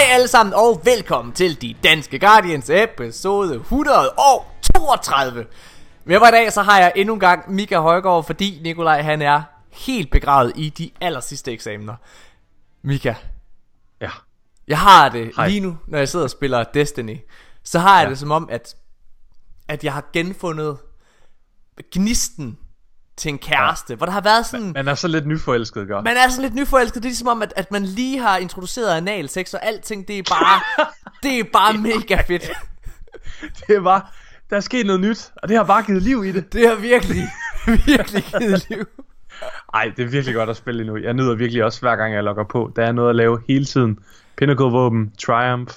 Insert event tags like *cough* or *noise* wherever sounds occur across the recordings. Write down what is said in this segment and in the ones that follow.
Hej alle sammen og velkommen til De Danske Guardians episode 132 Med mig i dag så har jeg endnu en gang Mika Højgaard, fordi Nikolaj han er helt begravet i de aller sidste eksamener Mika, Ja. jeg har det Hej. lige nu, når jeg sidder og spiller Destiny Så har jeg Ja. det som om, at, at jeg har genfundet gnisten til en kæreste Hvor der har været sådan Man er så lidt nyforelsket, gør. man er sådan lidt nyforelsket. Det er ligesom om, at, at man lige har introduceret analsex, og alting, det er bare, *laughs* det er bare mega fedt. Det er bare, der er sket noget nyt, og det har bare givet liv i det. Det har virkelig, virkelig givet liv. Ej, det er virkelig godt at spille endnu. Jeg nyder virkelig også, hver gang jeg logger på. Der er noget at lave hele tiden. Pinnacle Våben, Triumph,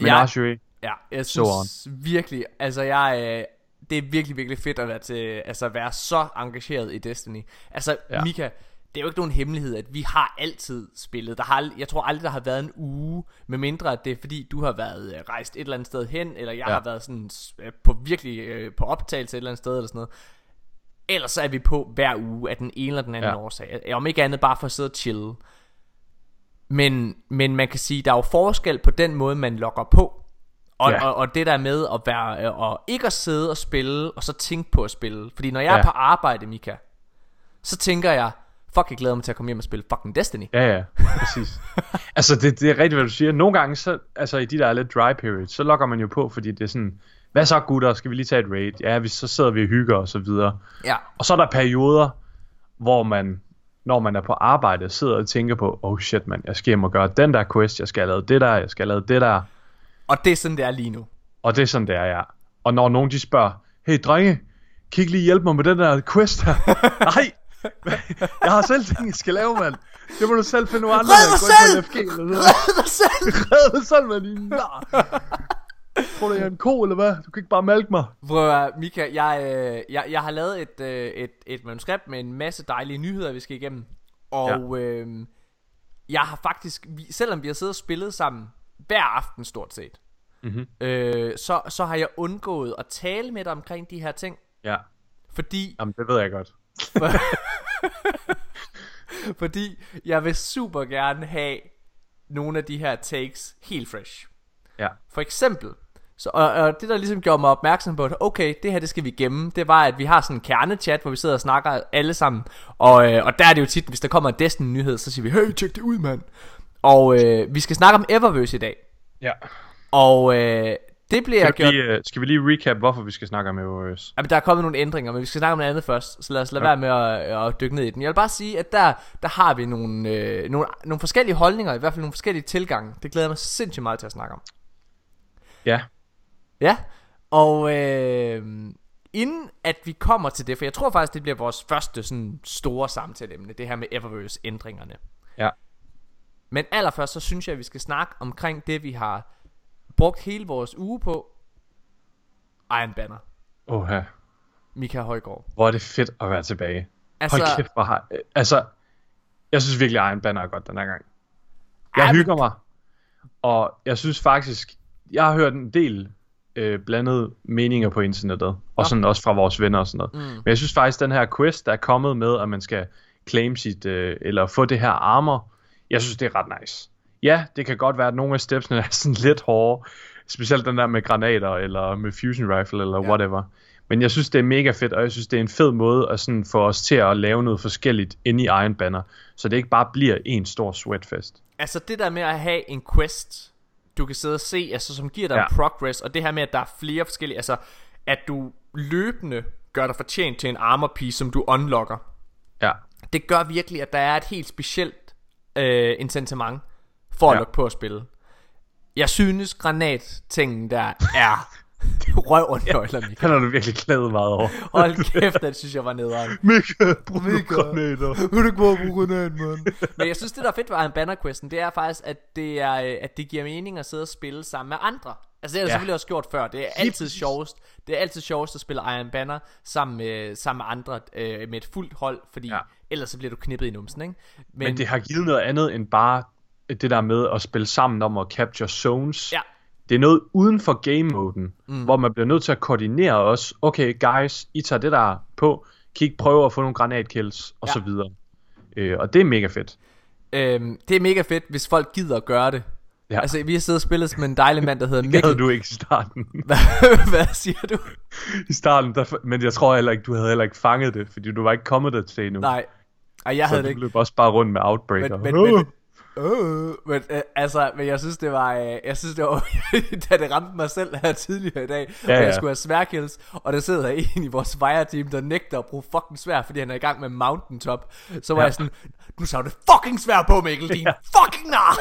Menagerie. Ja, jeg Så synes virkelig, altså jeg, øh, det er virkelig, virkelig fedt at være, til, altså være så engageret i Destiny. Altså, ja. Mika, det er jo ikke nogen hemmelighed, at vi har altid spillet. Der har, jeg tror aldrig, der har været en uge, med mindre at det er fordi, du har været øh, rejst et eller andet sted hen, eller jeg ja. Har været sådan øh, på virkelig øh, på optagelse et eller andet sted, eller sådan noget. Ellers så er vi på hver uge af den ene eller den anden. Ja. årsag. Om ikke andet bare for at sidde og chille. Men, men man kan sige, der er jo forskel på den måde, man logger på. Og, ja. Og, og det der med at være øh, og ikke at sidde og spille og så tænke på at spille. Fordi når jeg ja. er på arbejde, Mika, så tænker jeg, fuck, jeg glæder mig til at komme hjem og spille fucking Destiny. Ja, ja, præcis. *laughs* altså, det, det er rigtigt, hvad du siger. Nogle gange, så, altså i de der lidt dry periods, så logger man jo på, fordi det er sådan, hvad så gutter, skal vi lige tage et raid? Ja, vi, så sidder vi og hygger og så videre. Ja, Og så er der perioder, hvor man, når man er på arbejde, sidder og tænker på, oh shit man, jeg skal hjem og gøre den der quest, jeg skal have lavet det der, jeg skal have lavet det der. Og det er sådan, det er lige nu. Og det er sådan, det er, ja. Og når nogen de spørger, hey drenge, kan I ikke lige hjælpe mig med den der quest her? *laughs* Nej, jeg har selv ting, jeg skal lave, mand. Det må du selv finde nogle andre. Red dig selv! LFG eller. Red dig selv! Red dig selv, mand. din nar. Tror du, jeg er en ko, eller hvad? Du kan ikke bare malke mig. Prøv at, Mika, jeg, øh, jeg, jeg har lavet et, øh, et, et manuskript med en masse dejlige nyheder, vi skal igennem. Og ja. øh, jeg har faktisk, selvom vi har siddet og spillet sammen hver aften stort set, Mhm. øh, så, så har jeg undgået at tale med dig omkring de her ting. Ja, Fordi, jamen det ved jeg godt. *laughs* fordi jeg vil super gerne have nogle af de her takes helt fresh. Ja, For eksempel, så, og, og det der ligesom gjorde mig opmærksom på, at okay, det her det skal vi gemme, det var, at vi har sådan en kernechat, hvor vi sidder og snakker alle sammen. Og, øh, og der er det jo tit, hvis der kommer en Destiny-nyhed, så siger vi, hey, tjek det ud, mand. Og øh, vi skal snakke om Eververse i dag. ja. Og øh, det bliver Skal vi, gjort... lige, uh, skal vi lige recap, hvorfor vi skal snakke om Eververse? Jamen, der er kommet nogle ændringer, men vi skal snakke om noget andet først, så lad os lade ja. Være med at, at dykke ned i den. Jeg vil bare sige, at der, der har vi nogle, øh, nogle, nogle forskellige holdninger, i hvert fald nogle forskellige tilgange. Det glæder jeg mig sindssygt meget til at snakke om. Ja, Ja, og øh, inden at vi kommer til det, for jeg tror faktisk, det bliver vores første sådan store samtaleemne, det her med Eververse ændringerne. ja. Men allerførst, så synes jeg, at vi skal snakke omkring det, vi har brugt hele vores uge på. Iron Banner. Åh, ja. Mika Højgaard. Hvor er det fedt at være tilbage. Altså, Hold kæft, hvor har... Altså, jeg synes virkelig, Iron Banner er godt den her gang. Jeg Ja, men- hygger mig. Og jeg synes faktisk, jeg har hørt en del øh, blandede meninger på internettet. Og Nå. sådan også fra vores venner og sådan noget. Mm. Men jeg synes faktisk, den her quest, der er kommet med, at man skal claim sit, øh, eller få det her armor, jeg synes, det er ret nice. Ja, det kan godt være, at nogle af stepsene er sådan lidt hårde. Specielt den der med granater, eller med fusion rifle, eller Ja. whatever. Men jeg synes, det er mega fedt, og jeg synes, det er en fed måde at sådan få os til at lave noget forskelligt inde i Iron Banner, så det ikke bare bliver en stor sweatfest. altså det der med at have en quest, du kan sidde og se, altså som giver dig Ja. progress, og det her med, at der er flere forskellige, altså at du løbende gør dig fortjent til en armor piece, som du unlocker. Ja, det gør virkelig, at der er et helt specielt øh, incitament for at ja. Ja. lukke på at spille. Jeg synes, granattingen der er *laughs* røv og nøgler, Mika. har du virkelig klædet meget over. Hold *laughs* kæft, den synes jeg var nederen. Mika, brug Mika. granater. *laughs* Vil du ikke bare bruge granat, mand? Men jeg synes, det der er fedt ved Iron Banner Questen, det er faktisk, at det, er, øh, at det giver mening at sidde og spille sammen med andre. Altså det har jeg ja. Ja. selvfølgelig også gjort før. Det er altid sjovest. Det er altid sjovest at spille Iron Banner sammen med, sammen med andre øh, med et fuldt hold, fordi ja. Ja. ellers så bliver du knippet i numsen, ikke? Men, Men det har givet noget andet end bare det der med at spille sammen om at capture zones. Ja. Det er noget uden for game-moden, mm. hvor man bliver nødt til at koordinere os. Okay, guys, I tager det der på. Ikke prøve at få nogle granatkills, og Ja. så videre. Øh, og det er mega fedt. Øhm, det er mega fedt, hvis folk gider at gøre det. Ja. Altså, vi har siddet og spillet med en dejlig mand, der hedder *laughs* Mikkel. Det du ikke i starten. *laughs* Hvad siger du? I starten, der, men jeg tror heller ikke, du havde heller ikke fanget det, fordi du var ikke kommet der til endnu. Nej, Ej, jeg så havde det ikke. løb også bare rundt med Outbreaker. Men, men, *laughs* men, Uh, men, uh, altså, men jeg synes det var, uh, jeg synes det var, *laughs* da det ramte mig selv her tidligere i dag, ja, og jeg skulle have sværkills, og der sidder *laughs* en i vores fire-team, der nægter at bruge fucking svær, fordi han er i gang med mountaintop, så var ja. jeg sådan, nu så det fucking svær på, Mikkel, din *laughs* ja. fucking nar!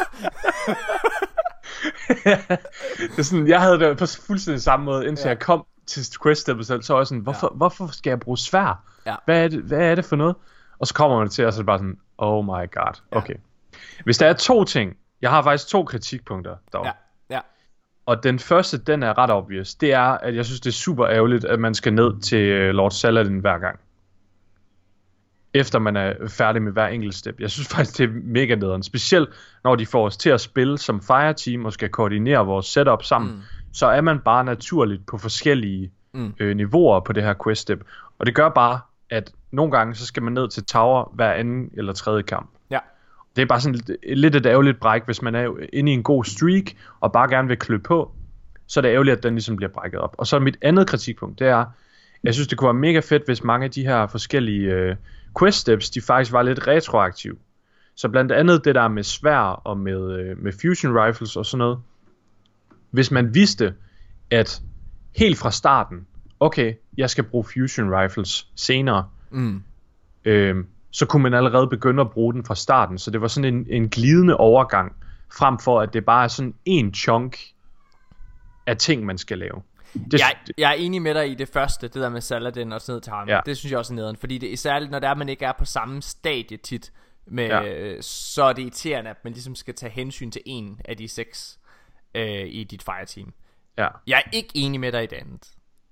det er sådan, jeg havde det på fuldstændig samme måde, indtil ja. jeg kom til quest selv, så var jeg sådan, hvorfor, ja. hvorfor skal jeg bruge svær? Ja. Hvad, er det, hvad er det for noget? Og så kommer man til, og så er det bare sådan, oh my god, okay. Ja. Hvis der er to ting, jeg har faktisk to kritikpunkter dog. Ja, ja. Og den første, den er ret obvious. Det er, at jeg synes, det er super ærgerligt, at man skal ned til øh, Lord Saladin hver gang. Efter man er færdig med hver enkelt step. Jeg synes faktisk, det er mega nederen. Specielt når de får os til at spille som fireteam og skal koordinere vores setup sammen. Mm. Så er man bare naturligt på forskellige mm. øh, niveauer på det her quest step. Og det gør bare, at nogle gange, så skal man ned til tower hver anden eller tredje kamp det er bare sådan lidt, lidt et ærgerligt bræk, hvis man er inde i en god streak, og bare gerne vil klø på, så er det ærgerligt, at den ligesom bliver brækket op. Og så mit andet kritikpunkt, det er, jeg synes, det kunne være mega fedt, hvis mange af de her forskellige øh, quest steps, de faktisk var lidt retroaktive. Så blandt andet det der med svær og med, øh, med fusion rifles og sådan noget. Hvis man vidste, at helt fra starten, okay, jeg skal bruge fusion rifles senere, mm. øh, så kunne man allerede begynde at bruge den fra starten. Så det var sådan en, en glidende overgang, frem for at det bare er sådan en chunk af ting, man skal lave. Det, jeg, jeg er enig med dig i det første, det der med Saladin og sådan noget til ham. Ja. Det synes jeg også er nederen, fordi det særligt, når det er, man ikke er på samme stadie tit, med, ja. så er det irriterende, at man ligesom skal tage hensyn til en af de seks øh, i dit fireteam. Ja. Jeg er ikke enig med dig i det andet.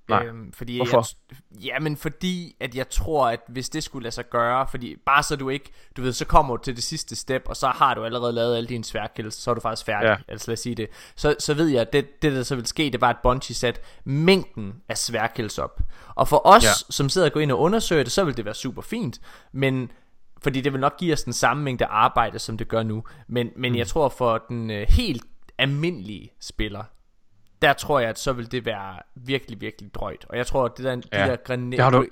Nej. Øhm, fordi Hvorfor? Jeg, jamen fordi at jeg tror at hvis det skulle lade sig gøre Fordi bare så du ikke Du ved så kommer du til det sidste step Og så har du allerede lavet alle dine sværkills Så er du faktisk færdig ja. Altså lad os sige det så, så ved jeg at det, det der så vil ske Det var at Bungie sat mængden af sværkills op Og for os ja. som sidder og går ind og undersøger det Så vil det være super fint Men fordi det vil nok give os den samme mængde arbejde Som det gør nu Men, men mm. jeg tror for den uh, helt almindelige spiller der tror jeg, at så vil det være virkelig, virkelig drøjt. Og jeg tror, at det der, ja, de der grenade, har du,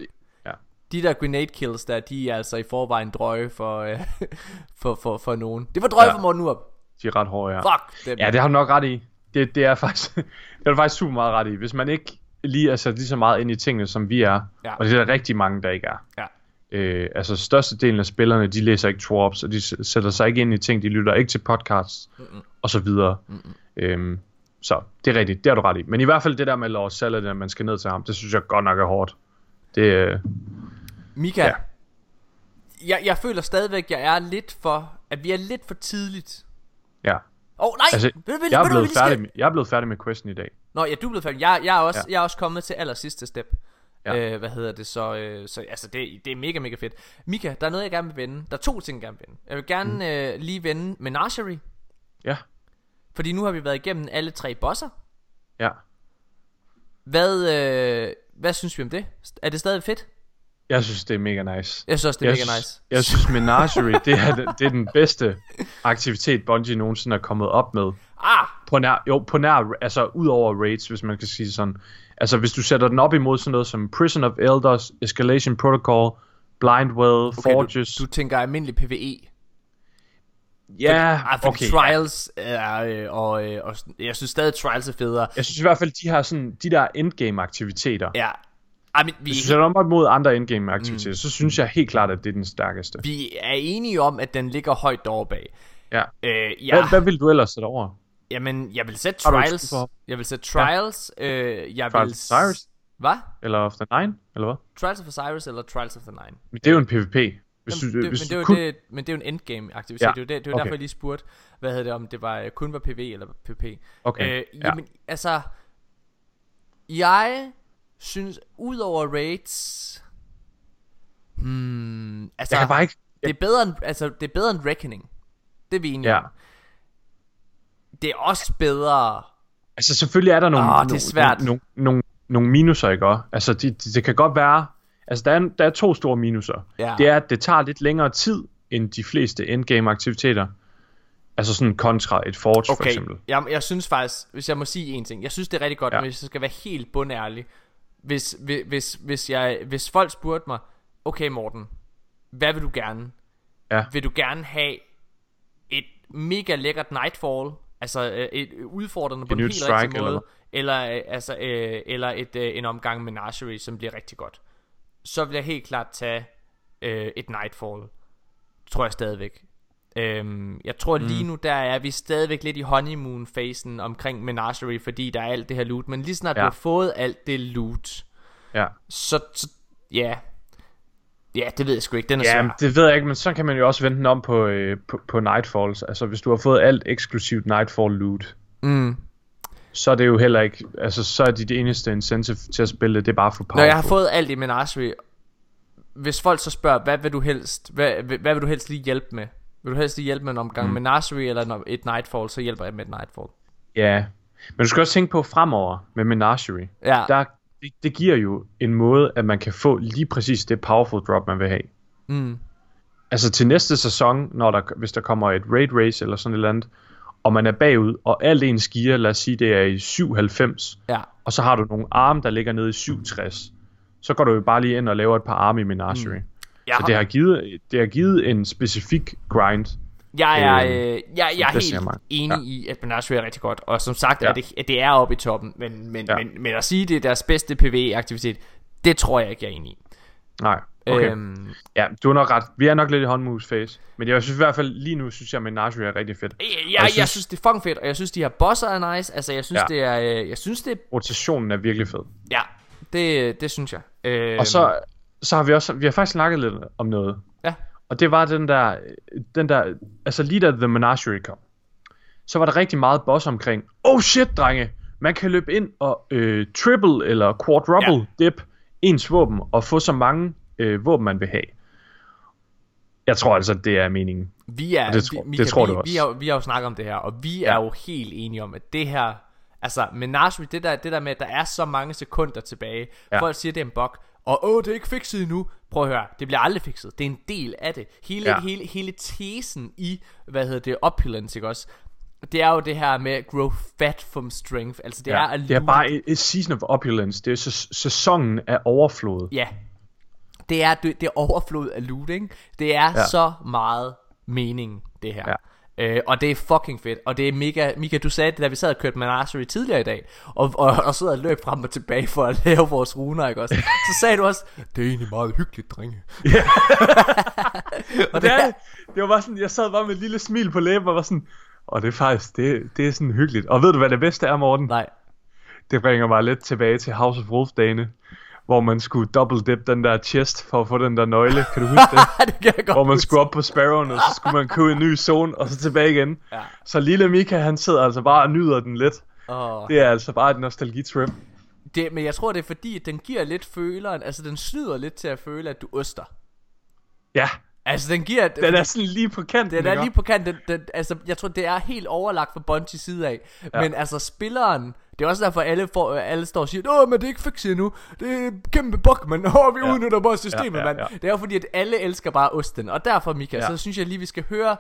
ja. de der grenade kills der, de er altså i forvejen drøje for, øh, *laughs* for, for, for nogen. Det var drøje ja. for Morten Urup. De er ret hårde, ja. Fuck dem. Ja, det har du nok ret i. Det, det er faktisk, *laughs* det er faktisk super meget ret i. Hvis man ikke lige er sat lige så meget ind i tingene, som vi er, ja. og det er der rigtig mange, der ikke er. Ja. Øh, altså størstedelen af spillerne, de læser ikke twarps, og de sætter sig ikke ind i ting, de lytter ikke til podcasts, Mm-mm. og så videre. Mm-mm. Øhm, så det er rigtigt, det har du ret i. Men i hvert fald det der med Lars Saladin, at man skal ned til ham, det synes jeg godt nok er hårdt. Det øh, Mika, ja. jeg, jeg føler stadigvæk, jeg er lidt for, at vi er lidt for tidligt. Ja. Åh oh, nej, altså, vil, vil, jeg, er blevet færdig, med, jeg er blevet færdig med questen i dag. Nå, ja, du er blevet færdig. Jeg, jeg, er, også, ja. jeg er også kommet til aller sidste step. Ja. Øh, hvad hedder det så? Øh, så altså, det, det er mega, mega fedt. Mika, der er noget, jeg gerne vil vende. Der er to ting, jeg gerne vil vende. Jeg vil gerne mm. øh, lige vende Menagerie. Ja. Fordi nu har vi været igennem alle tre bosser. Ja. Hvad, øh, hvad synes vi om det? Er det stadig fedt? Jeg synes, det er mega nice. Jeg synes også, det er jeg mega synes, nice. Jeg synes, Menagerie, det er, det er den bedste aktivitet, Bungie nogensinde er kommet op med. Ah! På nær, jo, på nær, altså ud over raids, hvis man kan sige sådan. Altså, hvis du sætter den op imod sådan noget som Prison of Elders, Escalation Protocol, Blindwell, okay, Forges. Du, du tænker almindelig PvE. Ja, for, okay. Trials er, øh, og, øh, og jeg synes stadig Trials er federe. Jeg synes i hvert fald, de har sådan, de der endgame aktiviteter. Ja. I mean, vi Hvis sætter om mod andre endgame aktiviteter, mm. så synes jeg helt klart, at det er den stærkeste. Vi er enige om, at den ligger højt derovre bag. Ja. Øh, ja. Hvad, hvad vil du ellers sætte over? Jamen, jeg vil sætte Trials. Jeg vil sætte Trials. Ja. Øh, jeg Trials vil... Cyrus? Hvad? Eller of the Nine, eller hvad? Trials of Osiris eller Trials of the Nine. Men det er jo en PvP. Hvis Jamen, det, hvis men, det kun... det, men det er jo en endgame aktivitet. Ja. Det er jo, det, det er okay. derfor, jeg lige spurgte, hvad hedder det, om det var, kun var PV eller PvP. Okay. Øh, jamen, ja. altså, jeg synes, ud over raids, hmm, altså, jeg kan bare ikke... det, er bedre end, altså, det er bedre end Reckoning. Det er vi enige ja. Det er også bedre... Altså, selvfølgelig er der nogle, oh, det er svært. nogle, nogle, nogle, nogle minuser, ikke også? Altså, det, det, det kan godt være, Altså, der er, der er to store minuser. Ja. Det er, at det tager lidt længere tid end de fleste endgame aktiviteter. Altså sådan kontra et Forge for Okay, eksempel. jeg, jeg synes faktisk, hvis jeg må sige en ting, jeg synes det er rigtig godt, Ja. men hvis jeg skal være helt bundærlig, hvis, hvis, hvis, hvis, jeg, hvis folk spurgte mig, okay Morten, hvad vil du gerne? Ja. Vil du gerne have et mega lækkert Nightfall, altså øh, et udfordrende på en helt rigtig måde, eller eller, øh, altså, øh, eller et, øh, en omgang Menagerie, som bliver rigtig godt, så vil jeg helt klart tage øh, et Nightfall, tror jeg stadigvæk. Øhm, jeg tror lige Mm. nu, der er vi stadigvæk lidt i honeymoon-fasen omkring Menagerie, fordi der er alt det her loot. Men lige snart ja. Du har fået alt det loot, Ja. så, så ja, ja, det ved jeg sgu ikke. Den er Ja, det ved jeg ikke, men så kan man jo også vente den om på, øh, på, på Nightfalls. Altså, hvis du har fået alt eksklusivt Nightfall loot, Mm. Så er det jo heller ikke, altså, så er dit eneste incentive til at spille det, det er bare for powerful. Når jeg har fået alt i Menagerie, hvis folk så spørger, hvad vil du helst, hvad, hvad vil du helst lige hjælpe med? Vil du helst lige hjælpe med en omgang mm. Menagerie eller en- et Nightfall, så hjælper jeg med et Nightfall. Ja, men du skal også tænke på fremover med Menagerie. Ja, Der, det, det giver jo en måde, at man kan få lige præcis det powerful drop, man vil have. mm. Altså til næste sæson, når der, hvis der kommer et raid race eller sådan et eller andet, og man er bagud, og alt ens gear, lad os sige, det er i 97, ja, og så har du nogle arme, der ligger nede i 67, så går du jo bare lige ind og laver et par arme i Menagerie. Mm. jeg, Så det har, givet, det har givet en specifik grind. Jeg er, Øh, øh, jeg, jeg er helt enig Ja. i, at Menagerie er rigtig godt. Og som sagt, Ja. er det, at det er oppe i toppen. Men, men, Ja. men, men at sige, det er deres bedste PvE-aktivitet, det tror jeg ikke, jeg er enig i. Nej, okay. Øhm, Ja, du har nok ret. Vi er nok lidt i håndmoves phase. Men jeg synes i hvert fald, lige nu synes jeg, at Menagerie er rigtig fedt. jeg, Og jeg, jeg jeg, synes- synes, det er fucking fedt, og jeg synes, de her bosser er nice. Altså, jeg synes, Ja. det er, øh, jeg synes, det er, Rotationen er virkelig fed. ja, det, det synes jeg. Øhm, Og så, så har vi også, vi har faktisk snakket lidt om noget. Ja. Og det var den der, den der, altså lige da The Menagerie kom, så var der rigtig meget boss omkring, oh shit drenge, man kan løbe ind og øh, triple eller quadruple ja. dip ens våben og få så mange øh, våben man vil have. Jeg tror altså, det er meningen. Vi er, Og det vi, det Mika, tror vi, du også. Vi har, vi har jo snakket om det her, og vi Ja. er jo helt enige om, at det her... Altså, Menagerie, det der, det der med, at der er så mange sekunder tilbage. Ja. Folk siger, det er en bug. Og åh, det er ikke fikset endnu. Prøv at høre, det bliver aldrig fikset. Det er en del af det. Hele, ja. hele, hele tesen i, hvad hedder det, opulence, ikke også? Det er jo det her med grow fat from strength. Altså, det Ja, er at det er bare et, et season of opulence. Det er sæs- sæsonen af overflod. Ja. Det er, det, det er overflod af loot, ikke? Det er Ja. ja. så meget mening, det her. Ja. Øh, og det er fucking fedt. Og det er mega... Mika, du sagde det, da vi sad og kørte Menagerie tidligere i dag, og, og, og sidder og løb frem og tilbage for at *laughs* lave vores runer, ikke også? Så sagde du også, det er egentlig meget hyggeligt, drenge. *laughs* og det, er, det var bare sådan, jeg sad bare med et lille smil på læben og var sådan, og det er faktisk, det, det er sådan hyggeligt. Og ved du hvad det bedste er, Morten? Nej. Det bringer mig lidt tilbage til House of Wolf dagene, hvor man skulle double dip den der chest for at få den der nøgle. Kan du huske det? *laughs* det kan jeg godt hvor man skulle op på Sparrowen, og så skulle man købe en ny zone, og så tilbage igen. Ja. Så lille Mika, han sidder altså bare og nyder den lidt. Åh. Det er altså bare et nostalgitrip. Det, men jeg tror, det er fordi, at den giver lidt føleren, altså den snyder lidt til at føle, at du oster. Ja, Altså den giver... den er sådan lige på kanten. Den er lige på kanten. Den, den, altså, jeg tror, det er helt overlagt fra Bungie side af. Ja. Men altså, spilleren... Det er også derfor, alle, får, alle står og siger, Åh, men det er ikke fikset endnu. Det er kæmpe bug, man. Åh, vi Ja. udnytter bare systemet, Ja, ja, ja, mand. Det er jo fordi, at alle elsker bare osten. Og derfor, Mika, Ja. så synes jeg lige, vi skal høre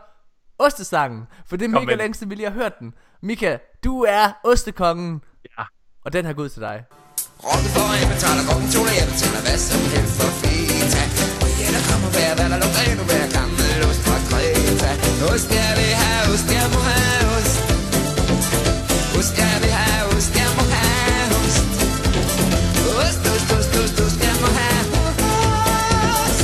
ostesangen. For det er Kom mega længe siden, vi lige har hørt den. Mika, du er ostekongen. Ja. Og den her går ud til dig. Rocken for en betaler rocken to jeg betaler hvad som helst for feta Der kommer hver, hvad der lugter endnu mere gammel ost fra Kreta Ost, jeg vil have ost, jeg må have ost Ost, jeg vil have ost, jeg må have ost Ost, ost, ost, ost, ost, jeg må have ost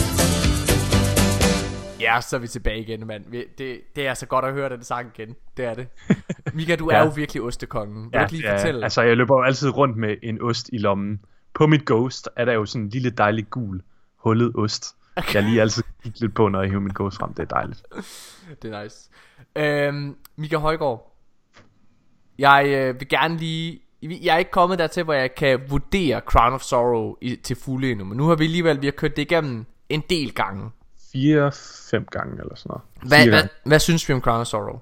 Ja, så er vi tilbage igen, mand. Det, det er så godt at høre den sang igen. Det er det. *laughs* Mika, du Ja. er jo virkelig ostekongen. Vil ja, du ikke lige ja, fortælle? Altså, jeg løber jo altid rundt med en ost i lommen. På mit Ghost er der jo sådan en lille dejlig gul, hullet ost. Okay. Jeg lige altid kigge lidt på, når jeg hiver mit Ghost frem. Det er dejligt. Det er nice. Øhm, Mika Højgaard. Jeg øh, vil gerne lige... Jeg er ikke kommet dertil, hvor jeg kan vurdere Crown of Sorrow i, til fulde endnu. Men nu har vi alligevel vi har kørt det igennem en del gange. Fire, fem gange eller sådan noget. Hvad, Fire hvad, gange. hvad synes vi om Crown of Sorrow?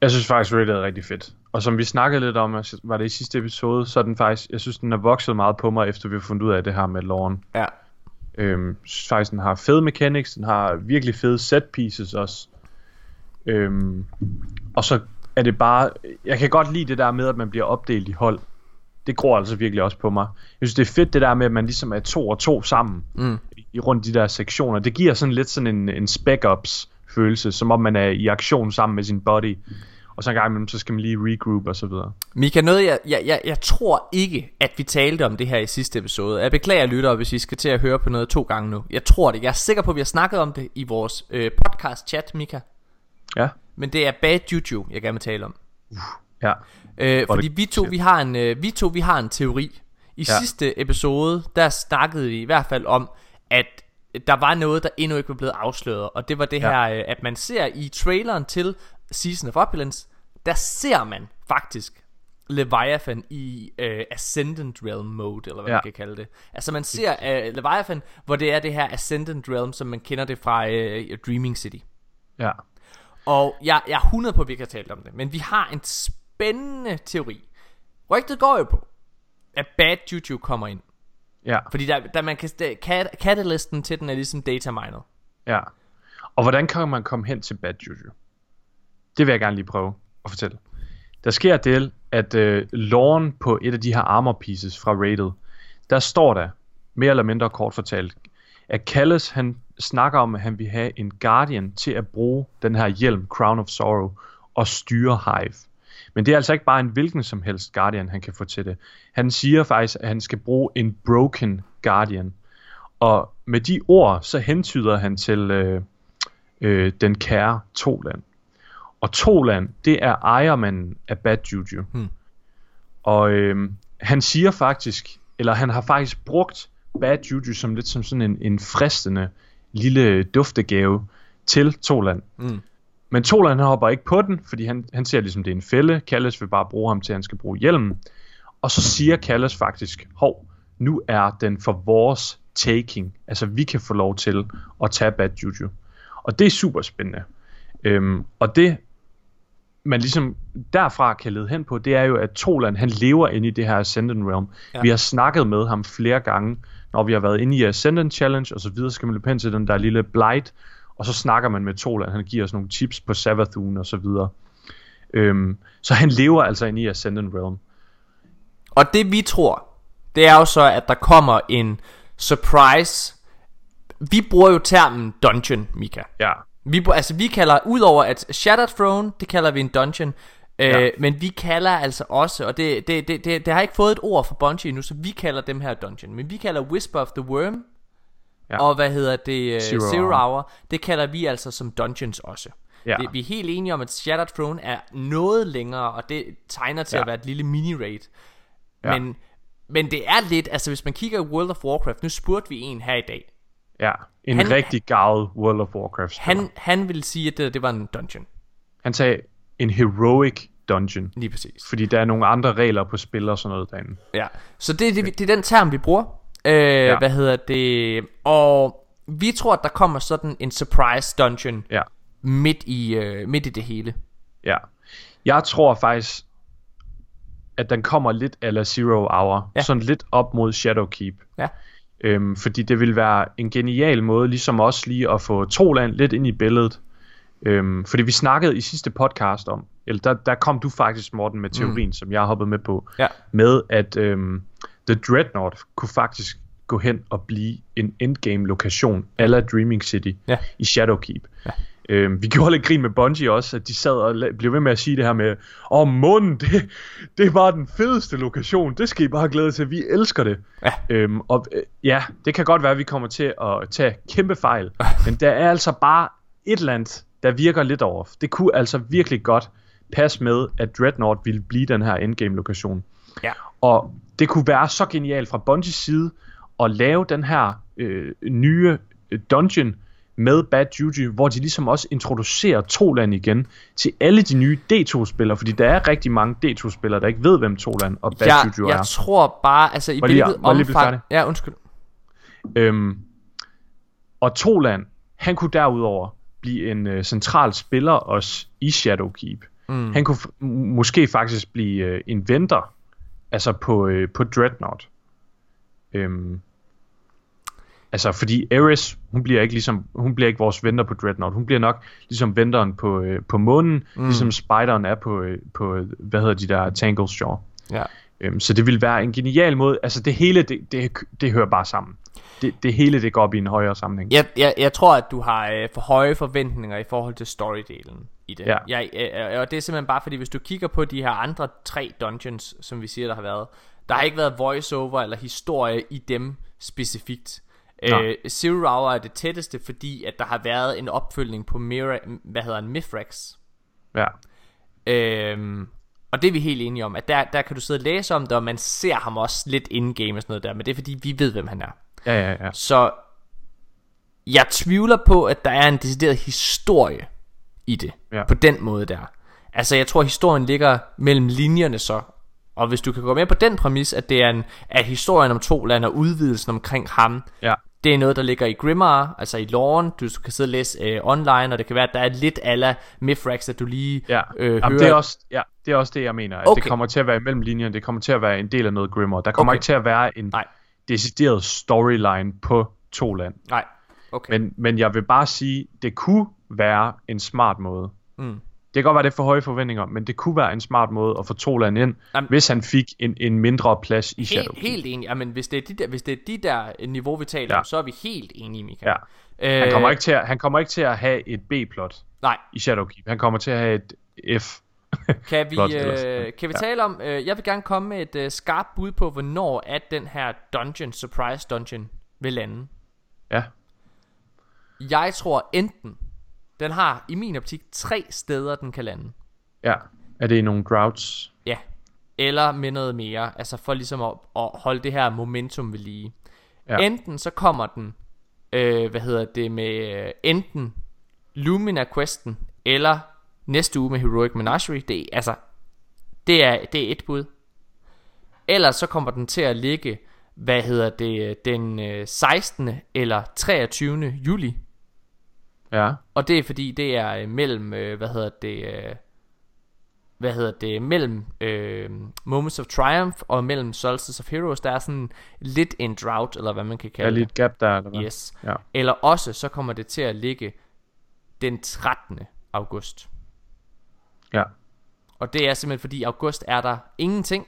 Jeg synes faktisk, Raid er rigtig fedt. Og som vi snakkede lidt om, altså, var det i sidste episode, så er den faktisk, jeg synes, den er vokset meget på mig, efter vi har fundet ud af det her med loven. Ja. Øhm, faktisk, den har fede mechanics, den har virkelig fede set pieces også. Øhm, og så er det bare... Jeg kan godt lide det der med, at man bliver opdelt i hold. Det gror altså virkelig også på mig. Jeg synes, det er fedt det der med, at man ligesom er to og to sammen Mm. i rundt de der sektioner. Det giver sådan lidt sådan en, en spec-ups følelse, som om man er i aktion sammen med sin body. Og så en gang imellem, så skal man lige regroup og så videre. Mika, noget jeg, jeg, jeg, jeg tror ikke, at vi talte om det her i sidste episode. Jeg beklager lyttere, hvis I skal til at høre på noget to gange nu. Jeg tror det. Jeg er sikker på, at vi har snakket om det i vores øh, podcast-chat, Mika. Ja, Men det er bad juju, jeg gerne vil tale om. ja, Øh, fordi det- vi to, vi har en, øh, vi to, vi har en teori. I ja. Ja. sidste episode, der snakkede vi i hvert fald om, at der var noget, der endnu ikke var blevet afsløret. Og det var det Ja. her, øh, at man ser i traileren til Season of Opulence, der ser man faktisk Leviathan i øh, Ascendant Realm mode, eller hvad ja. man kan kalde det. Altså man ser øh, Leviathan, hvor det er det her Ascendant Realm, som man kender det fra øh, Dreaming City. ja. Og jeg, jeg er 100 på, at vi ikke har talt om det. Men vi har en spændende teori. Rygtet går jo på, at Bad Juju kommer ind. Ja, Fordi der, der man kan, der, cat, catalysten til den er ligesom data mined. ja. Og hvordan kan man komme hen til Bad Juju? Det vil jeg gerne lige prøve at fortælle. Der sker det, at øh, loven på et af de her armor pieces fra rated, der står der, mere eller mindre kort fortalt, at Kallus han snakker om, at han vil have en Guardian til at bruge den her hjelm, Crown of Sorrow, og styre Hive. Men det er altså ikke bare en hvilken som helst Guardian, han kan få til det. Han siger faktisk, at han skal bruge en Broken Guardian. Og med de ord, så hentyder han til øh, øh, den kære Toland. Og Toland, det er ejermanden af Bad Juju. Hmm. Og øh, han siger faktisk, eller han har faktisk brugt Bad Juju som lidt som sådan en, en fristende lille duftegave til Toland. Mm. Men Toland han hopper ikke på den, fordi han, han ser ligesom det er en fælde. Kalles vil bare bruge ham til, at han skal bruge hjelmen. Og så siger Kalles faktisk, hov, nu er den for vores taking. Altså vi kan få lov til at tage Bad Juju. Og det er super spændende. Øhm, og det man ligesom derfra kan lede hen på, det er jo, at Toland han lever inde i det her Ascendant Realm. Ja. Vi har snakket med ham flere gange, når vi har været inde i Ascendant Challenge og så videre, så skal man løbe hen til den der lille Blight, og så snakker man med Toland, han giver os nogle tips på Savathun og så videre. Øhm, så han lever altså inde i Ascendant Realm. Og det vi tror, det er jo så, at der kommer en surprise. Vi bruger jo termen dungeon, Mika. Ja, Vi, altså vi kalder, udover at Shattered Throne, det kalder vi en dungeon. Øh, Ja. Men vi kalder altså også, og det, det, det, det, det har ikke fået et ord fra Bungie endnu, så vi kalder dem her dungeon. Men vi kalder Whisper of the Worm, Ja. og hvad hedder det, uh, Zero, Zero Zero Hour. Det kalder vi altså som dungeons også. Ja. Det, vi er helt enige om, at Shattered Throne er noget længere, og det tegner til. Ja. at være et lille mini-raid. Ja. Men, men det er lidt, altså hvis man kigger i World of Warcraft, nu spurgte vi en her i dag. Ja. En Han- rigtig gavet World of Warcraft spiller. Han, han ville sige, at det, det var en dungeon. han sagde en heroic dungeon, Lige præcis. fordi der er nogle andre regler på spil og sådan noget derinde. Ja, så det, det, det er den term, vi bruger. Øh, ja. Hvad hedder det? Og vi tror, at der kommer sådan en surprise dungeon Ja. midt i, øh, midt i det hele. Ja. Jeg tror faktisk, at den kommer lidt ala Zero Hour. Ja. Sådan lidt op mod Shadowkeep. Ja. Øhm, fordi det vil være en genial måde, ligesom også lige at få Troland lidt ind i billedet. Øhm, fordi vi snakkede i sidste podcast om, eller der, der kom du faktisk, Morten, med teorien, mm. som jeg har hoppet med på, Ja. med at øhm, The Dreadnought kunne faktisk gå hen og blive en endgame lokation ala Dreaming City Ja. i Shadowkeep. Ja. Øhm, vi *laughs* gjorde lidt grin med Bungie også, at de sad og blev ved med at sige det her med, åh oh, munden, det, det bare den fedeste lokation, det skal I bare glæde til, vi elsker det. Ja. Øhm, og øh, ja, det kan godt være, at vi kommer til at tage kæmpe fejl, *laughs* men der er altså bare et eller andet, der virker lidt over. Det kunne altså virkelig godt passe med, at Dreadnought ville blive den her endgame lokation. Ja. Og det kunne være så genialt fra Bungies side at lave den her øh, nye øh, dungeon med Bad Juju, hvor de ligesom også introducerer Toland igen til alle de nye D2-spillere, fordi der er rigtig mange D2-spillere, der ikke ved, hvem Toland og Bad Jeg, Juju jeg er. tror bare, altså i jeg hvilket jeg omfang... Ja, undskyld. Øhm, og Toland, han kunne derudover blive en øh, central spiller også i Shadowkeep. Mm. Han kunne f- måske faktisk blive øh, en venter, altså på, øh, på Dreadnought. Øhm, Altså, fordi Ares, hun bliver ikke ligesom, hun bliver ikke vores venter på Dreadnought. Hun bliver nok ligesom venteren på, øh, på månen, mm. ligesom Spideren er på, øh, på, øh, hvad hedder de der, Tangles Shore. Ja. Øhm, så det vil være en genial måde, altså det hele, det, det, det hører bare sammen. Det, det hele, det går op i en højere sammenhæng. Jeg, jeg, jeg tror, at du har øh, for høje forventninger i forhold til storydelen i det. Ja. Jeg, øh, og det er simpelthen bare fordi, hvis du kigger på de her andre tre dungeons, som vi siger, der har været, der har ikke været voiceover eller historie i dem specifikt. Nej. Øh, Zero Hour er det tætteste, fordi at der har været en opfølgning på Mira, hvad hedder han, Mithrax. Ja. Øhm, og det er vi helt enige om, at der, der kan du sidde og læse om det, og man ser ham også lidt in-game og sådan noget der, men det er fordi, vi ved, hvem han er. Ja, ja, ja. Så jeg tvivler på, at der er en decideret historie i det. Ja. På den måde der. Altså jeg tror, historien ligger mellem linjerne så. Og hvis du kan gå med på den præmis, at det er en, at historien om to lande og udvidelsen omkring ham, Ja. Det er noget, der ligger i Grimmar, altså i loven. Du kan sidde og læse øh, online, og det kan være, at der er lidt ala Mithrax, at du lige Ja, øh, Jamen, hører. det, er også, ja det er også det, jeg mener. At Okay. Det kommer til at være mellem linjerne, det kommer til at være en del af noget Grimmer. Der kommer Okay. ikke til at være en Nej. decideret storyline på to land. Nej, okay. Men, men jeg vil bare sige, det kunne være en smart måde. Mm. Det kan godt være, det er for høje forventninger, men det kunne være en smart måde at få to land ind, Jamen- hvis han fik en, en mindre plads i Shadow. Helt, helt enig. Jamen, hvis det, er de der, hvis det er de der øh, niveau, vi taler Ja. om, så er vi helt enige, Michael. Ja. Øh, Han kommer, ikke til at, han kommer ikke til at have et B-plot Nej, i Shadowkeep. Han kommer til at have et F. *laughs* kan vi, Plot øh, kan vi Ja. tale om, øh, jeg vil gerne komme med et øh, skarpt bud på, hvornår at den her dungeon, surprise dungeon, vil lande. Ja. Jeg tror enten, den har i min optik tre steder, den kan lande. Ja. Er det nogle droughts? Ja. Eller med noget mere, altså for ligesom at, at holde det her momentum ved lige. Ja. Enten så kommer den, øh, hvad hedder det, med øh, enten Lumina Questen, eller næste uge med Heroic Menagerie. Det altså, det er, det er et bud. Ellers så kommer den til at ligge, hvad hedder det, den øh, 16. eller 23. juli. Ja. Og det er fordi, det er øh, mellem, øh, hvad hedder det, øh, hvad hedder det, mellem øh, Moments of Triumph og mellem Solstice of Heroes, der er sådan lidt en drought, eller hvad man kan kalde lige et gap der, eller hvad? det. Yes. Ja. Eller også, så kommer det til at ligge den 13. august. Ja. Og det er simpelthen fordi, i august er der ingenting.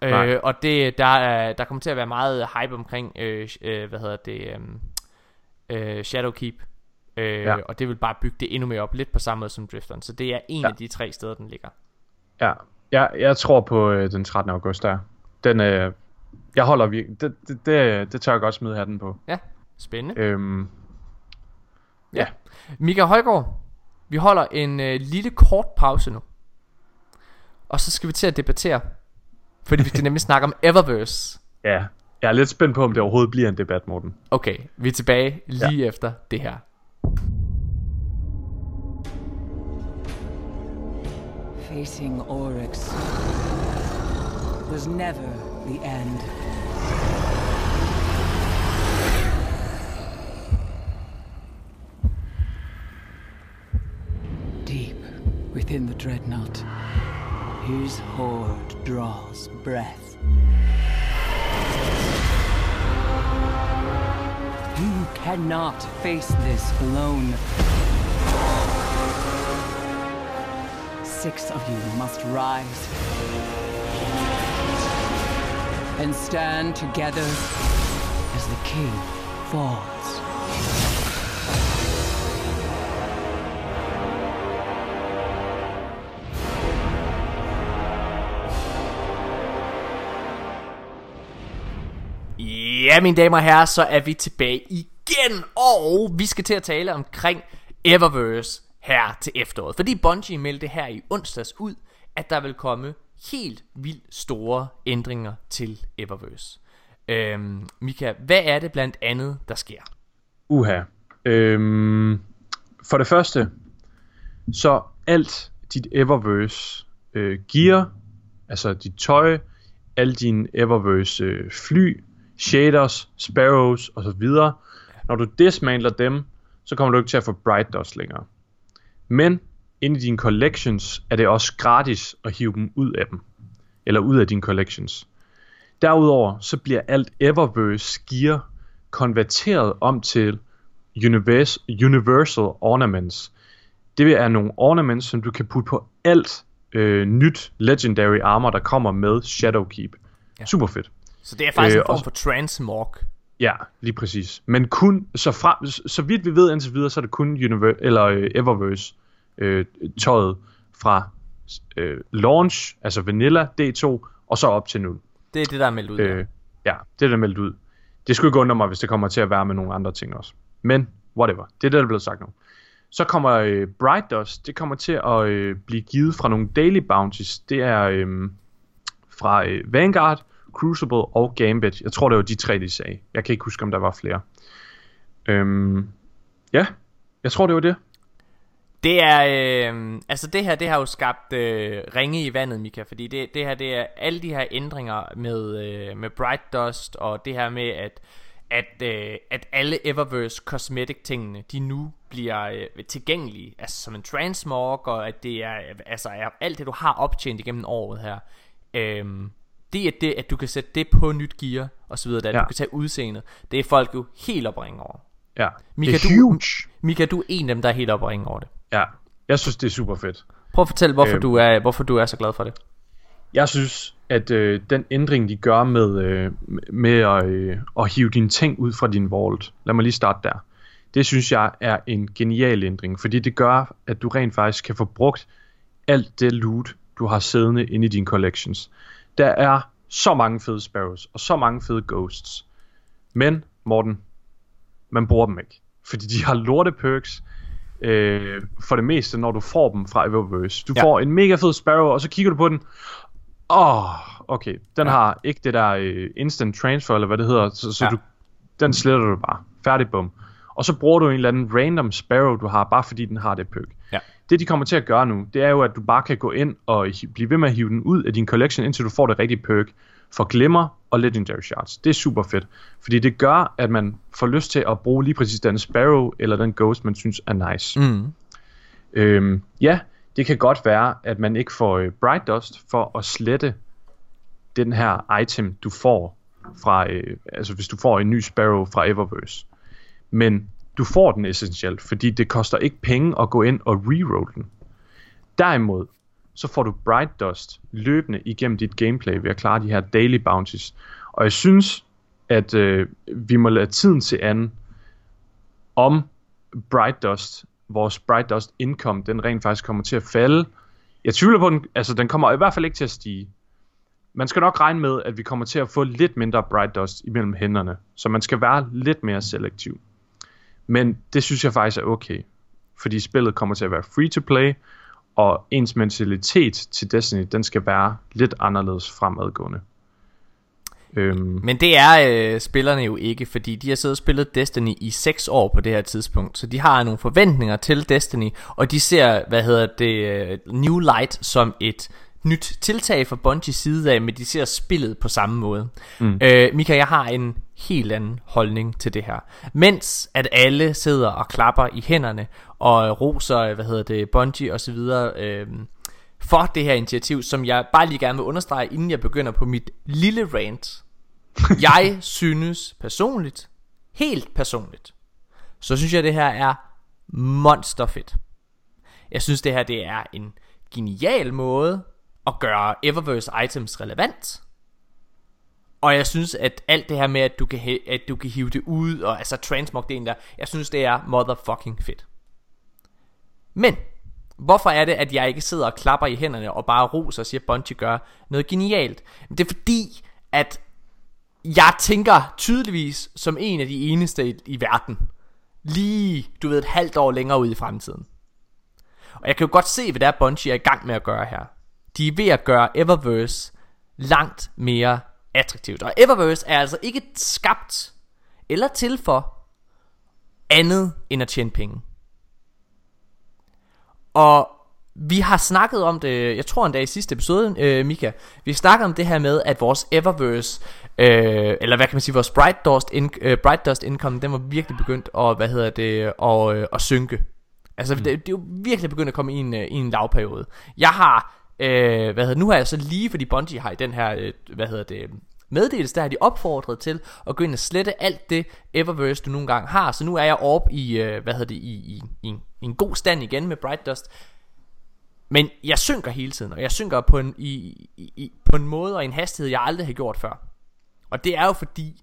Nej. Øh, og det, der, er, der kommer til at være meget hype omkring, øh, øh, hvad hedder det, øh, øh, Shadowkeep. Øh, Ja. Og det vil bare bygge det endnu mere op, lidt på samme måde som Drifteren. Så det er en Ja. af de tre steder, den ligger. Ja, jeg, jeg tror på øh, den 13. august der. Den, øh, jeg holder virkelig, det, det, det, det tør jeg godt smide hatten på. Ja, spændende. Øhm, ja. Mika Højgaard, vi holder en øh, lille kort pause nu. Og så skal vi til at debattere. Fordi vi skal nemlig snakke om Eververse. ja, jeg er lidt spændt på, om det overhovedet bliver en debat, Morten. Okay, vi er tilbage lige ja. efter det her. Facing Oryx was never the end. Deep within the dreadnought, his horde draws breath. You cannot face this alone. Six of you must rise and stand together as the king falls. Ja, mine damer og herrer, så er vi tilbage igen, og vi skal til at tale omkring Eververse her til efteråret. Fordi Bungie meldte her i onsdags ud, at der vil komme helt vildt store ændringer til Eververse. Øhm, Mika, hvad er det blandt andet, der sker? Uha. Øhm, for det første, så alt dit Eververse øh, gear, altså dit tøj, alle dine Eververse øh, fly, shaders, sparrows osv., når du dismantler dem, så kommer du ikke til at få Bright Dust længere. Men inde i dine collections er det også gratis at hive dem ud af dem. Eller ud af dine collections. Derudover så bliver alt Eververse gear konverteret om til univers, Universal Ornaments. Det er nogle ornaments, som du kan putte på alt øh, nyt Legendary Armor, der kommer med Shadowkeep. Ja. Super fedt. Så det er faktisk Øh, en form for transmog. Ja, lige præcis. Men kun, så, frem, så vidt vi ved indtil videre, så er det kun Univer- eller øh, Eververse øh, tøjet fra øh, launch, altså Vanilla D2, og så op til nu. Det er det, der er meldt ud. Øh, ja, det er der meldt ud. Det skulle ikke undre mig, hvis det kommer til at være med nogle andre ting også. Men whatever, det er det, der er blevet sagt nu. Så kommer øh, Bright Dust, det kommer til at øh, blive givet fra nogle daily bounties. Det er øh, fra øh, Vanguard, Crucible og Gambit. Jeg tror, det var de tre, de sagde. Jeg kan ikke huske, om der var flere. Øhm, ja, jeg tror, det var det. Det er, øh, altså det her, det har jo skabt øh, ringe i vandet, Mika, fordi det, det her, det er alle de her ændringer med, øh, med Bright Dust, og det her med, at, at, øh, at alle Eververse cosmetic tingene, de nu bliver øh, tilgængelige, altså som en transmog, og at det er, altså er alt det, du har optjent igennem året her, øh, det er det, at du kan sætte det på nyt gear, og så videre, at Ja. du kan tage udseendet, det er folk jo helt opringe over. Ja, Mika, det er du- huge. Mika, du er en af dem, der er helt opringe over det. Ja, jeg synes, det er super fedt. Prøv at fortælle, hvorfor, Øhm. du er, hvorfor du er så glad for det. Jeg synes, at øh, den ændring, de gør med, øh, med at, øh, at hive dine ting ud fra din vault, lad mig lige starte der, det synes jeg er en genial ændring, fordi det gør, at du rent faktisk kan få brugt alt det loot, du har siddende inde i dine collections. Der er så mange fede sparrows, og så mange fede ghosts. Men, Morten, man bruger dem ikke. Fordi de har lorte perks, øh, for det meste, når du får dem fra Eververse. Du Ja. får en mega fed Sparrow, og så kigger du på den. Åh, oh, okay. Den Ja. har ikke det der øh, instant transfer, eller hvad det hedder. Så, så ja. du, den sletter du bare. Færdig, bum. Og så bruger du en eller anden random Sparrow, du har, bare fordi den har det perk. Ja. Det, de kommer til at gøre nu, det er jo, at du bare kan gå ind og blive ved med at hive den ud af din collection, indtil du får det rigtige perk for Glimmer og Legendary Shards. Det er super fedt, fordi det gør, at man får lyst til at bruge lige præcis den Sparrow eller den Ghost, man synes er nice. Mm. Øhm, ja, det kan godt være, at man ikke får øh, Bright Dust for at slette den her item, du får fra, øh, altså hvis du får en ny Sparrow fra Eververse. Men du får den essentielt, fordi det koster ikke penge at gå ind og reroll den. Derimod, så får du Bright Dust løbende igennem dit gameplay ved at klare de her daily bounties. Og jeg synes, at øh, vi må lade tiden til anden, om Bright Dust, vores Bright Dust income, den rent faktisk kommer til at falde. Jeg tvivler på, den, altså den kommer i hvert fald ikke til at stige. Man skal nok regne med, at vi kommer til at få lidt mindre Bright Dust imellem hænderne, så man skal være lidt mere selektiv. Men det synes jeg faktisk er okay, fordi spillet kommer til at være free to play, og ens mentalitet til Destiny, den skal være lidt anderledes fremadgående. Øhm, Men det er øh, spillerne jo ikke, fordi de har siddet og spillet Destiny i 6 år på det her tidspunkt. Så de har nogle forventninger til Destiny, og de ser, hvad hedder det, øh, New Light som et nyt tiltag fra Bungie's side af, men de ser spillet på samme måde. Mm. Øh, Mika, jeg har en helt anden holdning til det her. Mens at alle sidder og klapper i hænderne og roser, hvad hedder det, Bungie og så videre, øh, for det her initiativ, som jeg bare lige gerne vil understrege, inden jeg begynder på mit lille rant. *laughs* jeg synes personligt, helt personligt, så synes jeg, det her er monsterfedt. Jeg synes, det her det er en genial måde at gøre Eververse items relevant. Og jeg synes, at alt det her med, at du kan, at du kan hive det ud, og altså transmog det der, jeg synes, det er motherfucking fedt. Men, hvorfor er det, at jeg ikke sidder og klapper i hænderne og bare roser og siger, at Bungie gør noget genialt? Det er fordi, at jeg tænker tydeligvis som en af de eneste i, i verden. Lige, du ved, et halvt år længere ud i fremtiden. Og jeg kan jo godt se, hvad der er, Bungie er i gang med at gøre her. De er ved at gøre Eververse langt mere attraktivt. Og Eververse er altså ikke skabt eller til for andet end at tjene penge. Og vi har snakket om det, jeg tror endda i sidste episode, øh, Mika. Vi snakkede om det her med, at vores Eververse, øh, eller hvad kan man sige, vores Bright Dust, in, øh, Bright Dust income, den var virkelig begyndt at, hvad hedder det, at, øh, at synke. Altså, mm. det, det er jo virkelig begyndt at komme i en, øh, i en lavperiode. Jeg har, øh, hvad hedder nu har jeg så lige, fordi Bungie har i den her, øh, hvad hedder det, meddelelse, der har de opfordret til at gå ind og slette alt det Eververse, du nogle gange har. Så nu er jeg oppe i, øh, hvad hedder det, i, i, i, en, i en god stand igen med Bright Dust. Men jeg synker hele tiden, og jeg synker på en, i, i, i, på en måde og en hastighed, jeg aldrig har gjort før. Og det er jo fordi,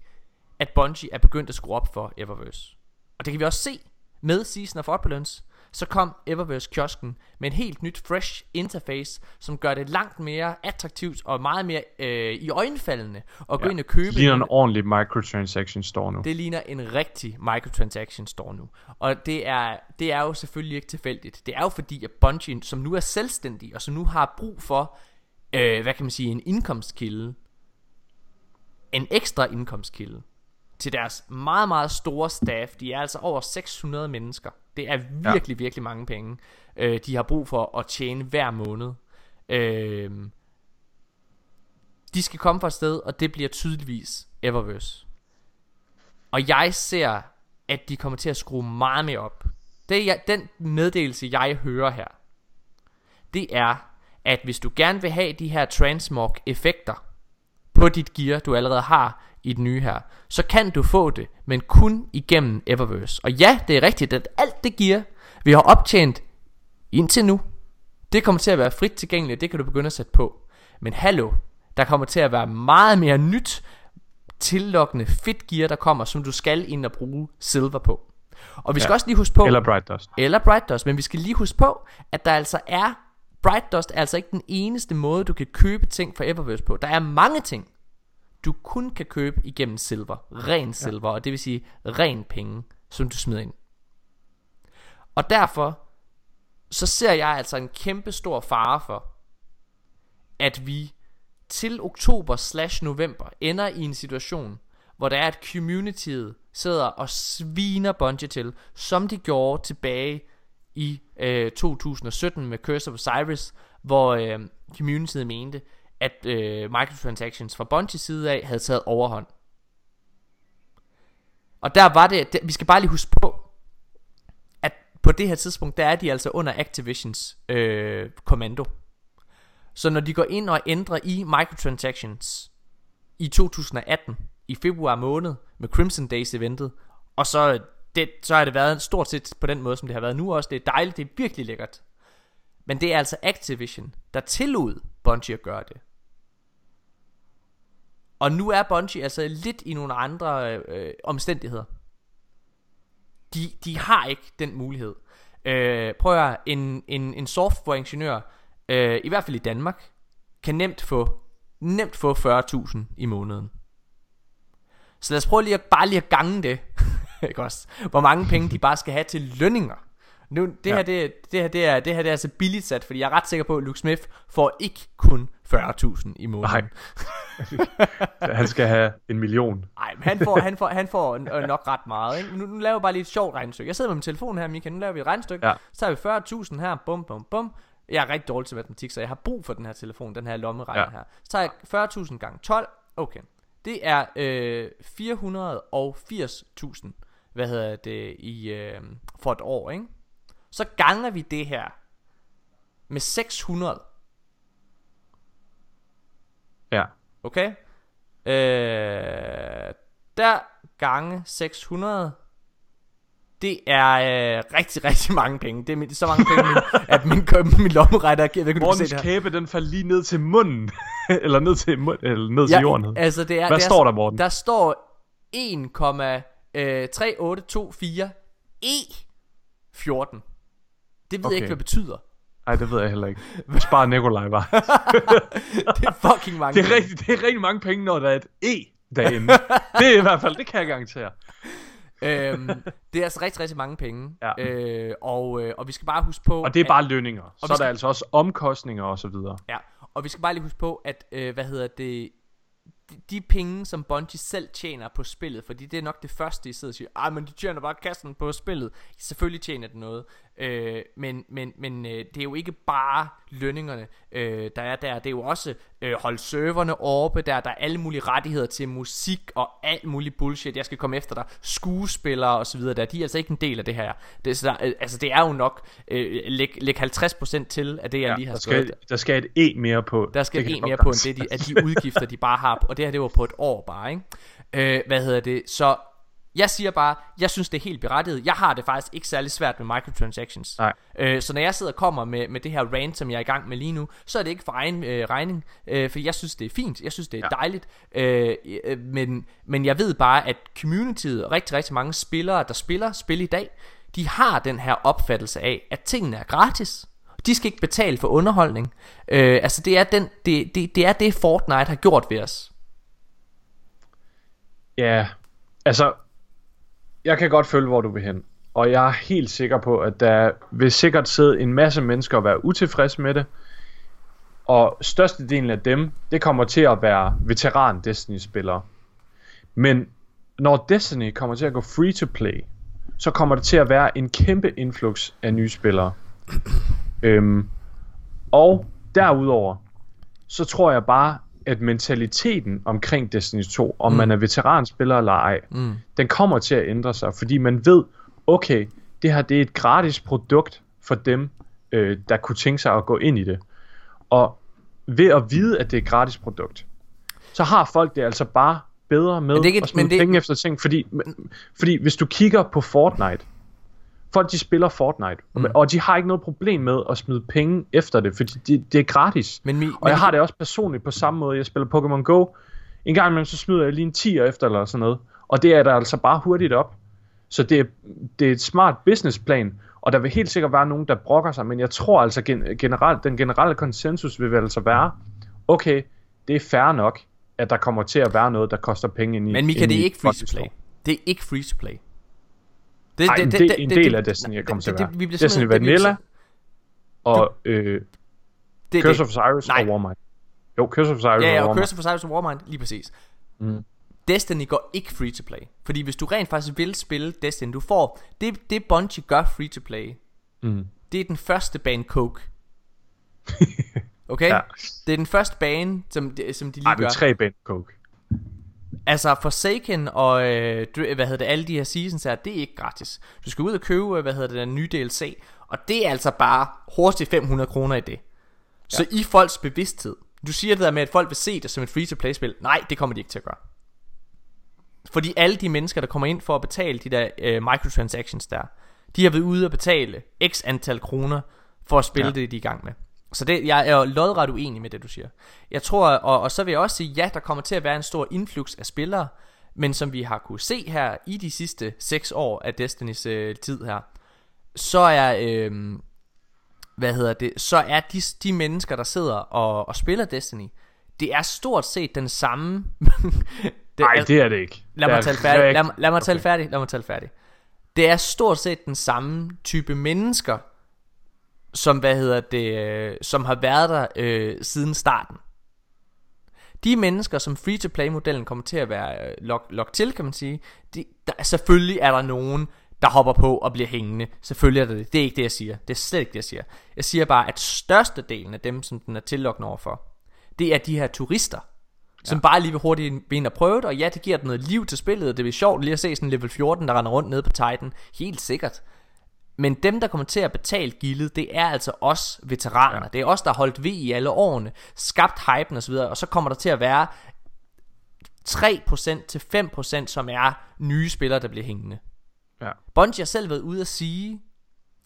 at Bungie er begyndt at skrue op for Eververse. Og det kan vi også se med Season of Opulence. Så kom Eververse kiosken med en helt nyt fresh interface, som gør det langt mere attraktivt og meget mere øh, i øjenfaldende at gå ind og købe. Det ligner en ordentlig microtransaction store nu. Det ligner en rigtig microtransaction store nu. Og det er, det er jo selvfølgelig ikke tilfældigt. Det er jo fordi, at Bungie, som nu er selvstændig, og som nu har brug for, øh, hvad kan man sige, en indkomstkilde, en ekstra indkomstkilde, til deres meget, meget store staff. De er altså over 600 mennesker. Det er virkelig, ja. virkelig mange penge, øh, de har brug for at tjene hver måned. Øh, de skal komme fra et sted, og det bliver tydeligvis Eververse. Og jeg ser, at de kommer til at skrue meget mere op. Det jeg, den meddelelse, jeg hører her, det er, at hvis du gerne vil have de her transmog effekter på dit gear, du allerede har i den nye her, så kan du få det, men kun igennem Eververse. Og ja, det er rigtigt, at alt det gear, vi har optjent indtil nu, det kommer til at være frit tilgængeligt, det kan du begynde at sætte på. Men hallo, der kommer til at være meget mere nyt, tillokkende fedt gear, der kommer, som du skal ind og bruge silver på. Og vi skal ja. også lige huske på... Eller Bright Dust. Eller Bright Dust, men vi skal lige huske på, at der altså er... Bright Dust er altså ikke den eneste måde, du kan købe ting for Eververse på. Der er mange ting, du kun kan købe igennem silver. Ren silver, ja. og det vil sige ren penge, som du smider ind. Og derfor, så ser jeg altså en kæmpe stor fare for, at vi til oktober slash november ender i en situation, hvor der er et communityet sidder og sviner Bungie til, som de gjorde tilbage i øh, 2017 med Curse of Osiris, hvor øh, communityet mente, at øh, microtransactions fra Bungies side af havde taget overhånd. Og der var det, det, vi skal bare lige huske på, at på det her tidspunkt, der er de altså under Activisions øh, kommando. Så når de går ind og ændrer i microtransactions i 2018, i februar måned, med Crimson Days eventet, og så, det, så har det været stort set på den måde, som det har været nu også. Det er dejligt, det er virkelig lækkert. Men det er altså Activision, der tillod Bungie at gøre det. Og nu er Bungie altså lidt i nogle andre øh, omstændigheder. De, de har ikke den mulighed. Øh, prøv at høre, en, en, en softwareingeniør, øh, i hvert fald i Danmark, kan nemt få, nemt få 40.000 i måneden. Så lad os prøve lige at, bare lige at gange det. *laughs* ikke også? Hvor mange penge de bare skal have til lønninger. Nu, det, ja. her, det, det, her, det, er, det her det er altså billigt sat, fordi jeg er ret sikker på, at Luke Smith får ikke kun 40.000 i måneden. Nej, *laughs* han skal have en million. Nej, men han får, han får, han får nok ret meget. Ikke? Nu, nu laver vi bare lige et sjovt regnestykke. Jeg sidder med min telefon her, Mika. Nu laver vi et regnestykke. Ja. Så har vi 40.000 her. Bum, bum, bum. Jeg er rigtig dårlig til matematik, så jeg har brug for den her telefon, den her lommeregner ja. her. Så tager jeg 40.000 gange 12. Okay. Det er øh, 480.000, hvad hedder det, i, øh, for et år, ikke? Så ganger vi det her med 600. Ja. Okay? Øh, der gange 600 det er øh, rigtig, rigtig mange penge. Det er, min, det er så mange penge, min, *laughs* at min, min lommeretter giver. Jeg Morgens kæbe, den falder lige ned til munden. *laughs* eller ned til, mund, eller ned ja, til jorden. Altså, det er, Hvad det er, står der, Morten? Der står 1,3824 E14. Det ved okay. jeg ikke, hvad det betyder. Nej, det ved jeg heller ikke. Spar Nikolaj bare. *laughs* det er fucking mange det er, rigtig, det er rigtig mange penge, når der er et E derinde. *laughs* det er i hvert fald, det kan jeg garantere. øhm, det er altså rigtig, rigtig mange penge. Ja. Øh, og, øh, og vi skal bare huske på... Og det er bare at, lønninger. Så skal, er der altså også omkostninger og så videre. Ja, og vi skal bare lige huske på, at, øh, hvad hedder det, de, de penge, som Bungie selv tjener på spillet, fordi det er nok det første, de sidder og siger, ej, men de tjener bare kassen på spillet. Selvfølgelig tjener det noget. Øh, men men, men øh, det er jo ikke bare lønningerne, øh, der er der. Det er jo også øh, holde serverne oppe der. Der er alle mulige rettigheder til musik og alt muligt bullshit. Jeg skal komme efter dig. Skuespillere og så videre der. De er altså ikke en del af det her. Det, så der, øh, altså det er jo nok øh, læg, læg 50% til af det, jeg Ja, lige har der, skrevet. skal, der skal et E mere på. Der skal en jeg mere på end det, de, af de udgifter, de bare har. Og det her, det var på et år bare, ikke? Øh, hvad hedder det? Så jeg siger bare, jeg synes, det er helt berettiget. Jeg har det faktisk ikke særlig svært med microtransactions. Nej. Øh, så når jeg sidder og kommer med, med det her rant, som jeg er i gang med lige nu, så er det ikke for egen øh, regning. Øh, for jeg synes, det er fint. Jeg synes, det er ja. Dejligt. Øh, øh, men, men jeg ved bare, at communityet og rigtig, rigtig mange spillere, der spiller spil i dag, de har den her opfattelse af, at tingene er gratis. De skal ikke betale for underholdning. Øh, altså det er, den, det, det, det er det, Fortnite har gjort ved os. Ja, altså, jeg kan godt følge, hvor du vil hen. Og jeg er helt sikker på, at der vil sikkert sidde en masse mennesker og være utilfredse med det. Og størstedelen af dem, det kommer til at være veteran Destiny-spillere. Men når Destiny kommer til at gå free to play, så kommer det til at være en kæmpe influx af nye spillere. øhm, og derudover, så tror jeg bare, at mentaliteten omkring Destiny 2, om mm. man er veteranspiller eller ej, Mm. den kommer til at ændre sig, fordi man ved, okay, det her det er et gratis produkt for dem, øh, der kunne tænke sig at gå ind i det. Og ved at vide, at det er et gratis produkt, så har folk det altså bare bedre med Men det er ikke- at smide men det- penge efter ting, fordi, fordi hvis du kigger på Fortnite, folk de spiller Fortnite, mm. og de har ikke noget problem med at smide penge efter det, fordi det, det er gratis. Men mi, Og jeg har det også personligt på samme måde. Jeg spiller Pokémon Go. En gang imellem, så smider jeg lige en 10'er efter eller sådan noget. Og det er der altså bare hurtigt op. Så det er, det er et smart businessplan. Og der vil helt sikkert være nogen, der brokker sig. Men jeg tror altså gen- generelt, den generelle konsensus vil altså være, okay, det er fair nok, at der kommer til at være noget, der koster penge ind i Men Mika, det er ikke free to play. Det er ikke free to play. Det, Ej, en del- en del af Destiny er nej, kommet til at det- være. det- vi bliver Destiny simpelthen- det Vanilla og øh, det, Curse det. of Osiris Nej. og Warmind. Jo, Curse of Osiris Ja, ja, og og. Curse of Osiris og Warmind, lige præcis. Mm. Destiny går ikke free to play. Fordi hvis du rent faktisk vil spille Destiny, du får... Det, det Bungie gør free to play, Mm. det er den første bane Coke. *laughs* Okay? Ja. Det er den første bane, som, de- som de lige Ej, det gør. er tre band coke. Altså Forsaken og øh, hvad hedder det, alle de her seasons her, det er ikke gratis. Du skal ud og købe, øh, hvad hedder det, den nye DLC, og det er altså bare hurtigt 500 kroner i det. Så i folks bevidsthed, du siger det der med, at folk vil se det som et free-to-play-spil. Nej, det kommer de ikke til at gøre. Fordi alle de mennesker, der kommer ind for at betale de der øh, microtransactions der, de har været ude og betale x antal kroner for at spille ja. Ja. det, de er i gang med. Så det, jeg er jo lodret uenig med det, du siger. Jeg tror, og, og så vil jeg også sige, ja, der kommer til at være en stor influx af spillere, men som vi har kunne se her i de sidste 6 år af Destinys øh, tid her, så er, øh, hvad hedder det, så er de, de mennesker, der sidder og, og spiller Destiny, det er stort set den samme... *laughs* det, Nej, det er det ikke. Lad mig tale færdig. Lad, mig- lad mig tale okay. færdig. Lad mig tale færdig. Det er stort set den samme type mennesker, som hvad hedder det, øh, som har været der øh, siden starten. De mennesker, som free-to-play-modellen kommer til at være øh, lok til, kan man sige, de, der, selvfølgelig er der nogen, der hopper på og bliver hængende. Selvfølgelig er der det. Det er ikke det, jeg siger. Det er slet ikke det, jeg siger. Jeg siger bare, at størstedelen af dem, som den er tillokkende overfor, det er de her turister, som bare lige vil hurtigt ind og prøve det, og ja, det giver den noget liv til spillet, og det bliver sjovt lige at se sådan en level 14, der render rundt nede på Titan, helt sikkert. Men dem, der kommer til at betale gildet, det er altså os veteraner. Ja. Det er os, der har holdt ved i alle årene, skabt hypen osv., og så kommer der til at være 3% til 5%, som er nye spillere, der bliver hængende. Ja. Bungie har selv været ude at sige,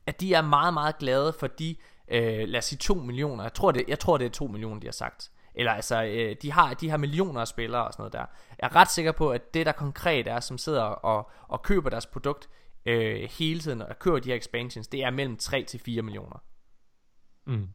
at de er meget, meget glade for de, øh, lad os sige 2 millioner. Jeg tror, det, jeg tror, det er 2 millioner, de har sagt. Eller altså, øh, de, har, de har millioner af spillere og sådan noget der. Jeg er ret sikker på, at det der konkret er, som sidder og, og køber deres produkt øh, hele tiden, og køber de her expansions, det er mellem 3 til 4 millioner. Mm.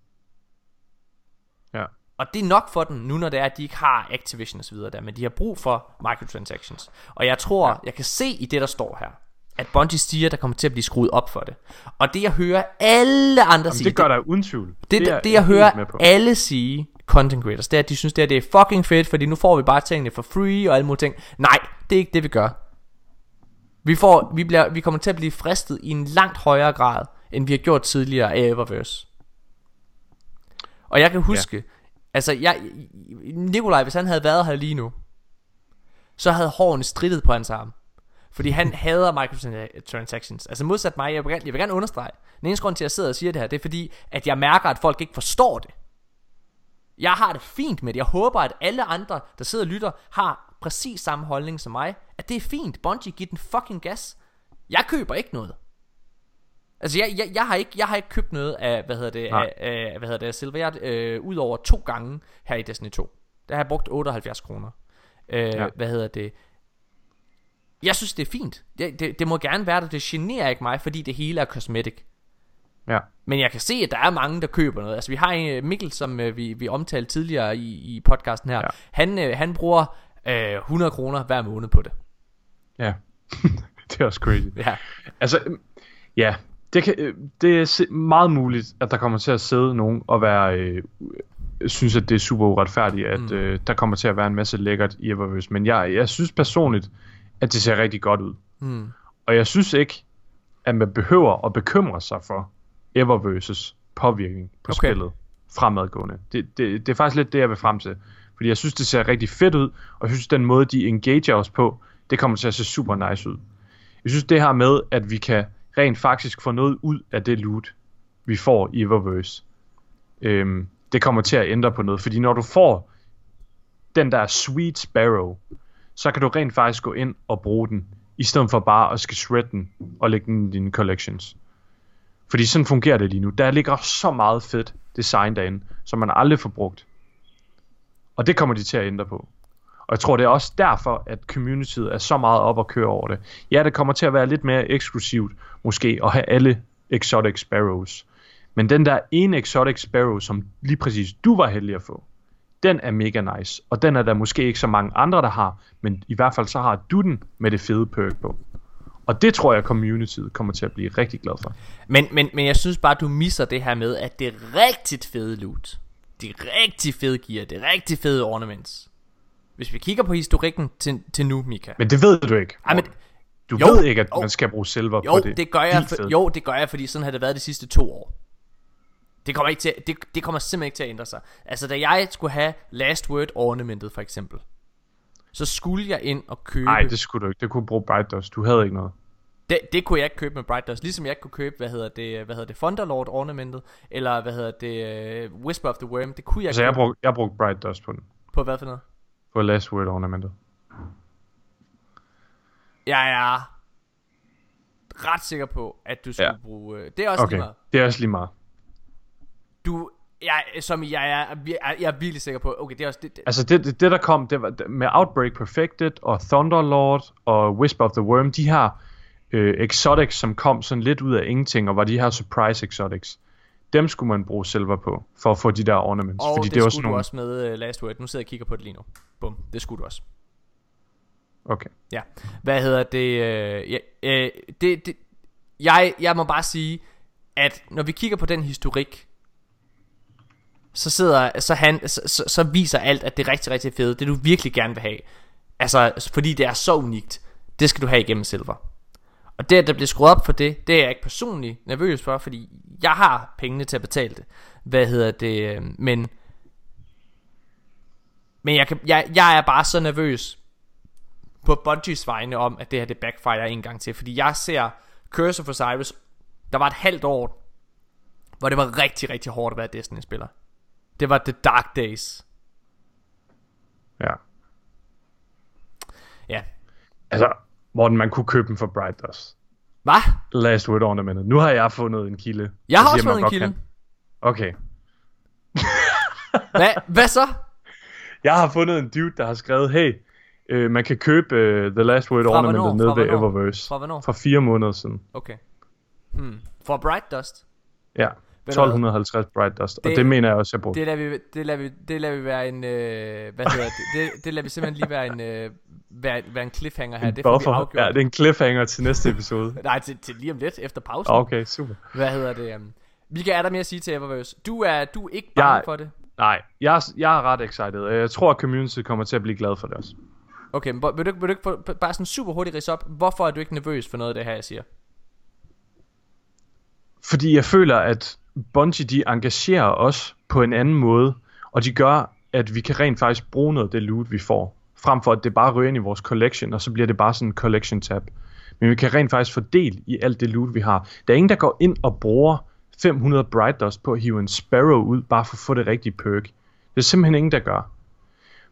Ja. Og det er nok for den, nu når det er, at de ikke har Activision videre der, men de har brug for microtransactions. Og jeg tror, ja. jeg kan se i det, der står her, at Bungie siger, der kommer til at blive skruet op for det. Og det jeg hører alle andre Jamen, sige, det gør der uden tvivl. det, det, det, jeg hører alle sige, content creators, det er, at de synes, det, er, det er fucking fedt, fordi nu får vi bare tingene for free og alle mulige ting. Nej, det er ikke det, vi gør. Vi, får, vi, bliver, vi kommer til at blive fristet i en langt højere grad, end vi har gjort tidligere af Eververse. Og jeg kan huske, ja. altså jeg, Nikolaj, hvis han havde været her lige nu, så havde hårene strittet på hans arm. Fordi han *laughs* hader microtransactions. Altså modsat mig, jeg vil, gerne, jeg vil gerne understrege. Den eneste grund til, at jeg sidder og siger det her, det er fordi, at jeg mærker, at folk ikke forstår det. Jeg har det fint med det. Jeg håber, at alle andre, der sidder og lytter, har præcis samme holdning som mig. At det er fint. Bungie, giv den fucking gas. Jeg køber ikke noget. Altså, jeg, jeg, jeg, har ikke, jeg har ikke købt noget af, hvad hedder det, af, af, hvad hedder det, af Silver. Jeg, øh, ud over to gange her i Destiny 2. Der har jeg brugt 78 kroner. Øh, ja. Hvad hedder det? Jeg synes, det er fint. Det, det, det må gerne være der. Det generer ikke mig, fordi det hele er cosmetic. Ja. Men jeg kan se, at der er mange, der køber noget. Altså, vi har en Mikkel, som uh, vi, vi omtalte tidligere i, i podcasten her. Ja. Han, uh, han bruger uh, 100 kroner hver måned på det. Ja, *laughs* det er også crazy. Ja. Altså, øhm, ja, det, kan, øh, det er meget muligt, at der kommer til at sidde nogen og være, øh, synes, at det er super uretfærdigt, at mm. øh, der kommer til at være en masse lækkert i Eververse. Men jeg, jeg synes personligt, at det ser rigtig godt ud. Mm. Og jeg synes ikke, at man behøver at bekymre sig for Eververses påvirkning på okay. spillet fremadgående. Det, det, det er faktisk lidt det, jeg vil frem til. Fordi jeg synes, det ser rigtig fedt ud, og jeg synes, den måde, de engager os på, det kommer til at se super nice ud. Jeg synes, det her med, at vi kan rent faktisk få noget ud af det loot, vi får i Eververse, øhm, det kommer til at ændre på noget. Fordi når du får den der Sweet Sparrow, så kan du rent faktisk gå ind og bruge den, i stedet for bare at skal shred den og lægge den i dine collections. Fordi sådan fungerer det lige nu. Der ligger så meget fedt design derinde, som man aldrig får brugt. Og det kommer de til at ændre på. Og jeg tror, det er også derfor, at communityet er så meget op at køre over det. Ja, det kommer til at være lidt mere eksklusivt, måske, at have alle exotic sparrows. Men den der ene exotic sparrow, som lige præcis du var heldig at få, den er mega nice. Og den er der måske ikke så mange andre, der har, men i hvert fald så har du den med det fede perk på. Og det tror jeg, communityet kommer til at blive rigtig glad for. Men, men, men jeg synes bare, du misser det her med, at det er rigtig fede loot. Er rigtig fede gear. Det er rigtig fede ornaments. Hvis vi kigger på historikken til, til nu, Mika. Men det ved du ikke. Ej, men, du jo, ved ikke, at jo, man skal bruge silver jo, på det. det gør jeg, for, jo, det gør jeg, fordi sådan har det været de sidste to år. Det kommer, ikke til, det, det kommer simpelthen ikke til at ændre sig. Altså, da jeg skulle have Last Word ornamentet, for eksempel, så skulle jeg ind og købe... Nej, det skulle du ikke. Det kunne bruge Bright Dust. Du havde ikke noget. Det, det kunne jeg ikke købe med Bright Dust, ligesom jeg ikke kunne købe, hvad hedder det, hvad hedder det, Thunderlord ornamentet, eller hvad hedder det, uh, Whisper of the Worm, det kunne jeg altså, ikke jeg brugte, jeg brugte Bright Dust på den. På hvad for noget? På Last Word ornamentet. Jeg er ret sikker på, at du skulle Ja. bruge, øh, det er også Okay, lige meget. det er også lige meget. Du, jeg, som jeg er, jeg, jeg er virkelig sikker på, okay, det er også, det, det, Altså det, det, det der kom, det var med Outbreak Perfected og Thunderlord og Whisper of the Worm, de her øh, exotics, som kom sådan lidt ud af ingenting, og var de her surprise exotics. Dem skulle man bruge silver på, for at få de der ornaments. og fordi det, det var skulle sådan du nogle... også med uh, Last Word, nu sidder jeg og kigger på det lige nu. Bum, det skulle du også. Okay. Ja. Hvad hedder det? Øh, ja, øh, det, det jeg, jeg må bare sige, at når vi kigger på den historik, så sidder, så, han, så, så, så viser alt, at det er rigtig, rigtig fedt. Det du virkelig gerne vil have. Altså, fordi det er så unikt. Det skal du have igennem Silver. Og det, at der bliver skruet op for det, det er jeg ikke personligt nervøs for, fordi jeg har pengene til at betale det. Hvad hedder det? øh, Men, men jeg, kan, jeg, jeg er bare så nervøs på Bungies vegne om, at det her det backfire en gang til. Fordi jeg ser Curse of Osiris, der var et halvt år, hvor det var rigtig, rigtig hårdt at være Destiny-spiller. Det var The Dark Days. Ja. Ja. Altså, Morten, man kunne købe dem for Bright Dust. Hvad? Last Word Ornamentet. Nu har jeg fundet en kilde. Jeg har også fået en kilde. kan. Okay. Hvad, hvad så? *laughs* Jeg har fundet en dude, der har skrevet, hey, øh, man kan købe øh, The Last Word Fra Ornamentet hvornår? nede Fra ved hvornår? Eververse. Fra hvornår? For fire måneder siden. Okay. Hmm. For Bright Dust. Ja. du hvad? 1250 Bright Dust. Og Det- det mener jeg også, jeg brugte. Det lader vi, det lader vi, det lader vi være en, øh, hvad hedder det? det? Det lader vi simpelthen lige være en, øh, være, være en cliffhanger her. En det får vi buffer. afgjort. Ja, det er en cliffhanger til næste episode. *laughs* Nej, til, til lige om lidt, efter pausen. okay, super. Hvad hedder det? Um, Mika, er der mere at sige til Eververse? Du er, du er ikke bange Jeg- for det? Nej, jeg, er- jeg er ret excited, og jeg tror, at community kommer til at blive glad for det også. Okay, men vil du, ikke- vil du ikke bare sådan super hurtigt ridse op, hvorfor er du ikke nervøs for noget af det her, jeg siger? Fordi jeg føler, at Bungie de engagerer os på en anden måde, og de gør, at vi kan rent faktisk bruge noget af det loot, vi får. Frem for at det bare ryger ind i vores collection, og så bliver det bare sådan en collection tab. Men vi kan rent faktisk fordele i alt det loot, vi har. Der er ingen, der går ind og bruger 500 Bright Dust på at hive en Sparrow ud, bare for at få det rigtige perk. Det er simpelthen ingen, der gør.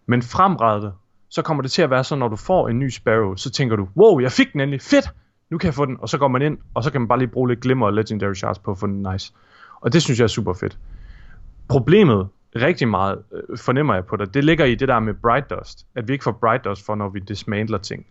Men fremrettet, så kommer det til at være så, når du får en ny Sparrow, så tænker du, wow, jeg fik den endelig, fedt, nu kan jeg få den, og så går man ind, og så kan man bare lige bruge lidt glimmer og Legendary Shards på at få den nice. Og det synes jeg er super fedt. Problemet, rigtig meget, øh, fornemmer jeg på dig, det ligger i det der med Bright Dust, at vi ikke får Bright Dust for, når vi dismantler ting.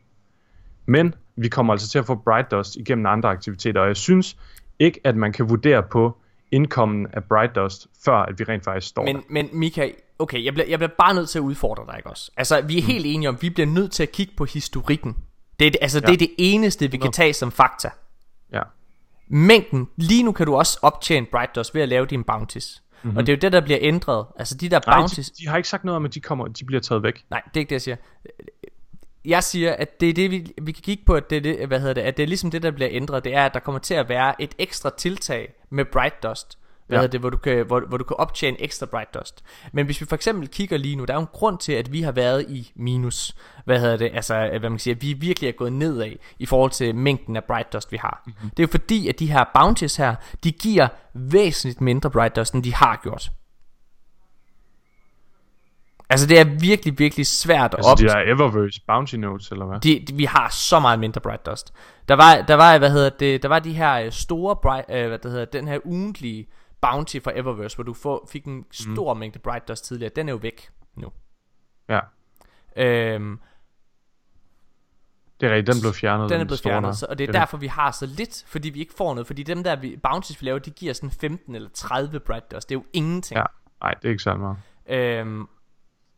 Men vi kommer altså til at få Bright Dust igennem andre aktiviteter, og jeg synes ikke, at man kan vurdere på indkommen af Bright Dust, før at vi rent faktisk står Men, der. men Mika, okay, jeg bliver, jeg bliver bare nødt til at udfordre dig, ikke også? Altså, vi er helt enige om, vi bliver nødt til at kigge på historikken. Det er, altså, ja. det er det eneste, vi kan tage som fakta. Ja. Mængden, lige nu kan du også optjene Bright Dust ved at lave dine bounties. Mm-hmm. Og det er jo det, der bliver ændret. Altså, de der Mhm. Nej, bounties... de, de har ikke sagt noget om, at de, kommer, de bliver taget væk. Nej, det er ikke det, jeg siger. Jeg siger, at det er det, vi, vi kan kigge på, at det, er det, hvad hedder det, at det er ligesom det, der bliver ændret. Det er, at der kommer til at være et ekstra tiltag med Bright Dust. Hvad Ja. det, hvor, du kan, hvor, hvor du kan optjene ekstra Bright Dust. Men hvis vi for eksempel kigger lige nu, der er jo en grund til, at vi har været i minus. Hvad hedder det? Altså, hvad man kan sige, at vi virkelig er gået nedad i forhold til mængden af Bright Dust, vi har. Mm-hmm. Det er jo fordi, at de her bounties her, de giver væsentligt mindre Bright Dust, end de har gjort. Altså, det er virkelig, virkelig svært at Altså op... de der Eververse Bounty Notes, eller hvad? De, de, vi har så meget mindre Bright Dust. Der var, der var, hvad hedder det, der var de her øh, store, bright, øh, hvad det hedder, den her ugentlige bounty fra Eververse, hvor du får, fik en stor mm. mængde Bright Dust tidligere. Den er jo væk nu. Ja, Øhm, det er rigtigt. Den blev fjernet. den er blevet fjernet, så, og det er derfor, vi har så lidt, fordi vi ikke får noget. Fordi dem der vi, bounties, vi laver, de giver sådan 15 eller 30 Bright Dust. Det er jo ingenting. Ja, nej, det er ikke særlig meget. Øhm,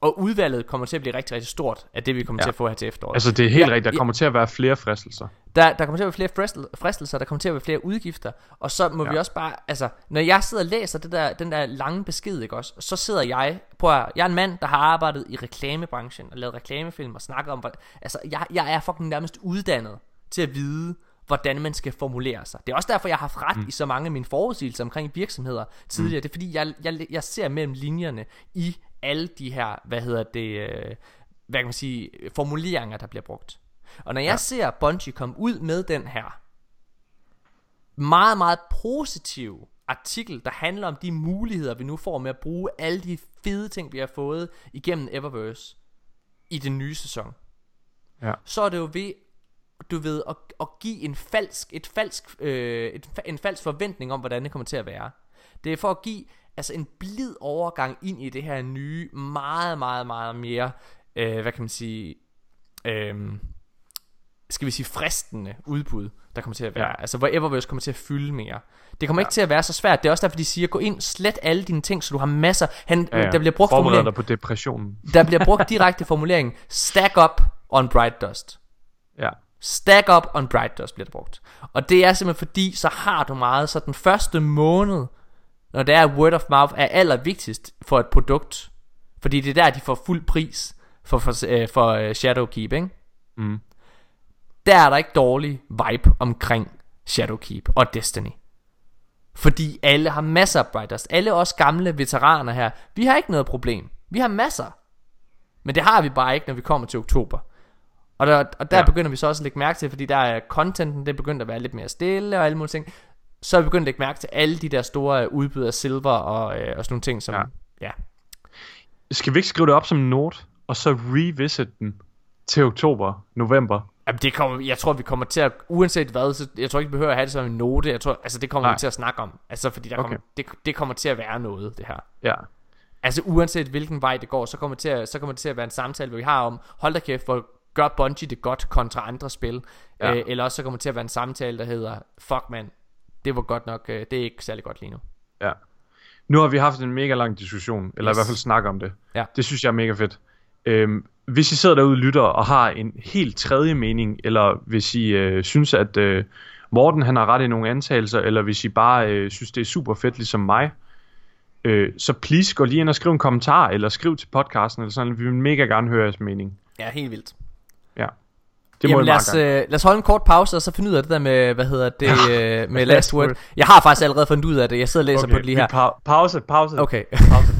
og udvalget kommer til at blive rigtig, rigtig stort af det, vi kommer Ja. til at få her til efteråret. Altså det er helt Ja, rigtigt. Der ja. kommer til at være flere fristelser. Der, der kommer til at være flere fristel, fristelser, der kommer til at være flere udgifter, og så må ja. vi Ja. også bare, altså, når jeg sidder og læser det der, den der lange besked, ikke også, så sidder jeg på, at- jeg er en mand, der har arbejdet i reklamebranchen, og lavet reklamefilm, og snakket om, hvor, altså, jeg, jeg er fucking nærmest uddannet til at vide, hvordan man skal formulere sig. Det er også derfor, jeg har haft ret mm. i så mange af mine forudsigelser omkring virksomheder tidligere. Mm. Det er fordi, jeg, jeg, jeg ser mellem linjerne i alle de her, hvad hedder det, øh, hvad kan man sige, formuleringer, der bliver brugt. Og når jeg ja. ser Bungie komme ud med den her meget, meget positiv artikel, der handler om de muligheder, vi nu får med at bruge alle de fede ting, vi har fået igennem Eververse i den nye sæson, Ja. så er det jo ved, du ved, at, at give en falsk, et falsk, øh, et, en falsk forventning om, hvordan det kommer til at være. Det er for at give altså en blid overgang ind i det her nye, meget, meget, meget mere, øh, hvad kan man sige, øh, skal vi sige fristende udbud, der kommer til at være. Ja. Altså hvor Eververse kommer til at fylde mere. Det kommer ja. ikke til at være så svært. Det er også derfor, de siger, gå ind, slet alle dine ting, så du har masser. Han, ja, ja. Der bliver brugt Forbereder formulering, dig på depressionen. *laughs* der bliver brugt direkte formulering, stack up on bright dust. Ja. Stack up on bright dust bliver det brugt. Og det er simpelthen fordi, så har du meget, så den første måned, når det er word of mouth, er allervigtigst for et produkt. Fordi det er der, de får fuld pris for, for, øh, for øh, Shadowkeep, ikke? Mm. Der er der ikke dårlig vibe omkring Shadowkeep og Destiny. Fordi alle har masser af Dust. Alle os gamle veteraner her, vi har ikke noget problem. Vi har masser. Men det har vi bare ikke, når vi kommer til oktober. Og der, og der ja. Begynder vi så også at lægge mærke til, fordi der er contenten, det er begyndt at være lidt mere stille og alle mulige ting. Så er vi begyndt at lægge mærke til alle de der store udbud af silver og, øh, og sådan nogle ting, som... Ja. Ja. Skal vi ikke skrive det op som en note, og så revisit den til oktober, november? Jamen det kommer, jeg tror vi kommer til at, uanset hvad, så jeg tror ikke vi behøver at have det som en note, jeg tror, altså det kommer Nej. vi til at snakke om, altså fordi der Okay. kommer, det, det kommer til at være noget, det her. Ja. Altså uanset hvilken vej det går, så kommer det til at, så kommer det til at være en samtale, hvor vi har om, hold da kæft, hvor gør Bungie det godt kontra andre spil. Ja. øh, eller også så kommer det til at være en samtale, der hedder, fuck man, det var godt nok, øh, det er ikke særlig godt lige nu. Ja. Nu har vi haft en mega lang diskussion, eller Yes. i hvert fald snak om det. Ja. Det synes jeg er mega fedt. Øhm, hvis I sidder derude og lytter og har en helt tredje mening, eller hvis I øh, synes, at øh, Morten han har ret i nogle antagelser, eller hvis I bare øh, synes, det er super fedt ligesom mig, øh, så please gå lige ind og skriv en kommentar, eller skriv til podcasten, eller sådan, vi vil mega gerne høre jeres mening. Ja, helt vildt. Det må Jamen lad os, øh, lad os holde en kort pause, og så finde ud af det der med, hvad hedder det, øh, med *laughs* last word. Jeg har faktisk allerede fundet ud af det. Jeg sidder og læser på det lige her. Pa- pause, pause. Okay. Pause.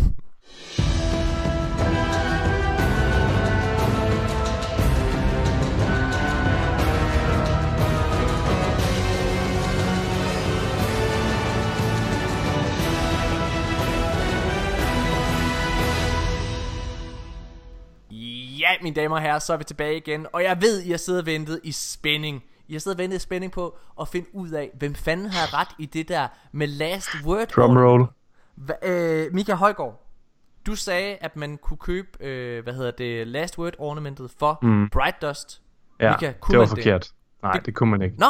Ja, mine damer og herrer, så er vi tilbage igen. Og jeg ved, I har siddet og ventet i spænding. I har siddet og ventet i spænding på at finde ud af, hvem fanden har ret i det der med last word. Drumroll. Hva, øh, Mika Højgaard, du sagde, at man kunne købe, øh, hvad hedder det, last word ornamentet for mm. Bright Dust. Ja, Mika, kunne det var man det? forkert. Nej, det kunne man ikke. Nå,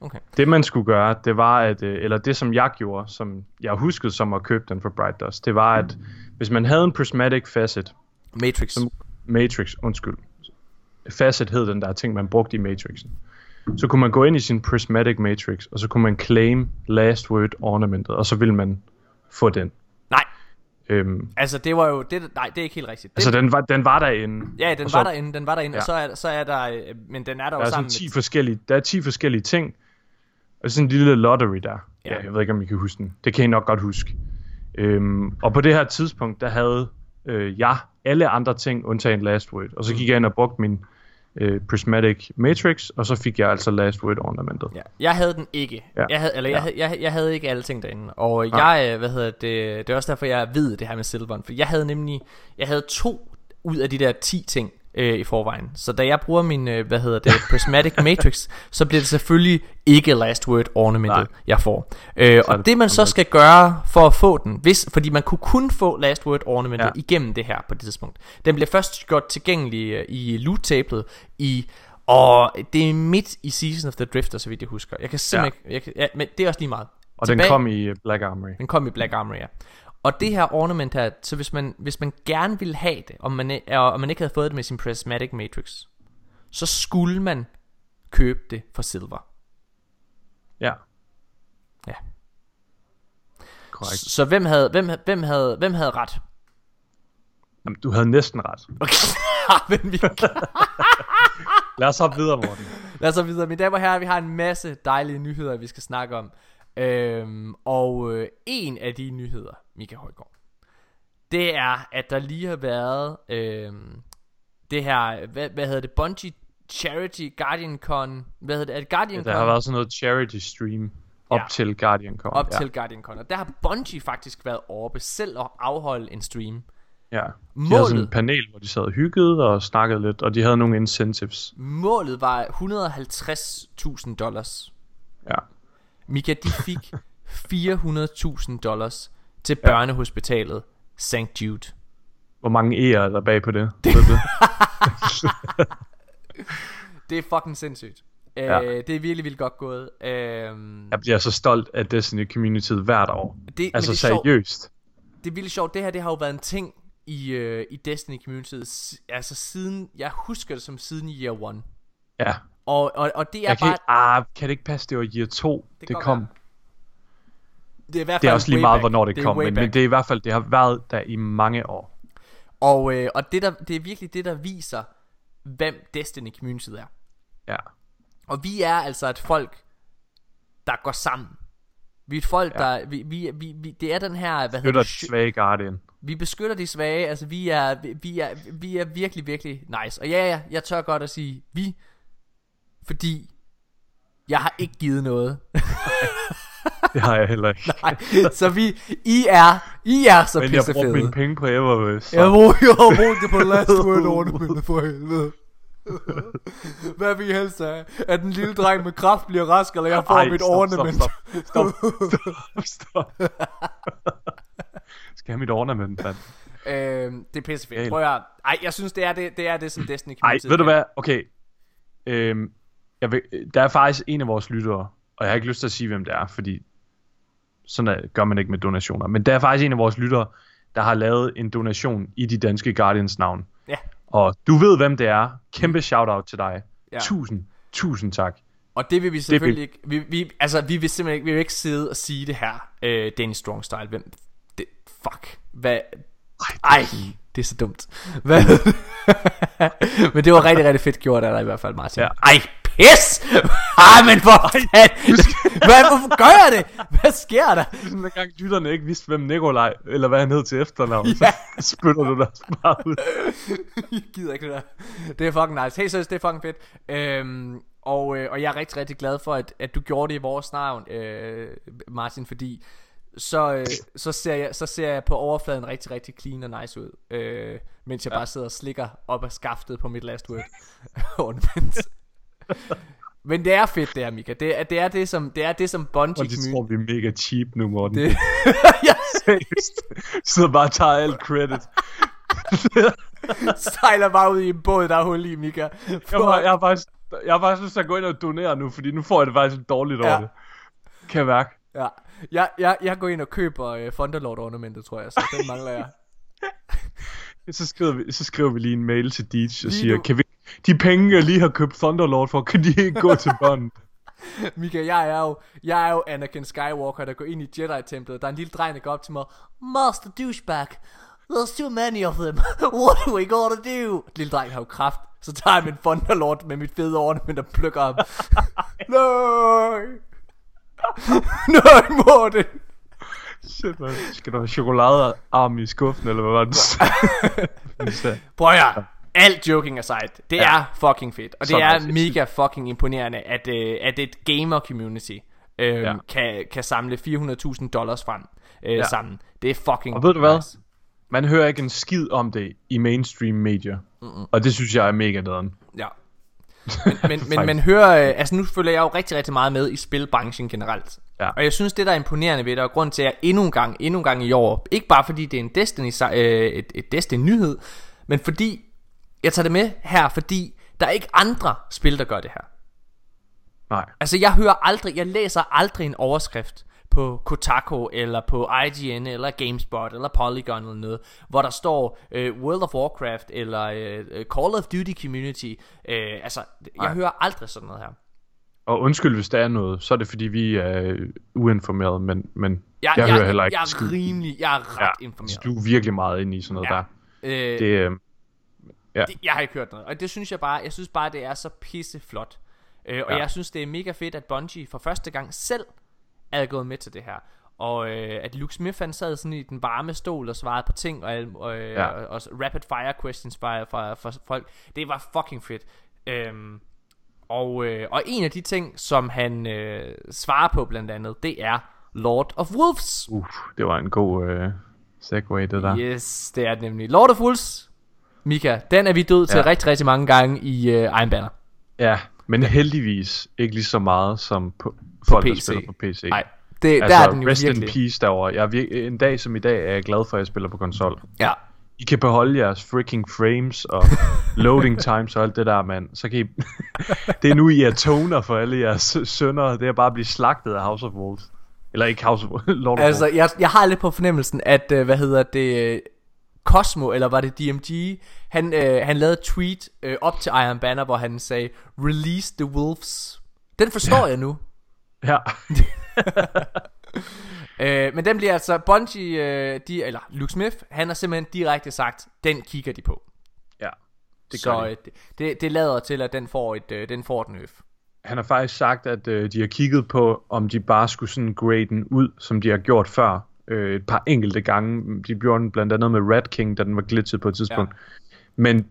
okay. Det man skulle gøre, det var at, øh, eller det som jeg gjorde, som jeg huskede som at købe den for Bright Dust, det var at, hvis man havde en prismatic facet, Matrix. som Matrix, undskyld, facet hed den der ting, man brugte i Matrixen, så kunne man gå ind i sin prismatic matrix, og så kunne man claim last word ornamentet, og så ville man få den. Nej, Øhm, altså det var jo, det, nej, det er ikke helt rigtigt. altså det, den var, den var derinde. ja, den var så- derinde, den var derinde, ja. og så er, så er der, øh, men den er der jo Der er sådan sammen 10 med, forskellige, der er 10 forskellige ting. Og sådan en lille lottery der. Ja. Ja. Jeg ved ikke, om I kan huske den. Det kan I nok godt huske. Øhm, og på det her tidspunkt, der havde øh, jeg alle andre ting, undtagen Last Word. Og så gik jeg ind og brugte min øh, Prismatic Matrix, og så fik jeg altså Last Word ornamentet. Ja, jeg havde den ikke. Ja. Ja. Jeg havde, eller jeg, Ja. havde, jeg, jeg havde ikke alle ting derinde. Og Nej. jeg, øh, hvad hedder det, det er også derfor, jeg ved det her med Silveren. For jeg havde nemlig, jeg havde to ud af de der 10 ting øh, i forvejen. Så da jeg bruger min, øh, hvad hedder det, Prismatic Matrix, så bliver det selvfølgelig ikke Last Word ornamentet, Nej. jeg får. Øh, og det man så skal gøre for at få den, hvis, fordi man kunne kun få Last Word ornamentet ja. Ja. igennem det her på det tidspunkt. Den bliver først gjort tilgængelig øh, i loot-tablet i og det er midt i Season of the Drifter, så vidt jeg husker. Jeg kan simpelthen ikke... Jeg kan, ja, men det er også lige meget. Og den kom i øh, Black Armory. Den kom i Black Armory, ja. Og det her ornament her, så hvis man, hvis man gerne ville have det, og man, og man ikke havde fået det med sin Prismatic Matrix, så skulle man købe det for silver. Ja, Ja. korrekt. Så, så hvem havde, hvem, hvem havde, hvem havde ret? Jamen, du havde næsten ret. Okay, *laughs* men vi, *laughs* Lad os hoppe videre, Morten. lad os så videre. Mine damer og herrer, vi har en masse dejlige nyheder, vi skal snakke om. Øhm, og øh, en af de nyheder, Mika Højgaard, det er, at der lige har været øhm, det her, hvad, hvad hedder det, Bungie Charity Guardian Con, hvad hedder det, er det Guardian Der Con? har været sådan noget charity stream op Ja. til Guardian kom. op ja. til Guardian Con, og der har Bungie faktisk været oppe selv at afholde en stream. Ja. De Målet- havde sådan et panel, hvor de sad og hyggede og snakkede lidt, og de havde nogle incentives. Målet var 150.000 dollars. Ja. Mika, de fik *laughs* 400.000 dollars til børnehospitalet St. Jude. Hvor mange E'er er der bag på det? Det? *laughs* Det er fucking sindssygt. Ja. Ja. Øh, det er virkelig vildt godt gået. Øhm, Jeg bliver så stolt af Destiny Community hvert år. det, Altså det er sjovt. seriøst. Det er vildt sjovt. Det her det har jo været en ting i, øh, i Destiny Community. Altså siden, jeg husker det som siden year one. Ja. Og, og, og det er Jeg kan bare, ikke, ah, kan det ikke passe, det var year 2, Det det, kan kom. godt det er i hvert fald Det er også lige meget, back. hvornår det, er kom, men, men det er i hvert fald, det har været der i mange år. Og, øh, og det, der, det er virkelig det, der viser, hvem Destiny Community er. Ja. Og vi er altså et folk, der går sammen. Vi er et folk, ja. Der... Vi, vi, vi, vi, det er den her... Hvad hedder det? de svage Guardian. Vi beskytter de svage. Altså, vi er, vi er, vi er virkelig, virkelig nice. Og ja, ja, jeg tør godt at sige vi. Fordi jeg har ikke givet noget. *laughs* Det har jeg heller ikke. *laughs* Nej, så vi... I er... I er så Men jeg brugte pissefede. mine penge på Eververse. så- Jeg bruger, jeg har brugt det på *laughs* last word ornamentet for helvede. *laughs* Hvad vil I helst have? At den lille dreng med kraft bliver rask, eller jeg får Ej, mit stop, ornament? Stop, stop, stop, stop. Skal jeg have mit ornament, mand? Øhm, det er pissefedt. Prøv at. Ej, jeg synes, det er det, det, er det som Destiny Ej, Community ved du kan. hvad? Okay. Øhm, jeg vil, der er faktisk en af vores lyttere, og jeg har ikke lyst til at sige, hvem det er, fordi sådan er, gør man ikke med donationer. Men der er faktisk en af vores lyttere, der har lavet en donation i de danske Guardians navn. Ja, Og du ved, hvem det er. Kæmpe shout-out til dig. Ja. Tusind, tusind tak. og det vil vi selvfølgelig ikke... Vi, vi, altså, vi vil simpelthen ikke, vi vil ikke sidde og sige det her, øh, Danny Strong Style. Hvem... Det, fuck. Hvad... Ej, det er så dumt. Hvad? *laughs* men det var rigtig, rigtig fedt gjort af dig i hvert fald, Martin. Ja. Ej, pis! Ej, men fanden! Hvad, hvorfor gør jeg det? Hvad sker der? *laughs* Sådan en gang lytterne ikke vidste, hvem Nikolaj, eller hvad han hed til efternavn, Ja. så spytter du dig bare ud. *laughs* Jeg gider ikke det der. Det er fucking nice. Hey, seriøst, det er fucking fedt. Øhm, og, øh, og jeg er rigtig, rigtig glad for, at, at du gjorde det i vores navn, øh, Martin, fordi så, øh, så, ser jeg, så ser jeg på overfladen rigtig, rigtig clean og nice ud. Øh, mens jeg bare sidder og slikker op af skaftet på mit last word. *laughs* *laughs* Men det er fedt det her, Mika. Det er det, er det som, det er det som Bungie Og de tror, vi er mega cheap nu, Morten. Det, *laughs* jeg Seriøst. Så bare tager alt credit. *laughs* sejler bare ud i en båd, der er hul i, Mika. Jeg, har, jeg, har faktisk, jeg har faktisk lyst til at gå ind og donere nu, fordi nu får jeg det faktisk dårligt over Ja. det. Kan jeg mærke. Ja, jeg, jeg, jeg går ind og køber øh, Thunderlord ornamentet, tror jeg, så den mangler jeg. Så skriver, vi, så skriver vi lige en mail til Deej og Lige siger, nu. kan vi, de penge, jeg lige har købt Thunderlord for, kan de ikke gå til børn? *laughs* Mika, jeg er jo, jeg er jo Anakin Skywalker, der går ind i Jedi-templet. Der er en lille dreng, der går op til mig. Master douchebag, there's too many of them. *laughs* What are we gonna do? Lille dreng har jo kraft. Så tager jeg min Thunderlord med mit fede ornament og plukker ham. *laughs* Nej! Nej, Morten! Shit, man. Skal der have chokoladearm i skuffen, eller hvad var det? Prøv at. Alt joking aside, det Ja. er fucking fedt. Og det Så er nice. mega fucking imponerende, at, øh, at et gamer community øh, Ja. kan, kan samle 400.000 dollars frem øh, Ja. sammen. Det er fucking Og ved du hvad? nice. Man hører ikke en skid om det i mainstream medier. Mm-mm. Og det synes jeg er mega nederen. Ja. Men, men, *laughs* men man hører, øh, altså nu følger jeg jo rigtig, rigtig meget med i spilbranchen generelt. Ja. Og jeg synes, det der er imponerende ved det, og grund til, at jeg endnu en gang, endnu en gang i år, ikke bare fordi det er en Destiny, øh, et, et Destiny-nyhed, men fordi, jeg tager det med her, fordi der er ikke andre spil, der gør det her. Nej. Altså jeg hører aldrig, jeg læser aldrig en overskrift på Kotaku eller på IGN eller GameSpot eller Polygon eller noget, hvor der står øh, World of Warcraft eller øh, Call of Duty Community. Øh, altså, jeg Nej. hører aldrig sådan noget her. Og undskyld, hvis der er noget, så er det fordi, vi er uinformerede, men, men Jeg, jeg, hører heller ikke jeg, jeg er rimelig, jeg er ret Ja, informeret. du er virkelig meget inde i sådan noget Ja. der. Øh, Det, øh, ja. det, jeg har ikke hørt noget, og det synes jeg bare, jeg synes bare, det er så pisse flot. Øh, og Ja. jeg synes, det er mega fedt, at Bungie for første gang selv er gået med til det her. Og øh, at Luke Smith han sad sådan i den varme stol og svarede på ting og, øh, Ja. og, og rapid fire questions fra, fra, fra folk. Det var fucking fedt. Øhm, og, øh, og en af de ting, som han øh, svarer på blandt andet, det er Lord of Wolves. Uh, det var en god øh, segue, det der. Yes, det er det nemlig. Lord of Wolves, Mika, den er vi død til Ja. rigtig, rigtig mange gange i øh, Iron Banner. Ja, men heldigvis ikke lige så meget som på, folk, der PC. spiller på PC. Nej, det, altså, der er den jo rest virkelig. in peace derovre. Jeg er vir- en dag som i dag er jeg glad for, at jeg spiller på konsol. Ja. I kan beholde jeres freaking frames og *laughs* loading times og alt det der, mand. Så kan I... *laughs* det er nu, I er toner for alle jeres sønner. Det er bare at blive slagtet af House of Wolves. Eller ikke House of *laughs* Lord of Altså, jeg, jeg har lidt på fornemmelsen, at, øh, hvad hedder det, øh, Cosmo, eller var det DMG, han, øh, han lavede et tweet øh, op til Iron Banner, hvor han sagde, Release the Wolves. Den forstår ja. jeg nu. Ja. *laughs* Øh, men den bliver altså, Bungie, øh, de, eller Luke Smith, han har simpelthen direkte sagt, den kigger de på. ja. Det Så gør de. øh, det, det, det lader til, at den får et, øh, den får et nerf. Han har faktisk sagt, at øh, de har kigget på, om de bare skulle sådan grade den ud, som de har gjort før. Øh, et par enkelte gange. De gjorde den blandt andet med Red King, da den var glitchet på et tidspunkt. Ja. Men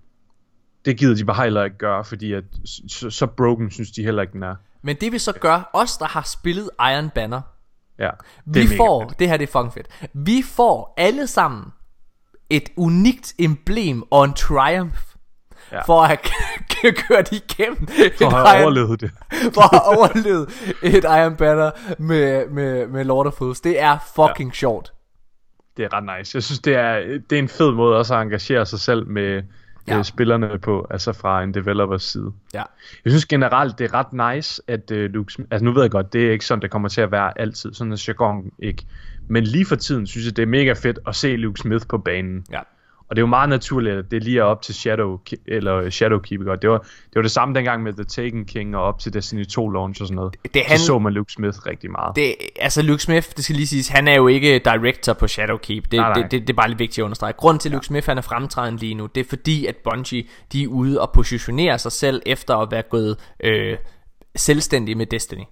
det gider de bare heller ikke gøre, fordi at, så, så broken synes de heller ikke, den er. Men det vi så gør, os der har spillet Iron Banner, Ja, vi er mega får, fedt. det her det er fucking fedt, vi får alle sammen et unikt emblem og en triumph. Ja. For at *laughs* have kørt igennem For at have Iron- overlevet det. *laughs* For at have overlevet et Iron Banner med, med, med Lord of Fools. Det er fucking ja. sjovt. Det er ret nice. Jeg synes, det er, det er en fed måde også at engagere sig selv med Ja. ja. spillerne på, altså fra en developers side. Ja. Jeg synes generelt, det er ret nice, at uh, Luke Smith, altså nu ved jeg godt, det er ikke sådan, det kommer til at være altid, sådan er jargon ikke. Men lige for tiden synes jeg, det er mega fedt at se Luke Smith på banen. Ja. Og det er jo meget naturligt, at det lige er op til Shadow, eller Shadowkeep. Og det var, det var det samme dengang med The Taken King og op til Destiny 2 launch og sådan noget. Det handl- Så så man Luke Smith rigtig meget. Det, altså Luke Smith, det skal lige siges, han er jo ikke director på Shadowkeep. Det, Nej, nej. det, det, det er bare lidt vigtigt at understrege. Grunden til, at Luke Smith han er fremtrædende lige nu, det er fordi, at Bungie, de er ude og positionerer sig selv efter at være gået øh, selvstændige med Destiny.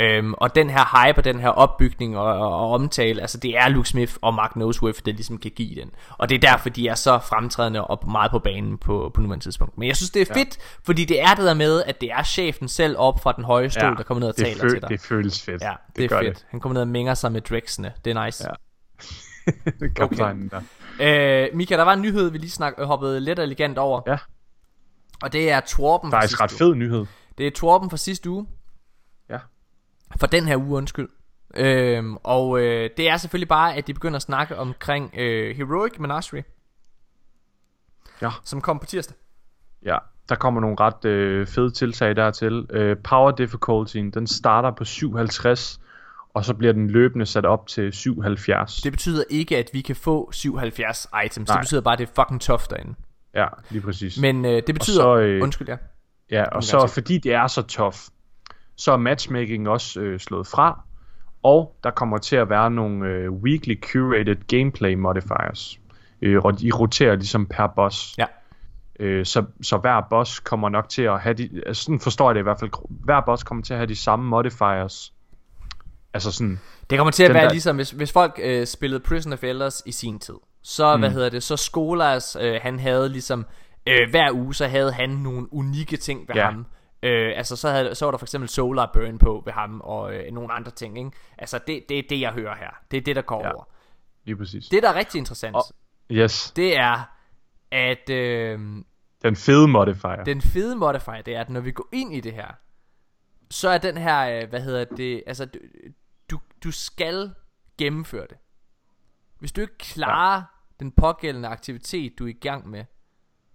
Øhm, og den her hype og den her opbygning og, og, og omtale, altså det er Luke Smith og Mark Nosworth, der ligesom kan give den. Og det er derfor, de er så fremtrædende og meget på banen på, på nuværende tidspunkt. Men jeg synes, det er fedt, fordi det er det der med, at det er chefen selv op fra den høje stol, der kommer ned og det taler føl- til dig. Det føles fedt. Ja, det, det er fedt. Han kommer ned og minger sig med Drexene. Det er nice. Ja. det. *laughs* Kaptajnen der. Øh, Mika, der var en nyhed, vi lige snak, hoppede let og elegant over. Ja. Og det er Torben fra Faktisk sidste ret fed nyhed. Det er Torben fra sidste uge. For den her uge, undskyld. Øhm, og øh, det er selvfølgelig bare, at de begynder at snakke omkring øh, Heroic Menagerie. Ja. Som kom på tirsdag. Ja, der kommer nogle ret øh, fede tiltag dertil. Øh, power difficultyen, den starter på 57, og så bliver den løbende sat op til 77. Det betyder ikke, at vi kan få 77 items. Nej. Det betyder bare, at det er fucking tough derinde. Ja, lige præcis. Men øh, det betyder... så, øh, undskyld, ja. Ja, og så fordi det er så tough, så er matchmaking også øh, slået fra, og der kommer til at være nogle øh, weekly curated gameplay modifiers. Øh, og de roterer ligesom per boss. Ja. Øh, så, så hver boss kommer nok til at have de, altså sådan forstår jeg det i hvert fald, hver boss kommer til at have de samme modifiers. Altså sådan, Det kommer til at være der- ligesom, hvis, hvis folk øh, spillede Prison of Elders i sin tid, så, mm. hvad hedder det, så Skolas, øh, han havde ligesom, øh, hver uge, så havde han nogle unikke ting ved Ja. ham. Øh, altså, så, havde, så var der for eksempel Solar Burn på ved ham, og øh, nogle andre ting, ikke? Altså, det, det er det, jeg hører her. Det er det, der går Ja. over. lige præcis. Det, der er rigtig interessant, Og- Yes, det er, at øh, den fede modifier. den fede modifier, det er, at når vi går ind i det her, så er den her, øh, hvad hedder det, altså, du, du, du skal gennemføre det. Hvis du ikke klarer ja. den pågældende aktivitet, du er i gang med,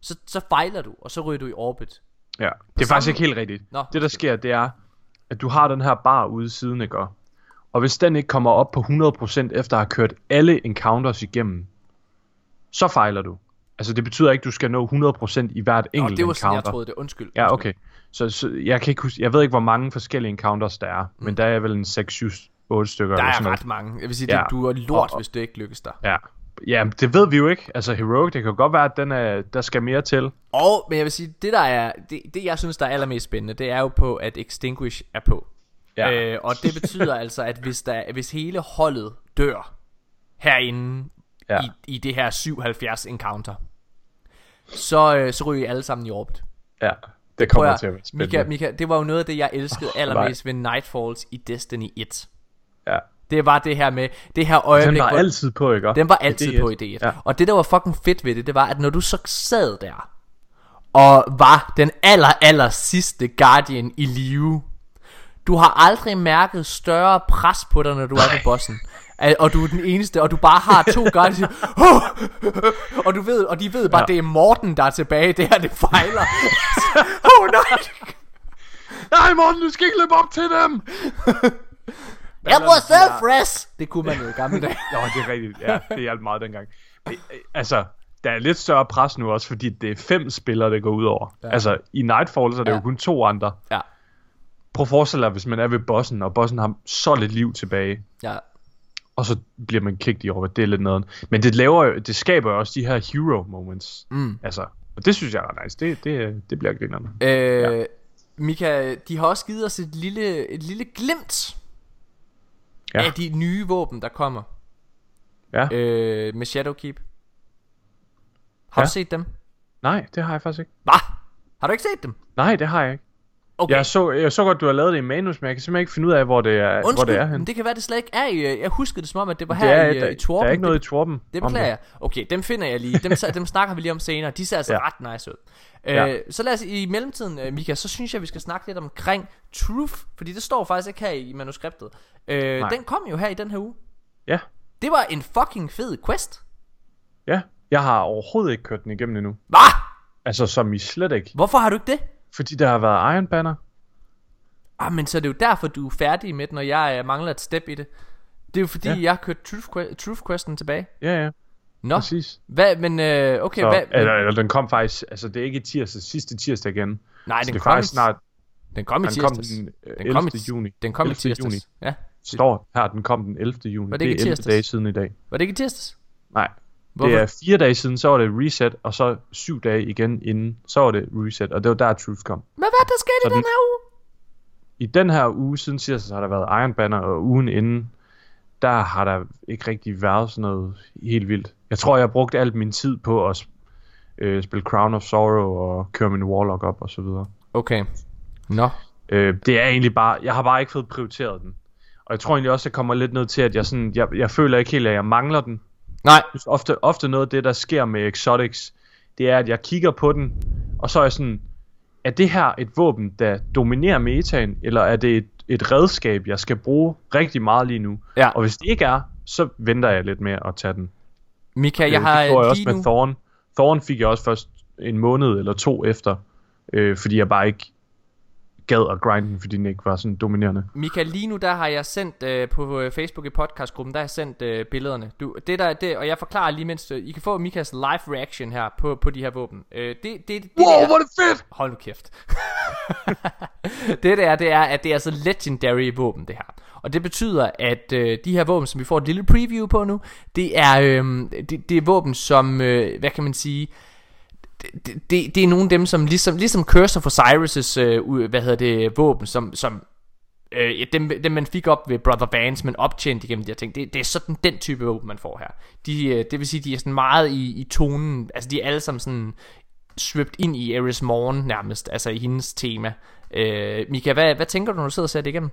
så, så fejler du, og så ryger du i orbit. Ja, det er faktisk ikke helt rigtigt. Nå, det der sker, det er, at du har den her bar ude siden, ikke? Og hvis den ikke kommer op på 100% efter at have kørt alle encounters igennem, så fejler du. Altså det betyder ikke, at du skal nå 100% i hvert enkelt det var sådan, encounter. jeg troede det. Undskyld. Ja, okay. Så, så jeg kan ikke huske, jeg ved ikke, hvor mange forskellige encounters der er, men der er vel en 6, 7, 8 stykker Der eller er sådan noget. ret mange. Jeg vil sige, Ja. det, du er lort, Og- hvis det ikke lykkes dig. Ja. Ja, det ved vi jo ikke. Altså Heroic, det kan godt være, at den er, der skal mere til. Og, men jeg vil sige, det der er, det, det jeg synes, der er allermest spændende, det er jo på, at Extinguish er på. Ja. Øh, og det betyder altså, at hvis, der, hvis hele holdet dør herinde Ja. i, i det her 77 encounter, så, øh, så ryger I alle sammen i orbit. Ja, det Prøv kommer at- til at være spændende. Mika, Mika, det var jo noget af det, jeg elskede *laughs* allermest ved Nightfalls i Destiny 1. Det var det her med, det her øjeblik, Den var hvor- altid på, ikke? den var altid på D1. i D1. Ja. Og det der var fucking fedt ved det, det var, at når du så sad der, og var den aller, aller sidste Guardian i live, du har aldrig mærket større pres på dig, når du er på bossen. Og du er den eneste, og du bare har to *laughs* Guardians. og du ved, og de ved bare, Ja. det er Morten, der er tilbage. Det her, det fejler. *laughs* oh nej. Nej, Morten, du skal ikke løbe op til dem! *laughs* Jeg var selv fresh. Det kunne man jo i gamle dage. Nå, det er rigtigt. Ja, det hjalp meget dengang. Men, øh, altså, der er lidt større pres nu også, fordi det er fem spillere, der går ud over. Ja. Altså, i Nightfall, så er det Ja. jo kun to andre. Ja, Prøv at forestille dig, hvis man er ved bossen, og bossen har så lidt liv tilbage, ja. og så bliver man kicked i over. Det er lidt noget. Men det laver jo, det skaber jo også de her hero moments. Mm. Altså, og det synes jeg er ret nice. Det, det, det bliver grinerne. Øh, ja. Mika, de har også givet os et lille, et lille glimt Ja. af de nye våben, der kommer Ja. øh, med Shadowkeep. Har Ja. du set dem? Nej, det har jeg faktisk ikke. Hvad? Har du ikke set dem? Nej, det har jeg ikke. Okay. Jeg så, jeg så godt, du har lavet det i manus, men jeg kan simpelthen ikke finde ud af, hvor det er, hvor Undskyld, det er henne. det kan være, det slet ikke er i... øh, Jeg huskede det som om, at det var Det her er, i, der, øh, i Torben. der er ikke noget det, i Torben. det om beklager jeg. Okay, dem finder jeg lige. Dem, dem snakker vi lige om senere. De ser altså Ja. ja. ret nice ud. Ja. Øh, så lad os i mellemtiden, øh, Mika, så synes jeg, vi skal snakke lidt omkring Truth. Fordi det står faktisk ikke her i manuskriptet. Øh, Nej. den kom jo her i den her uge. Ja, Det var en fucking fed quest. ja. Jeg har overhovedet ikke kørt den igennem endnu. Hvad? Altså, som I slet ikke. Hvorfor har du ikke det? Fordi der har været Iron Banner. Ah, men så er det jo derfor, du er færdig med den, og jeg øh, mangler et step i det. Det er jo fordi, Ja. jeg har kørt Truth, que- Truth Questen tilbage. Ja, ja. Nå, Præcis. hvad, men øh, okay, Så, hvad, eller, eller, den kom faktisk, altså det er ikke i tirsdag, sidste tirsdag igen. nej, den det kom, faktisk snart, den kom i den kom den øh, Den 11. kom i, juni. Den kom i 11. tirsdags. juni. Ja. Står her, den kom den 11. juni. Var det det, ikke i er 11 tirsdags? dage siden i dag. Var det ikke i tirsdags? Nej, Hvorfor? det er fire dage siden, så var det reset, og så syv dage igen inden, så var det reset, og det var der Truth kom. Men hvad der skete i Så den den- her uge? I den her uge siden tirsdag, så har der været Iron Banner, og ugen inden, der har der ikke rigtig været sådan noget helt vildt. Jeg tror, jeg har brugt alt min tid på at øh, spille Crown of Sorrow og køre min Warlock op og så videre. Okay. Nå. Øh, det er egentlig bare, jeg har bare ikke fået prioriteret den. Og jeg tror egentlig også, jeg kommer lidt ned til, at jeg, sådan, jeg, jeg føler ikke helt, at jeg mangler den. Nej. Jeg Ofte, ofte noget af det, der sker med Exotics, det er, at jeg kigger på den, og så er jeg sådan, er det her et våben, der dominerer metaen, eller er det et, et redskab, jeg skal bruge rigtig meget lige nu? Ja. Og hvis det ikke er, så venter jeg lidt med at tage den. Mika, jeg Øh, har det gjorde jeg også med nu... Thorn. Thorn fik jeg også først en måned eller to efter, øh, fordi jeg bare ikke gad at grinde den, fordi den ikke var sådan dominerende. Mika, lige nu der har jeg sendt øh, på øh, Facebook i podcastgruppen, der har jeg sendt øh, billederne. Du, det der, det, og jeg forklarer lige mens, øh, I kan få Mikas live reaction her på, på de her våben. Øh, det, det, det, det der, hvor er det fedt! Hold nu kæft. *laughs* det der, det er, at det er altså legendary våben, det her. Og det betyder, at øh, de her våben, som vi får et lille preview på nu, det er, øh, det, det er våben, som, øh, hvad kan man sige, det, det, det er nogle af dem, som ligesom, ligesom Curse of Osiris' øh, hvad hedder det, våben, som, som øh, dem, dem man fik op ved Brother Vance, men optjent igennem de her ting. Det, det er sådan den type våben, man får her. De, øh, det vil sige, de er sådan meget i, i tonen, altså de er alle sammen sådan svøbt ind i Eris Morn nærmest, altså i hendes tema. Øh, Mika, hvad, hvad tænker du, når du sidder og ser det igennem?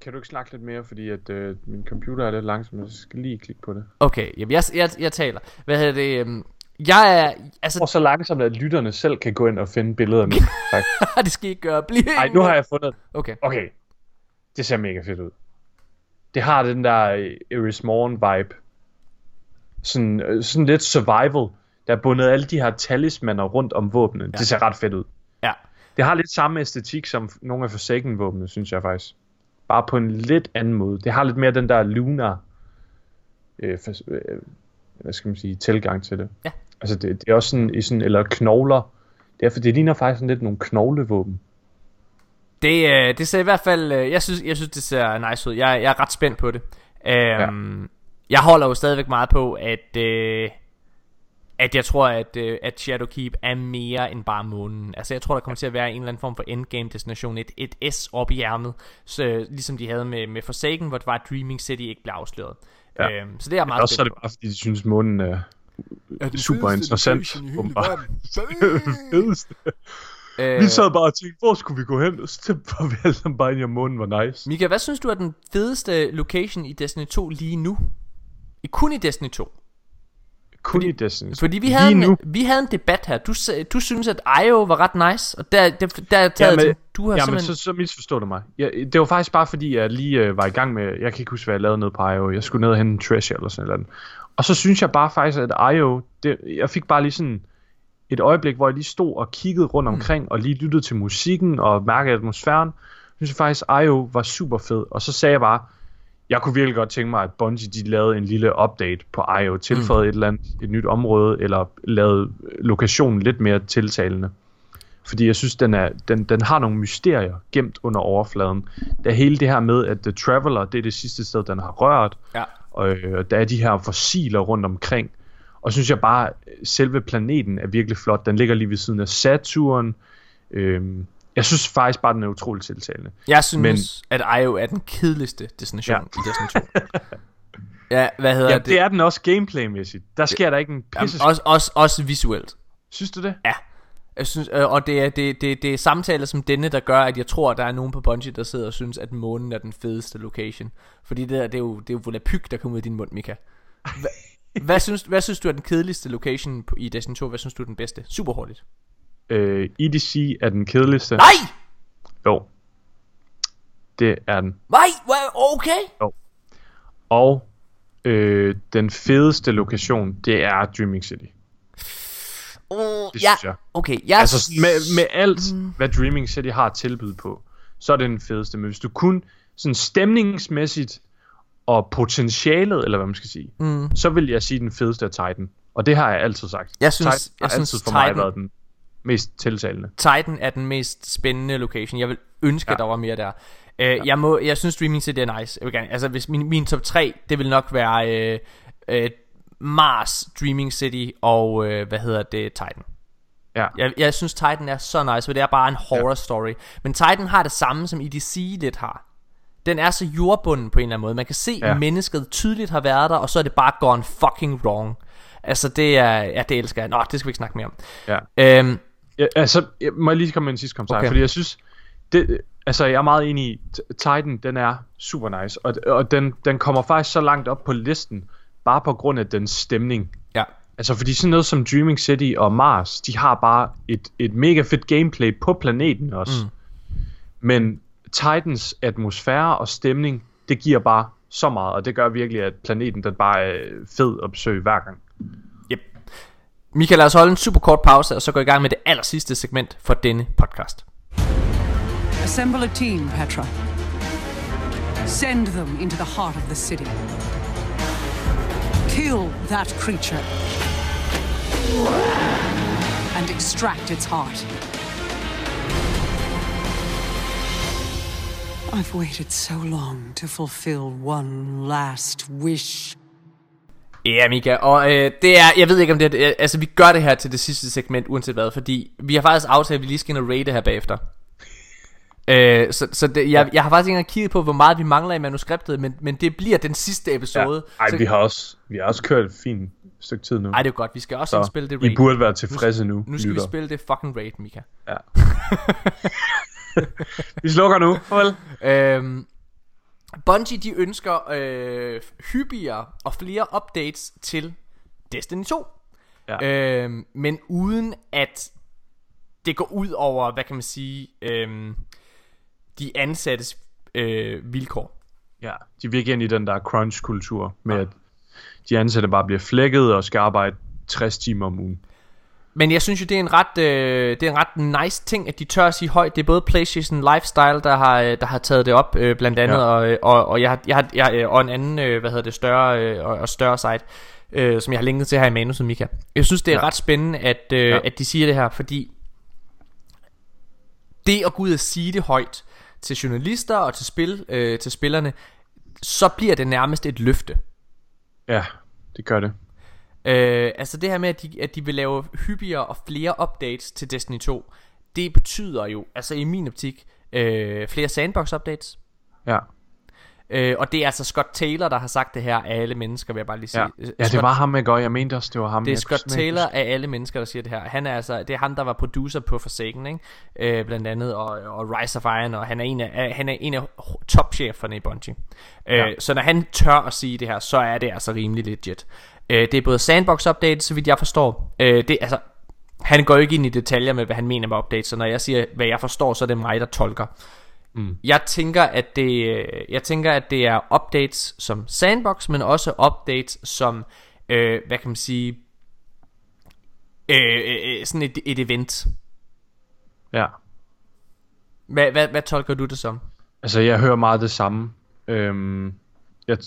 Kan du ikke snakke lidt mere, fordi at øh, min computer er lidt langsom, jeg skal lige klikke på det. Okay, jamen jeg, jeg, jeg taler. Hvad hedder det? øhm, Jeg er, altså, Og så langsomt, at lytterne selv kan gå ind og finde billederne. *laughs* Tak. det skal I ikke gøre. Bliv Ej, nu har jeg fundet... Okay. Okay, det ser mega fedt ud. Det har den der øh, Iris Morn vibe. Sådan, øh, sådan lidt survival. Der er bundet alle de her talismaner rundt om våbnene. Ja. Det ser ret fedt ud. Ja. Det har lidt samme æstetik som nogle af Forsaken våbnene, synes jeg faktisk. Bare på en lidt anden måde. Det har lidt mere den der lunar øh, for, øh, hvad skal man sige, tilgang til det. Ja. Altså det, det er også sådan, i sådan, eller knogler. Det, er, for det ligner faktisk sådan lidt nogle knoglevåben. Det, øh, det ser i hvert fald, øh, jeg synes, jeg synes det ser nice ud. Jeg, jeg er ret spændt på det. Øhm, ja. Jeg holder jo stadigvæk meget på, at, øh, at jeg tror, at, øh, at Shadowkeep er mere end bare månen. Altså jeg tror, der kommer til at være en eller anden form for endgame destination, et, et S op i ærmet, så, ligesom de havde med, med Forsaken, hvor det var, at Dreaming City ikke blev afsløret. Ja. Øhm, så det er meget Også så er det bare, fordi de synes, månen er *laughs* Er den super interessant. i. Fedeste. Øh, Vi sad bare og tænkte, hvor skulle vi gå hen? Og så var vi alle sammen bare enige om månen var nice. Mika, hvad synes du er den fedeste location i Destiny 2 lige nu? I kun i Destiny 2. Kun i Destiny. Fordi vi havde, Lige en, nu. vi havde en debat her. Du, du synes, at IO var ret nice, og der, der, der er taget Ja, men- du har Ja, men simpelthen... så, så misforstod du mig. Jeg, det var faktisk bare fordi, jeg lige øh, var i gang med, jeg kan ikke huske, hvad jeg lavede nede på IO. Jeg skulle ned og hente en treasure eller sådan noget. Og så synes jeg bare faktisk, at IO, det, jeg fik bare lige sådan et øjeblik, hvor jeg lige stod og kiggede rundt omkring, og lige lyttede til musikken og mærkede atmosfæren. Jeg synes faktisk, IO var super fed. Og så sagde jeg bare, jeg kunne virkelig godt tænke mig, at Bungie de lavede en lille update på IO, tilføjede mm. et eller andet, et nyt område, eller lavede lokationen lidt mere tiltalende. Fordi jeg synes, den, er, den, den har nogle mysterier gemt under overfladen. Der er hele det her med, at The Traveler, det er det sidste sted, den har rørt. Ja. Og øh, der er de her fossiler rundt omkring. Og synes jeg bare, selve planeten er virkelig flot. Den ligger lige ved siden af Saturn. Øhm, jeg synes faktisk bare, den er utroligt tiltalende. Jeg synes, men... at IO er den kedeligste destination ja. i Destiny 2. *laughs* ja, hvad hedder Ja, det? det er den også gameplaymæssigt. Der sker der ikke en Jamen, pisse... også, også, også visuelt. Synes du det? Ja. Jeg synes, øh, og det er, det, det, det er samtaler som denne, der gør, at jeg tror, at der er nogen på Bungie, der sidder og synes, at månen er den fedeste location. Fordi det, der, det er jo, det er jo volapyk, der kommer ud af din mund, Mika. Hva, hvad, synes, hvad synes du er den kedeligste location i Destiny 2? Hvad synes du er den bedste? Super hurtigt. Øh, EDC er den kedeligste. Nej! Jo. Det er den. Nej! Okay! Og øh, den fedeste lokation, det er Dreaming City. Uh, Det ja, synes jeg. okay. Jeg, Altså med, med alt, hvad Dreaming City har tilbyde på, så er det den fedeste. Men hvis du kun sådan stemningsmæssigt og potentialet, eller hvad man skal sige, mm. så vil jeg sige den fedeste af Titan. Og det har jeg altid sagt. Jeg synes- Titan jeg har synes, altid for mig Titan- været den mest tiltalende. Titan er den mest spændende location. Jeg vil ønske, ja. At der var mere der. Uh, ja. jeg, må, jeg synes Dreaming City er nice. Jeg vil gerne, altså, hvis min, min top 3, det vil nok være uh, uh, Mars, Dreaming City og, uh, hvad hedder det, Titan. Ja. Jeg, jeg synes Titan er så nice, for det er bare en horror ja. story. Men Titan har det samme, som EDC lidt har. Den er så jordbunden på en eller anden måde. Man kan se, ja. Ja. mennesket tydeligt har været der, og så er det bare gone fucking wrong. Altså, det er, ja, det elsker jeg. Nå, det skal vi ikke snakke mere om. Ja. Øhm, Ja, altså, jeg, må jeg lige komme med en sidste kommentar, Okay. fordi jeg synes, det, altså jeg er meget enig i, Titan, den er super nice, og, og den, den kommer faktisk så langt op på listen, bare på grund af den stemning. ja. Altså fordi sådan noget som Dreaming City og Mars, de har bare et, et mega fedt gameplay på planeten også. Mm. Men Titans atmosfære og stemning, det giver bare så meget, og det gør virkelig, at planeten den bare er fed at besøge hver gang. Yep. Michael, lad os holde en super kort pause, og så gå i gang med det aller sidste segment for denne podcast. Assemble a team, Petra. Send them into the heart of the city. Kill that creature. And extract its heart. I've waited so long to fulfill one last wish. Ja, Mika, og øh, det er, jeg ved ikke om det er, altså vi gør det her til det sidste segment, uanset hvad, fordi vi har faktisk aftalt, at vi lige skal ind og rate her bagefter. Øh, så så det, jeg, jeg har faktisk ikke engang kigget på, hvor meget vi mangler i manuskriptet, men, men det bliver den sidste episode. Ej, så, vi har også, vi har også kørt et fint stykke tid nu. Ej, det er godt, vi skal også så spille det raid. I burde være tilfredse nu, nu skal vi lytter. spille det fucking raid, Mika. Ja. *laughs* vi slukker nu. Farvel. Øhm, Bungie de ønsker øh, hyppigere og flere updates til Destiny 2. Ja. Øhm, men uden at det går ud over, hvad kan man sige, øhm, de ansattes øh, vilkår. Ja, de ikke ind i den der crunch-kultur med, at de ansatte bare bliver flækket og skal arbejde 60 timer om ugen. Men jeg synes jo, det er en ret, øh, det er en ret nice ting, at de tør at sige højt. Det er både PlayStation Lifestyle, der har, øh, der har taget det op, øh, blandt andet, ja. Ja. og, øh, og, og, jeg har, jeg har, jeg, øh, og en anden, øh, hvad hedder det, større øh, og, og større site, øh, som jeg har linket til her i manuset, Mika. Jeg synes, det er ja. Ja. ret spændende, at, øh, ja. Ja. at de siger det her, fordi det at gå ud og sige det højt til journalister og til, spil, øh, til spillerne, så bliver det nærmest et løfte. Ja, det gør det. Øh, altså det her med, at de, at de vil lave hyppigere og flere updates til Destiny 2, det betyder jo, altså i min optik, øh, flere sandbox updates. Ja, Øh, og det er altså Scott Taylor, der har sagt det her af alle mennesker, vil jeg bare lige sige. ja. Øh, ja det Scott, var ham, ikke? Og jeg mente også, det var ham. det er Jeg Scott Taylor af alle mennesker, der siger det her. Han er altså, det er ham, der var producer på Forsaken, ikke? Øh, blandt andet, og, og Rise of Iron, og han er en af, han er en af topcheferne i Bungie. Øh, Ja. Så når han tør at sige det her, så er det altså rimelig legit. Øh, det er både sandbox updates, så vidt jeg forstår. Øh, det, altså, han går ikke ind i detaljer med, hvad han mener med updates, så når jeg siger, hvad jeg forstår, så er det mig, der tolker. Mm. Jeg tænker, at det, øh, jeg tænker, at det er updates som sandbox, men også updates som, øh, hvad kan man sige, øh, øh, øh, sådan et, et event. Ja, Hvad, hvad, hvad tolker du det som? altså jeg hører meget det samme. Øhm, jeg,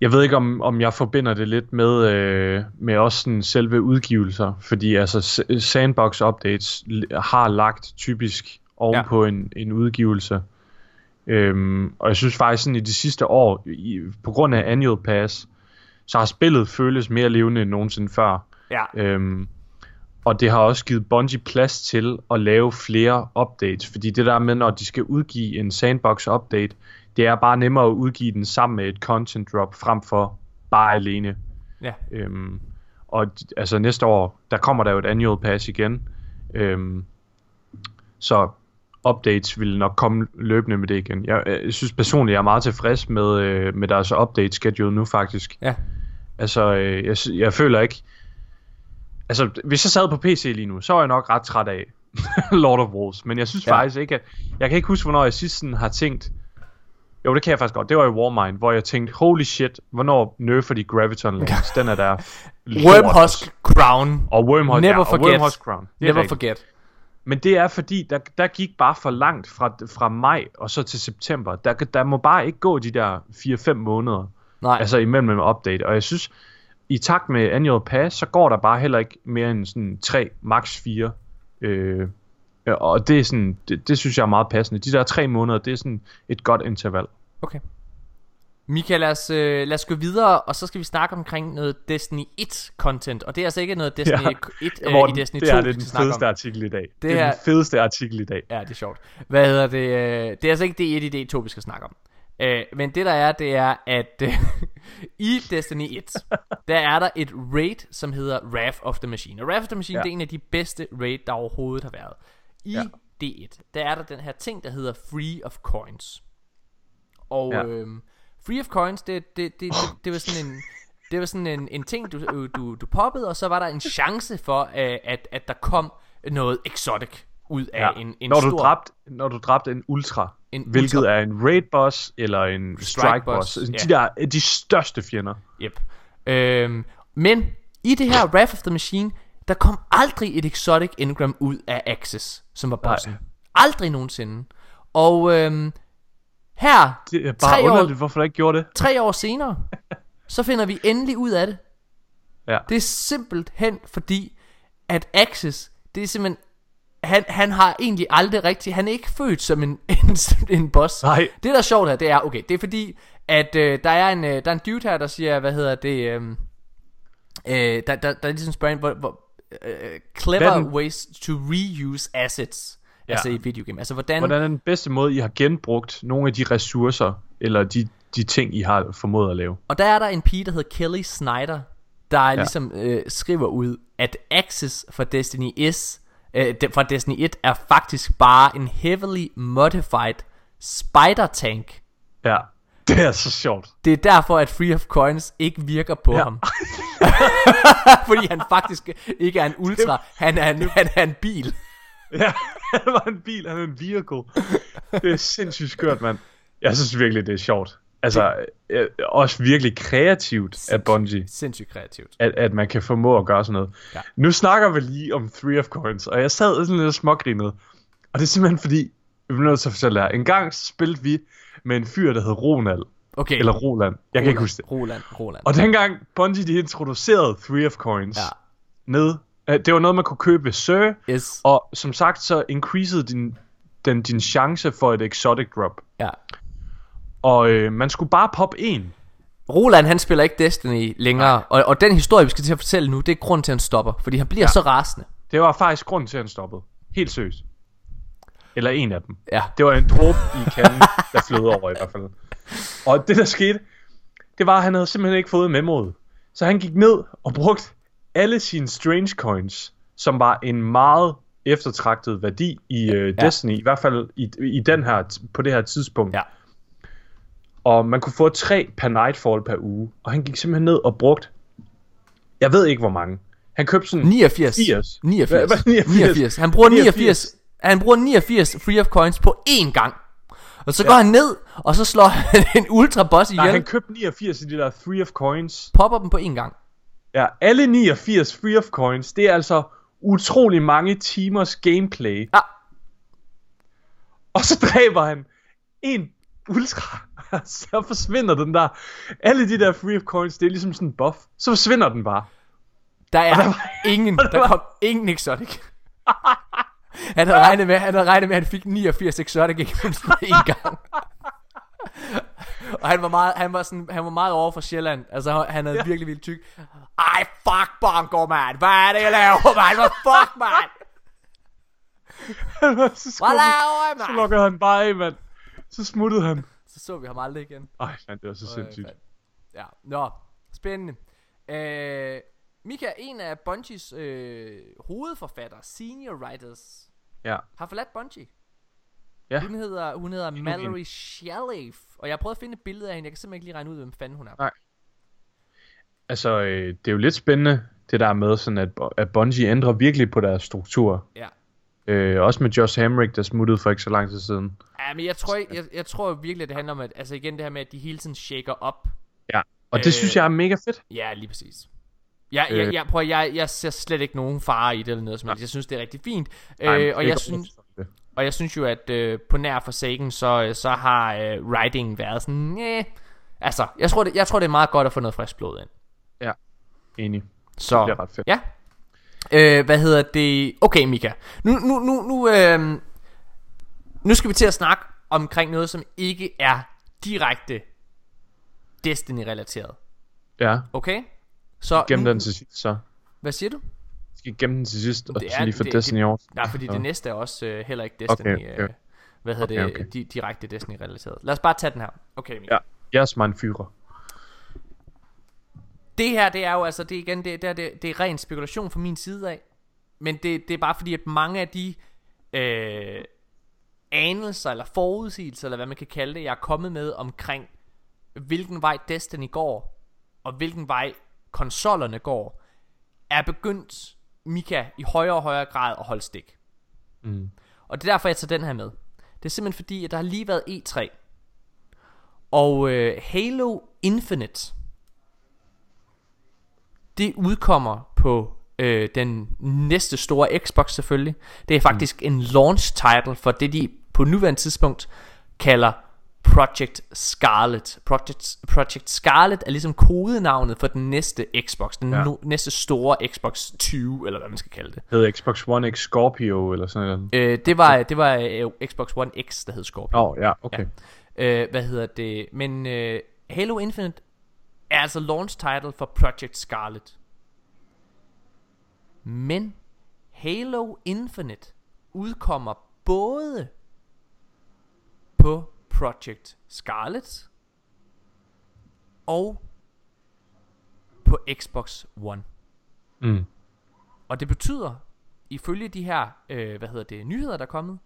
jeg ved ikke, om, om jeg forbinder det lidt med, øh, med også sådan selve udgivelser, fordi altså sandbox updates har lagt typisk oven ja. på en, en udgivelse. Øhm, og jeg synes faktisk sådan i de sidste år, i, på grund af annual pass, så har spillet føles mere levende end nogensinde før. Ja, Øhm, og det har også givet Bungie plads til at lave flere updates, fordi det der med, når de skal udgive en sandbox update, det er bare nemmere at udgive den sammen med et content drop, frem for bare alene. ja, Øhm, og altså næste år, der kommer der jo et annual pass igen, øhm, så updates vil nok komme løbende med det igen. Jeg, jeg synes personligt, jeg er meget tilfreds med, øh, med deres update schedule nu faktisk. ja. Altså, øh, jeg, jeg føler ikke... Altså, hvis jeg sad på PC lige nu, så er jeg nok ret træt af *laughs* Lord of Wars. Men jeg synes Ja. faktisk ikke, at... Jeg kan ikke huske, hvornår jeg sidst sådan har tænkt... Jo, det kan jeg faktisk godt. Det var i Warmind, hvor jeg tænkte, holy shit, hvornår nerfer de Graviton Lance? Den er der... *laughs* Wormhusk Crown. Og Wormhusk, Never ja, forget. Wormhusk Crown. Det er Never rigtigt. forget. Men det er fordi, der, der gik bare for langt fra, fra maj og så til september. Der, der må bare ikke gå de der 4-5 måneder. Nej. Altså imellem en update. Og jeg synes, i takt med annual pass, så går der bare heller ikke mere end sådan 3, max 4. Øh, og det er sådan, det, det synes jeg er meget passende. De der 3 måneder, det er sådan et godt interval. Okay. Michael, lad os, øh, lad os gå videre, og så skal vi snakke omkring noget Destiny 1 content. Og det er altså ikke noget Destiny Ja. 1 øh, Morten, i *laughs* Destiny 2, det er vi det den skal snakke fedeste om. artikel i dag. Det, Det er er- den fedeste artikel i dag. Ja, det er sjovt. Hvad hedder det? øh, Det er altså ikke D1 i D2, vi skal snakke om. Øh, men det der er, det er, at øh, *laughs* i Destiny 1, der er der et raid, som hedder Wrath of the Machine. Og Wrath of the Machine, Ja. det er en af de bedste raid, der overhovedet har været. I Ja. D1, der er der den her ting, der hedder Free of Coins. Og Ja. øhm, Free of Coins, det, det, det, det, det var sådan en... Det var sådan en, en ting, du, du, du poppede, og så var der en chance for, øh, at, at der kom noget exotic ud af Ja. en, en når, stor... du dræbte, når du dræbte en ultra, En hvilket ultra. er en raid boss eller en strike, boss, boss, ja. de der er de største fjender. Yep. Øhm, men i det her Wrath of the Machine, der kom aldrig et exotic engram ud af Axis, som var bossen. Nej. Aldrig nogensinde. Og øhm, her, Det er Tre bare år- underligt, hvorfor der ikke gjorde det. tre år senere, *laughs* så finder vi endelig ud af det. Ja. Det er simpelthen fordi, at Axis, det er simpelthen, han, han har egentlig aldrig rigtig, han er ikke født som en, *laughs* en, en boss. Nej. Det der er sjovt her, det er, okay, det er fordi, at øh, der, er en, øh, der er en dude her, der siger, hvad hedder det, øh, øh, der, der, der ligesom spørger en, hvor, hvor øh, clever Hvad ways to reuse assets, ja. altså i videogame. Altså hvordan, Hvordan er den bedste måde, I har genbrugt nogle af de ressourcer, eller de, de ting, I har formået at lave? Og der er der en pige, der hedder Kelly Snyder, der ja. ligesom øh, skriver ud, at Access for Destiny S, øh, fra Destiny 1 er faktisk bare en heavily modified spider tank. Ja, *laughs* det er så sjovt. Det er derfor, at Free of Coins ikke virker på. Ja. ham. *laughs* Fordi han faktisk ikke er en ultra, han er en, han er en bil. *laughs* Ja, han var en bil, han er en vehicle. Det er sindssygt skørt, mand. Jeg synes virkelig, det er sjovt. Altså, øh, også virkelig kreativt af Bungie. Sindssygt kreativt. at, at man kan formå at gøre sådan noget. Ja. Nu snakker vi lige om Three of Coins, og jeg sad sådan lidt smågrinet. Og det er simpelthen fordi, jeg bliver nødt til at fortælle jer. En gang spillede vi med en fyr, der hed Ronald. Okay. Eller Roland. Jeg kan ikke huske det. Roland, Roland. Og dengang Bungie de introducerede Three of Coins Ja. ned, det var noget, man kunne købe ved Sir. Yes. Og som sagt, så increasede din, den, din chance for et exotic drop. Ja. Og øh, man skulle bare poppe en. Roland han spiller ikke Destiny længere og, og den historie vi skal til at fortælle nu Det er grund til at han stopper Fordi han bliver ja. så rasende Det var faktisk grund til, at han stoppede. Helt seriøst. Eller en af dem. Ja Det var en dråbe i kanden, der flød over i hvert fald. Og det der skete, det var, at han havde simpelthen ikke fået memoet. Så han gik ned og brugte alle sine strange coins, som var en meget eftertragtet værdi i uh, Ja. Destiny, i hvert fald i, i den her, på det her tidspunkt. Ja Og man kunne få tre per nightfall per uge. Og han gik simpelthen ned og brugte, jeg ved ikke hvor mange. Han købte sådan 89 80. 89 Hvad- hvad- 89? 89 Han bruger 89, 89. Han bruger 89 free of coins på én gang Og så går han ned Og så slår *laughs* han en ultra boss Nej, ihjel han købte 89 i de der Three of Coins. Popper dem på én gang Ja, alle 89 Free of Coins, det er altså utrolig mange timers gameplay. Ja Og så dræber han en ultra. *laughs* så forsvinder den der. Alle de der Free of Coins, det er ligesom sådan en buff. Så forsvinder den bare. Der er der var- *laughs* ingen og der Der var- kom ingen exotic *laughs* Han havde regnet med Han havde regnet med at han fik 89 exotic items på én gang Og han var meget, han var sådan, han var meget over for Sjælland. Altså, han- havde ja. virkelig vildt tyk. Ej, fuck Bongo, man. Hvad er det, jeg laver, man? Hvad fuck, man? så, Hvad skulle, laver jeg, så man? lukkede han bare af, mand. Så smuttede han. Så så vi ham aldrig igen. Ej, man, det var så sindssygt. Øh, Ja, nå, spændende. Øh, Mika, en af Bungies øh, hovedforfattere, senior writers, Ja. har forladt Bungie. Ja. Hun hedder, hun hedder. Mallory Shalev, og jeg har prøvet at finde et billede af hende. Jeg kan simpelthen ikke lige regne ud, hvem fanden hun er. Nej. Altså, øh, det er jo lidt spændende, det der med, sådan at, at Bungie ændrer virkelig på deres struktur. Ja. Øh, også med Josh Hamrick, der smuttede for ikke så lang tid siden. Ja, men jeg tror, ikke- jeg, jeg tror virkelig, at det handler om, at, altså igen det her med, at de hele tiden shaker op. Ja. Og det Øh. synes jeg er mega fedt. Ja, lige præcis. Jeg, jeg, Øh. jeg, prøv, jeg, jeg ser slet ikke nogen fare i det eller noget som helst. Jeg synes, det er rigtig fint. Nej, Øh, og, jeg synes. Og jeg synes jo, at øh, på nær Forsaken, så, så har øh, writing været sådan, næh. Altså, jeg tror, det, jeg tror, det er meget godt at få noget frisk blod ind. Ja, enig. Så, bliver ret fedt. ja. Øh, hvad hedder det? Okay, Mika. Nu, nu, nu, nu, øh, nu skal vi til at snakke omkring noget, som ikke er direkte Destiny-relateret. Ja, Okay? Så gem den til sidst så. Hvad siger du? Skal gemme den til sidst, og Det er- lige det- Destiny det- over. Nej, fordi Så. det næste er også øh, heller ikke Destiny. Okay, okay. Øh, hvad hedder Okay, det? okay. Di- direkte Destiny-relateret. Lad os bare tage den her. Okay, Mika. Ja, yes, mein Führer. Det her, det er jo altså, det igen, det, det, er, det, det er ren spekulation fra min side af. Men det, det er bare fordi, at mange af de øh, anelser, eller forudsigelser, eller hvad man kan kalde det, jeg er kommet med omkring, hvilken vej Destiny går, og hvilken vej konsollerne går, er begyndt, Mika, i højere og højere grad at holde stik. Mm. Og det er derfor, jeg tager den her med. Det er simpelthen fordi, at der har lige været E3. Og øh, Halo Infinite, det udkommer på øh, den næste store Xbox selvfølgelig. Det er faktisk en launch title for det, de på nuværende tidspunkt kalder Project Scarlet. Project, Project Scarlet er ligesom kodenavnet for den næste Xbox. Den Ja. ja. no, næste store Xbox 20, eller hvad man skal kalde det. Hed Xbox One X Scorpio, eller sådan noget. Øh, det var, det var øh, Xbox One X, der hed Scorpio. Åh, oh, ja, okay. Øh, hvad hedder det? Men øh, Halo Infinite er altså launch title for Project Scarlet. Men Halo Infinite udkommer både på Project Scarlet og på Xbox One. Mm. Og det betyder, ifølge de her, øh, hvad hedder det, nyheder, der er kommet,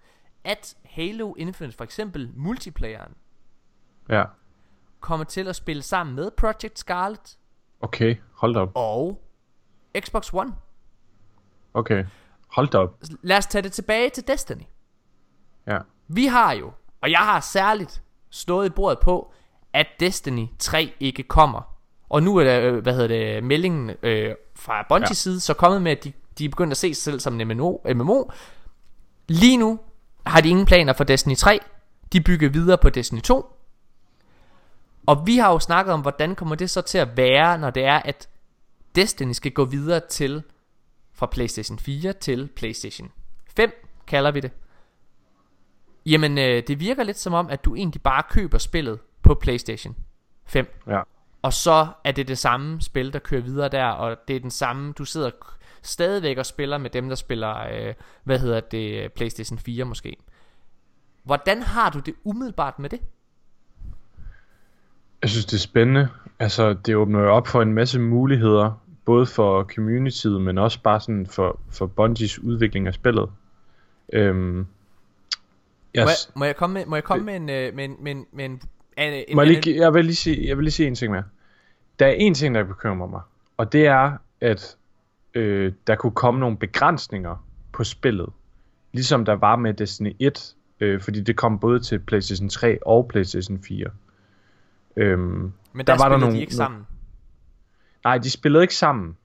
at Halo Infinite, for eksempel multiplayeren, Ja, kommer til at spille sammen med Project Scarlet okay. Hold da op. og Xbox One. Okay. Hold da op. Lad os tage det tilbage til Destiny. Ja. Vi har jo, og jeg har særligt stået i bordet på, at Destiny 3 ikke kommer. Og nu er der, øh, hvad hedder det, meldingen øh, fra Bungies Ja. side så kommet med, at de, de er begyndt at se sig selv som en MMO, MMO. Lige nu har de ingen planer for Destiny 3. De bygger videre på Destiny 2. Og vi har jo snakket om, hvordan kommer det så til at være, når det er, at Destiny skal gå videre til fra PlayStation 4 til PlayStation 5, kalder vi det. Jamen, øh, det virker lidt som om, at du egentlig bare køber spillet på PlayStation 5. Ja. Og så er det det samme spil, der kører videre der, og det er den samme, du sidder stadigvæk og spiller med dem, der spiller, øh, hvad hedder det, PlayStation 4 måske. Hvordan har du det umiddelbart med det? Jeg synes, det er spændende. Altså, det åbner jo op for en masse muligheder, både for communityet, men også bare sådan for, for Bungies udvikling af spillet. Øhm, Må, jeg, må jeg komme med, må jeg komme med en, øh, med en, med en, med en, en, en lige, jeg, vil lige sige, jeg vil lige sige en ting mere. Der er en ting, der bekymrer mig, og det er, at øh, der kunne komme nogle begrænsninger på spillet, ligesom der var med Destiny 1, øh, fordi det kom både til PlayStation 3 og PlayStation 4. Øhm, men der, der var der nogle- de ikke sammen. Nej, de spillede ikke sammen.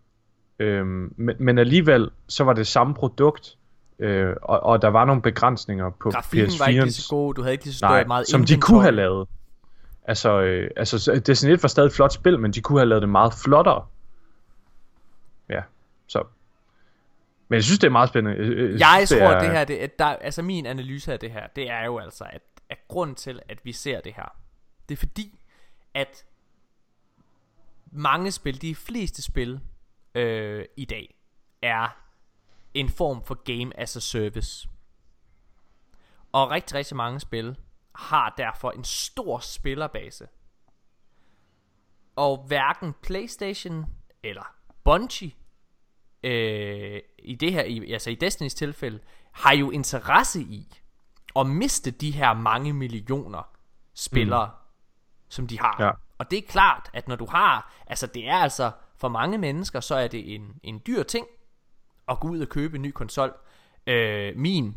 Øhm, men, men alligevel, så var det samme produkt. Øh, og, og der var nogle begrænsninger på Grafikken var ikke lige PS4'en. så god, du havde ikke lige så Nej, stort meget som de kunne have lavet. Altså, øh, altså så Destiny 1 var stadig et flot spil, men de kunne have lavet det meget flottere. Ja, så. Men jeg synes, det er meget spændende. Øh, Jeg synes, tror, er, det her, det, at der, altså min analyse af det her, det er jo altså, at, at grund til, at vi ser det her, det er fordi, at mange spil, de fleste spil øh, i dag, er en form for game as a service. Og rigtig, rigtig mange spil har derfor en stor spillerbase. Og hverken PlayStation eller Bungie øh, i det her, i, altså i Destinys tilfælde, har jo interesse i at miste de her mange millioner spillere, mm. som de har. Ja. Og det er klart, at når du har, altså det er altså, for mange mennesker, så er det en, en dyr ting at gå ud og købe en ny konsol. Øh, min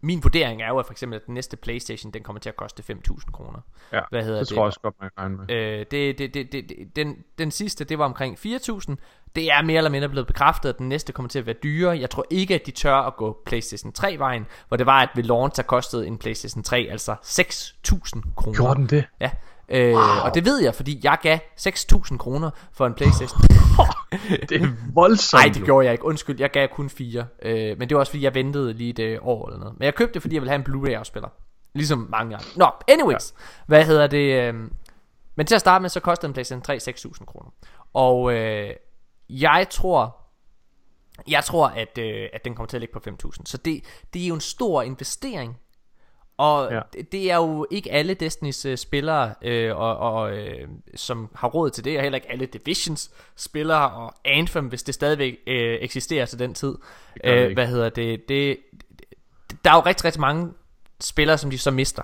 min vurdering er jo, at for eksempel at den næste Playstation, den kommer til at koste 5.000 kroner. Ja, Hvad hedder det, det? tror jeg også godt, man kan med. Øh, det, det, det, det, det, den, den sidste, det var omkring 4.000. Det er mere eller mindre blevet bekræftet, at den næste kommer til at være dyrere. Jeg tror ikke, at de tør at gå PlayStation 3-vejen, hvor det var, at ved launch, der kostede en PlayStation 3 altså 6.000 kroner. Gjorde den det? Ja. Øh, wow. Og det ved jeg, fordi jeg gav 6.000 kroner for en Playstation. *laughs* Det er voldsomt. Nej, det gjorde jeg ikke. Undskyld, jeg gav kun 4. Øh, men det var også fordi, jeg ventede lige et øh, år eller noget. Men jeg købte det, fordi jeg ville have en Blu-ray-afspiller. Ligesom mange andre. Nå, anyways. Ja. Hvad hedder det? Øh, men til at starte med, så kostede en PlayStation 3 6.000 kroner. Og øh, jeg tror... Jeg tror, at, øh, at den kommer til at ligge på 5.000. Så det, det er jo en stor investering. Og Ja. det, det er jo ikke alle Destinys øh, spillere, øh, og, og, øh, som har råd til det, og heller ikke alle Divisions spillere, og Anthem, hvis det stadigvæk øh, eksisterer til den tid. det Øh, hvad hedder det, det? Der er jo rigtig, rigtig mange spillere, som de så mister.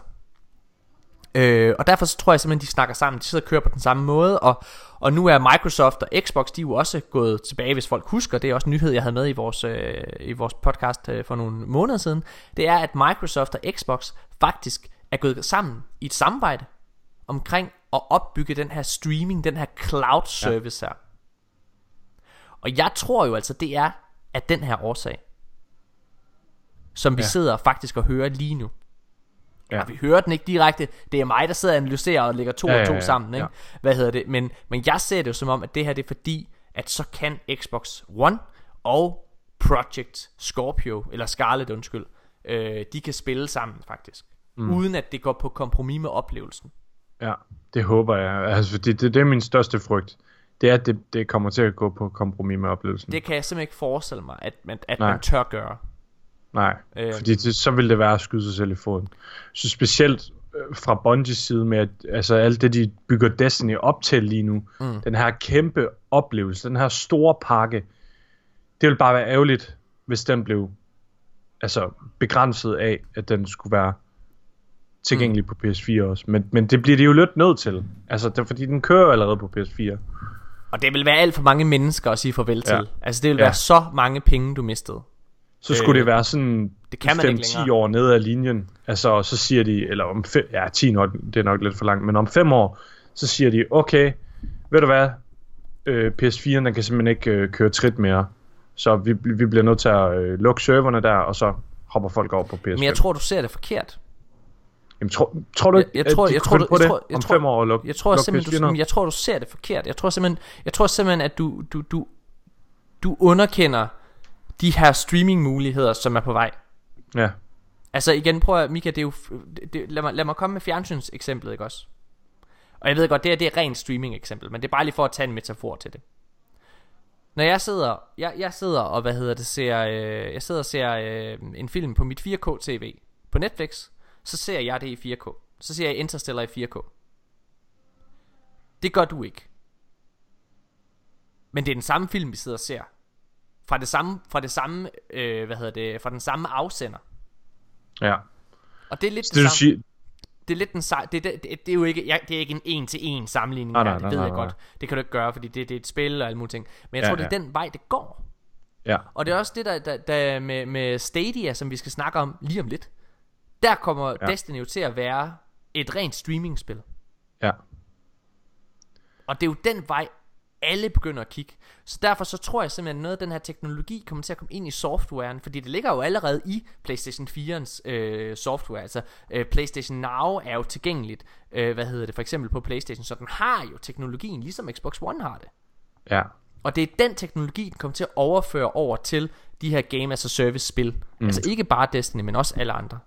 Øh, og derfor så tror jeg simpelthen, de snakker sammen, de sidder og kører på den samme måde, og, og nu er Microsoft og Xbox, de er jo også gået tilbage, hvis folk husker, det er også en nyhed, jeg havde med i vores, øh, i vores podcast øh, for nogle måneder siden, det er, at Microsoft og Xbox faktisk er gået sammen i et samarbejde omkring at opbygge den her streaming, den her cloud service ja. her. Og jeg tror jo altså, det er af den her årsag, som vi Ja. sidder faktisk og hører lige nu. Ja. Ja. Vi hører den ikke direkte. Det er mig, der sidder og analyserer og lægger to Ja, ja, ja, og to ja, sammen. Ikke? ja. Hvad hedder det? Men, men jeg ser det jo som om, at det her det er fordi, at så kan Xbox One og Project Scorpio, eller Scarlet undskyld, øh, de kan spille sammen faktisk. Mm. Uden at det går på kompromis med oplevelsen. Ja, det håber jeg. Altså, det, det, det er min største frygt. Det er, at det, det kommer til at gå på kompromis med oplevelsen. Det kan jeg simpelthen ikke forestille mig, at man, at Nej. man tør gøre. Nej, Øhm. fordi det, så vil det være at skyde sig selv i foden. Så specielt øh, fra Bungies side med, at altså, alt det, de bygger Destiny op til lige nu, mm. den her kæmpe oplevelse, den her store pakke, det vil bare være ærgerligt, hvis den blev altså, begrænset af, at den skulle være tilgængelig mm. på PS4 også. Men, men det bliver de jo lidt nødt til. Altså, det, fordi den kører allerede på PS4. Og det vil være alt for mange mennesker at sige farvel til. Ja. Altså det vil Ja. være så mange penge, du mistede. Så skulle Øh, det være sådan det kan man ikke 5-10 længere. år nede af linjen. Altså, så siger de, eller om fem, ja, 10 år, det er nok lidt for langt, men om 5 år, så siger de, okay, ved du hvad, øh, PS4'en, den kan simpelthen ikke øh, køre trit mere. Så vi, vi bliver nødt til at øh, lukke serverne der, og så hopper folk over på PS5. Men jeg tror, du ser det forkert. Jamen, tror, tror du Jeg, ikke, jeg at tror, jeg tror, jeg det tror, jeg om tror, 5 år at lukke jeg tror lukke simpelthen, PS4'erne? du, jeg tror, du ser det forkert. Jeg tror simpelthen, jeg tror simpelthen at du, du, du, du underkender de her streaming muligheder, som er på vej. Ja, Altså igen, prøv at, Mika, det er jo, det, lad, mig, lad mig komme med fjernsyns eksemplet, ikke også? Og jeg ved godt, det her det er rent streaming eksempel, men det er bare lige for at tage en metafor til det. Når jeg sidder, jeg, jeg sidder og hvad hedder det, ser, øh, jeg sidder og ser øh, en film på mit 4K TV på Netflix, så ser jeg det i 4K. Så ser jeg Interstellar i 4K. Det gør du ikke. Men det er den samme film, vi sidder og ser. Fra det samme, fra det samme, øh, hvad hedder det, fra den samme afsender. ja. Og det er lidt Så det, det, samme, siger, det er lidt den sa- det, det, det, det er jo ikke jeg, det er ikke en en til en sammenligning Nej, her, nej, det nej, ved nej, jeg nej. godt. Det kan du ikke gøre, fordi det, det er et spil og alle mulige ting. Men jeg Ja, tror det er ja. den vej det går. ja, Og det er også det der, der, der med, med Stadia, som vi skal snakke om lige om lidt. Der kommer ja. Destiny jo til at være et rent streamingspil. ja. Og det er jo den vej, alle begynder at kigge. Så derfor så tror jeg simpelthen, at noget af den her teknologi kommer til at komme ind i softwaren, fordi det ligger jo allerede i PlayStation 4'ens øh, software. Altså øh, PlayStation Now er jo tilgængeligt, øh, hvad hedder det, for eksempel på PlayStation, så den har jo teknologien, ligesom Xbox One har det. ja. Og det er den teknologi, den kommer til at overføre over til de her Game as a Service spil. Mm. Altså ikke bare Destiny, men også alle andre.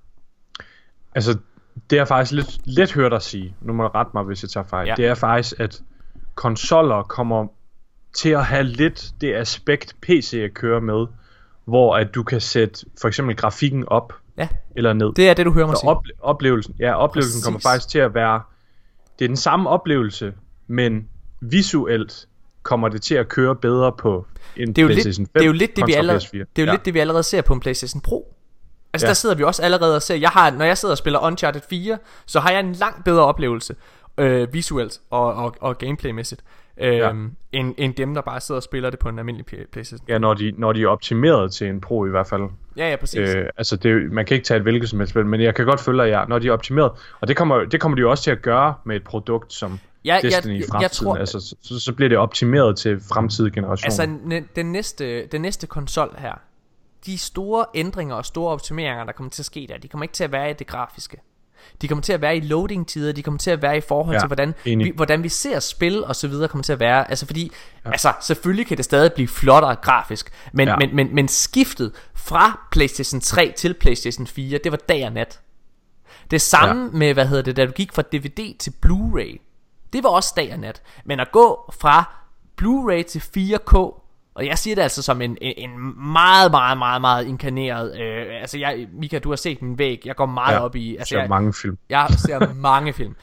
Altså, det er faktisk lidt, lidt hørt at sige, nu må du rette mig, hvis jeg tager fejl. Ja. det er faktisk, at konsoller kommer til at have lidt det aspekt, PC kører med, hvor at du kan sætte for eksempel grafikken op Ja, eller ned. det er det, du hører mig Så sige. op, oplevelsen, ja, oplevelsen Præcis. kommer faktisk til at være, det er den samme oplevelse, men visuelt kommer det til at køre bedre på en det er jo lidt, PlayStation 5 det er jo lidt det, vi allerede, PS4. det er jo ja. lidt det, vi allerede ser på en PlayStation Pro. Altså ja. der sidder vi også allerede og ser, jeg har, når jeg sidder og spiller Uncharted 4, så har jeg en langt bedre oplevelse, øh, visuelt og, og, og gameplaymæssigt, øh, Ja. end, end dem, der bare sidder og spiller det på en almindelig PlayStation. Ja, når de, når de er optimeret til en Pro i hvert fald. Ja, ja, præcis. Øh, altså, det, man kan ikke tage et hvilket som helst spil, men jeg kan godt følge dig, ja, når de er optimeret. Og det kommer, det kommer de jo også til at gøre med et produkt som Ja, jeg- Destiny jeg- i jeg fremtiden. tror- altså, så- så, bliver det optimeret til fremtidige generationer. Altså, den næste, den næste konsol her, de store ændringer og store optimeringer, der kommer til at ske der, de kommer ikke til at være i det grafiske. De kommer til at være i loading-tider, de kommer til at være i forhold Ja, til, hvordan enig. vi, hvordan vi ser spil og så videre kommer til at være. Altså fordi, ja. altså selvfølgelig kan det stadig blive flottere grafisk, men, Ja. ja. men, men, men skiftet fra PlayStation 3 til PlayStation 4, det var dag og nat. Det samme ja. med, hvad hedder det, da du gik fra DVD til Blu-ray. Det var også dag og nat. Men at gå fra Blu-ray til 4K, og jeg siger det altså som en, en, en meget, meget, meget, meget inkarneret, øh, altså jeg, Mika, du har set min væg, jeg går meget ja, op i, altså ser jeg, mange film. jeg ser mange film.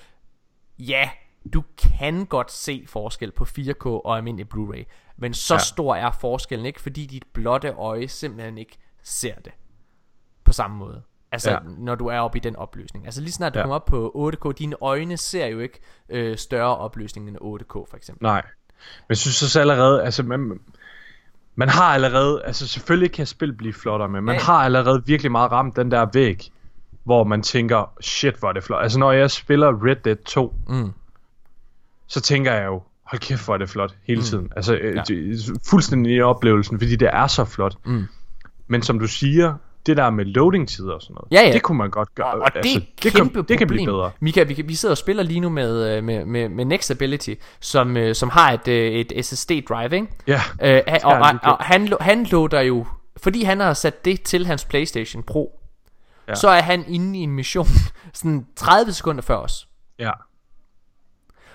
Ja, du kan godt se forskel på 4K og almindelig Blu-ray, men så ja. Stor er forskellen ikke, fordi dit blotte øje simpelthen ikke ser det på samme måde. Altså, ja. Når du er oppe i den opløsning. Altså, lige snart du. Ja. kommer op på 8K, dine øjne ser jo ikke øh, større opløsning end 8K, for eksempel. Nej. Men jeg synes også allerede, altså man, man har allerede, altså selvfølgelig kan spil blive flottere, men man Ja. har allerede virkelig meget ramt den der væg, hvor man tænker, shit hvor er det flot. Altså når jeg spiller Red Dead 2, Mm. så tænker jeg jo, hold kæft hvor er det flot hele Mm. tiden. Altså Ja. ja. det, fuldstændig i oplevelsen, fordi det er så flot. Mm. Men som du siger, det der med loading-tider og sådan noget, Ja, ja. det kunne man godt gøre. Og, og det altså, et det, kæmpe kan, det kan blive problem. bedre. Mika, vi, vi sidder og spiller lige nu med, øh, med, med, med Nextability, som, øh, som har et, øh, et SSD-drive, ikke? Ja, Øh, og, og, og han, han loader jo, fordi han har sat det til hans Playstation Pro, ja. Så er han inde i en mission *laughs* sådan 30 sekunder før os. ja.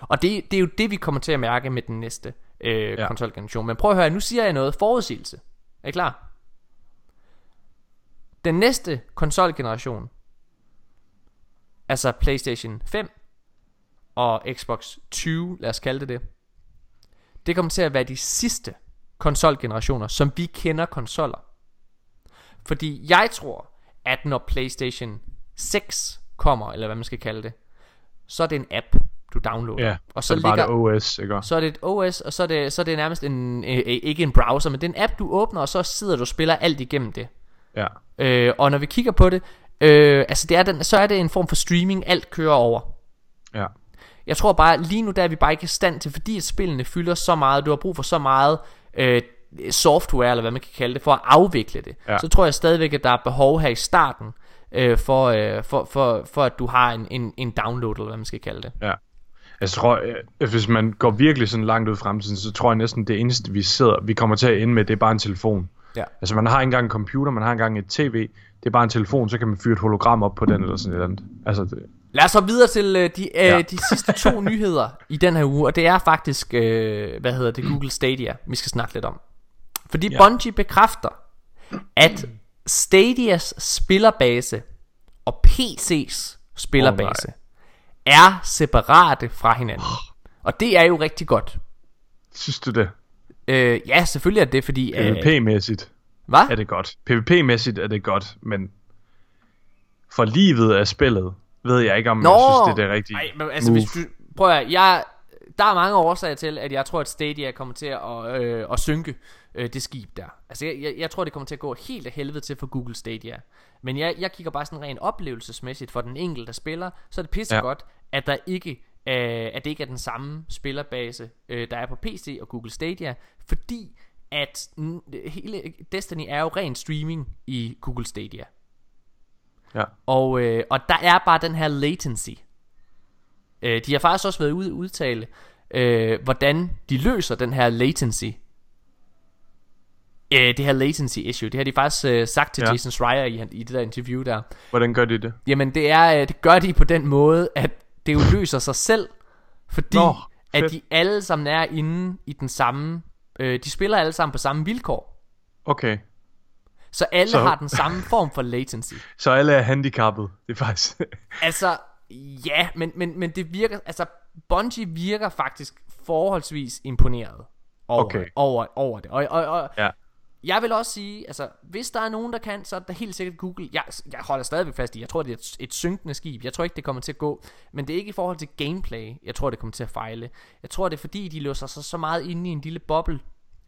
Og det, det er jo det, vi kommer til at mærke med den næste øh. Ja. konsolgeneration. Men prøv at høre, nu siger jeg noget forudsigelse. Er I klar? Den næste konsolgeneration, altså PlayStation 5 og Xbox 20, lad os kalde det det, det kommer til at være de sidste konsolgenerationer, som vi kender konsoller. Fordi jeg tror, at når PlayStation 6 kommer, eller hvad man skal kalde det, så er det en app, du downloader. Ja, og så så, er det bare ligger, det OS, ikke? så er det et OS, og så er det, så er det nærmest en, øh, øh, ikke en browser, men det er en app, du åbner, og så sidder du og spiller alt igennem det. Ja. Øh, og når vi kigger på det, øh, altså det er den, så er det en form for streaming, alt kører over. Ja. Jeg tror bare, lige nu der er vi bare ikke i stand til, fordi spillene fylder så meget, du har brug for så meget øh, software, eller hvad man kan kalde det, for at afvikle det. Ja. Så tror jeg stadigvæk, at der er behov her i starten, øh, for, øh, for, for, for at du har en, en, en download, eller hvad man skal kalde det. Ja. Jeg tror, øh, hvis man går virkelig sådan langt ud i fremtiden, så tror jeg næsten det eneste, vi sidder, vi kommer til at ende med, det er bare en telefon. Ja. Altså man har ikke engang en computer, man har engang et tv, det er bare en telefon, så kan man fyre et hologram op på den eller sådan et eller andet. Altså, det, Lad os så videre til øh, de, øh, Ja. de sidste to *laughs* nyheder i den her uge, og det er faktisk, øh, hvad hedder det, Google Stadia, vi skal snakke lidt om. Fordi Ja. Bungie bekræfter, at Stadias spillerbase og PC's spillerbase er separate fra hinanden. Og det er jo rigtig godt. synes du det? Øh, ja, selvfølgelig er det, fordi... Øh, PvP-mæssigt hvad? er det godt. PvP-mæssigt er det godt, men for livet af spillet, ved jeg ikke, om Nå! jeg synes, det er det rigtige Nej, men altså, move. hvis du, prøv at, jeg, der er mange årsager til, at jeg tror, at Stadia kommer til at, øh, at synke øh, det skib der. Altså, jeg, jeg, jeg tror, det kommer til at gå helt af helvede til for Google Stadia. Men jeg, jeg kigger bare sådan rent oplevelsesmæssigt for den enkelte spiller, så er det pisse Ja. godt, at der ikke øh, at det ikke er den samme spillerbase, øh, der er på PC og Google Stadia, fordi at hele Destiny er jo ren streaming i Google Stadia. Ja. Og, øh, og der er bare den her latency. Øh, de har faktisk også været ude at udtale, øh, hvordan de løser den her latency. Øh, det her latency issue. Det har de faktisk øh, sagt til. Ja. Jason Schreier i, i det der interview der. Hvordan gør de det? Jamen det er, øh, det gør de på den måde, at det jo løser sig selv. Fordi Nå, at de alle sammen er inde i den samme, øh, de spiller alle sammen på samme vilkår. Okay. Så alle Så- har den samme form for latency. *laughs* Så alle er handicappet. Det er faktisk... *laughs* Altså, ja, men, men, men det virker, altså, Bungie virker faktisk forholdsvis imponeret over, Okay. over, over det. Og, og, og ja. Jeg vil også sige, altså, hvis der er nogen, der kan, så er det helt sikkert Google. Jeg, jeg holder stadigvæk fast i, jeg tror, det er et, et synkende skib. Jeg tror ikke, det kommer til at gå. Men det er ikke i forhold til gameplay, jeg tror, det kommer til at fejle. Jeg tror, det er fordi, de låser sig så meget inde i en lille boble,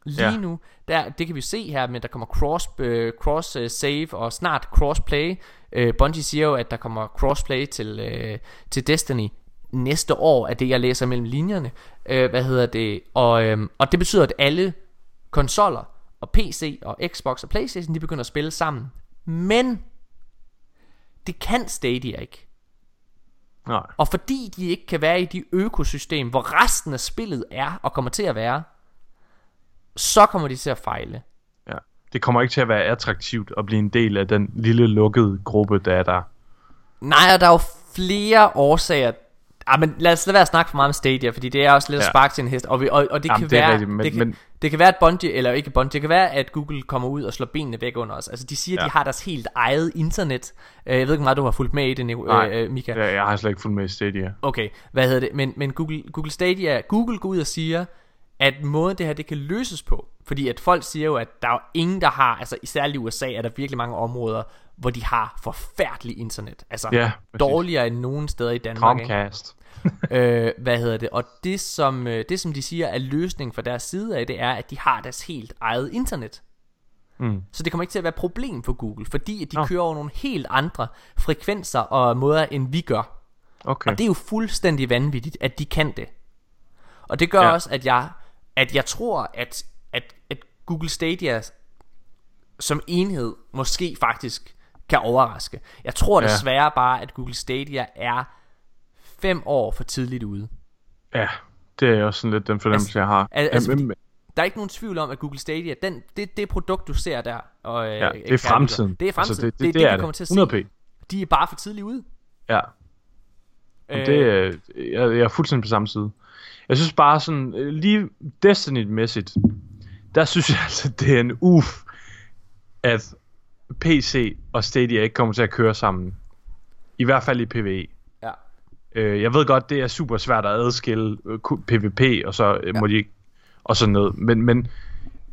Lige ja. nu, der, det kan vi se her, men der kommer cross, øh, cross øh, save og snart crossplay. Øh, Bungie siger jo, at der kommer crossplay til, øh, til Destiny næste år, af det jeg læser mellem linjerne. Øh, hvad hedder det? Og, øh, og det betyder, at alle konsoller og PC og Xbox og Playstation, de begynder at spille sammen. Men det kan Stadia ikke. Nej. Og fordi de ikke kan være i de økosystem, hvor resten af spillet er og kommer til at være, så kommer de til at fejle. Ja. Det kommer ikke til at være attraktivt at blive en del af den lille lukkede gruppe, der er der. Nej, og der er jo flere årsager. Ah, men lad os lade være at snakke for meget om Stadia, fordi det er også lidt Ja. ja. spark til en hest. Og, vi, og, og det, Jamen, kan det være, rigtigt, men- det, kan, men- det kan være, at Bungie, eller ikke Bungie, det kan være, at Google kommer ud og slår benene væk under os. Altså, de siger, at Ja. de har deres helt eget internet. Øh, Jeg ved ikke, hvor meget du har fulgt med i det, Nej, øh, Mika. Jeg, jeg har slet ikke fulgt med i Stadia. Okay, hvad hedder det? Men, men Google, Google Stadia, Google går ud og siger, at måden det her det kan løses på, fordi at folk siger jo, at der er ingen, der har, altså særligt i USA er der virkelig mange områder, hvor de har forfærdelig internet. Altså Ja, præcis. dårligere end nogen steder i Danmark. Comcast. *laughs* øh, hvad hedder det? Og det som, øh, det som de siger er løsningen fra deres side af, det er, at de har deres helt eget internet. Mm. Så det kommer ikke til at være et problem for Google, fordi at de Nå. kører over nogle helt andre frekvenser og måder, end vi gør. Okay. Og det er jo fuldstændig vanvittigt, at de kan det. Og det gør ja. også, at jeg, at jeg tror, at, at, at Google Stadia som enhed måske faktisk kan overraske. Jeg tror Ja. desværre bare, at Google Stadia er fem år for tidligt ude. Ja, det er også sådan lidt den fornemmelse, Altså- jeg har. al- altså, fordi- Der er ikke nogen tvivl om, at Google Stadia, den, det, det produkt, du ser der, og, øh, ja, det er fremtiden. Det er fremtiden. Altså, det, det, det, er det, det, er vi kommer til at se. 100p. De er bare for tidligt ude. Ja. Øh, det, jeg, jeg er fuldstændig på samme side. Jeg synes bare sådan, øh, lige Destiny-mæssigt, der synes jeg altså, det er en uf, at PC og Stadia ikke kommer til at køre sammen. I hvert fald i PvE. Ja. Øh, jeg ved godt, det er super svært at adskille øh, PvP, og så øh, må de ikke, og sådan noget. Men, men,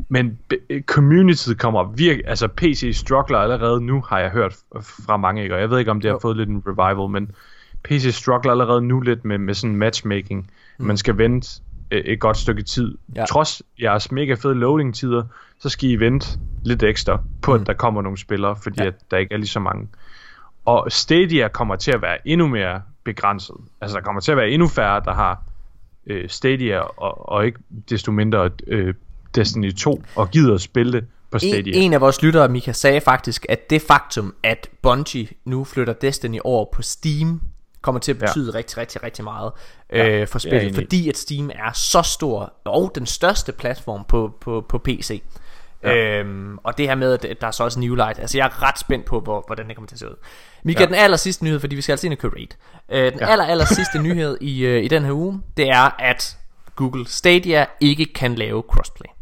men øh, communityet kommer virkelig, altså PC struggler allerede nu, har jeg hørt fra mange, ikke? og jeg ved ikke, om det har Jo. fået lidt en revival, men PC struggler allerede nu lidt med, med sådan matchmaking. Mm. Man skal vente øh, et godt stykke tid. Ja. Trods jeres mega fede loading-tider, så skal I vente lidt ekstra på, mm. at der kommer nogle spillere, fordi Ja. at der ikke er lige så mange. Og Stadia kommer til at være endnu mere begrænset. Altså der kommer til at være endnu færre, der har øh, Stadia, og, og ikke desto mindre øh, Destiny 2, og gider at spille det på En, Stadia. en af vores lyttere, Mika, sagde faktisk, at det faktum, at Bungie nu flytter Destiny over på Steam, kommer til at betyde ja. rigtig, rigtig, rigtig meget Ja, øh, for spillet, fordi at Steam er så stor, og den største platform på, på, på PC. Ja. Øhm, og det her med, at der er så også New Light. Altså jeg er ret spændt på, hvor, hvordan det kommer til at se ud. Mika, ja. Den aller sidste nyhed, fordi vi skal altså ind og køre raid. Øh, den. Ja. aller, aller sidste *laughs* nyhed i, øh, i den her uge, det er, at Google Stadia ikke kan lave crossplay.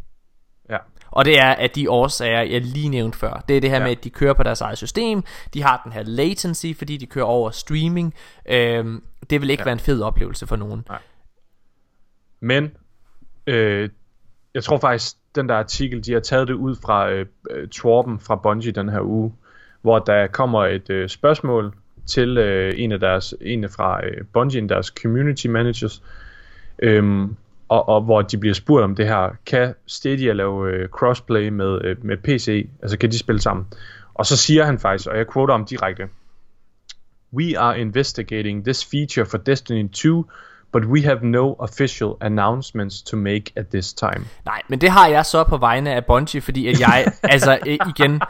Og det er at de årsager, jeg lige nævnte før. Det er det her ja. Med, at de kører på deres eget system. De har den her latency, fordi de kører over streaming. Øhm, det vil ikke ja. Være en fed oplevelse for nogen. Men øh, jeg tror faktisk, den der artikel, de har taget det ud fra øh, øh, Torben fra Bungie den her uge, hvor der kommer et øh, spørgsmål til øh, en af deres, en af fra øh, Bungie, en af deres community managers, øhm, og, og hvor de bliver spurgt om det her, kan Stadia lave øh, crossplay med, øh, med PC, altså kan de spille sammen? Og så siger han faktisk, og jeg quoter om direkte, We are investigating this feature for Destiny 2, but we have no official announcements to make at this time. Nej, men det har jeg så på vegne af Bungie, fordi at jeg, *laughs* altså igen,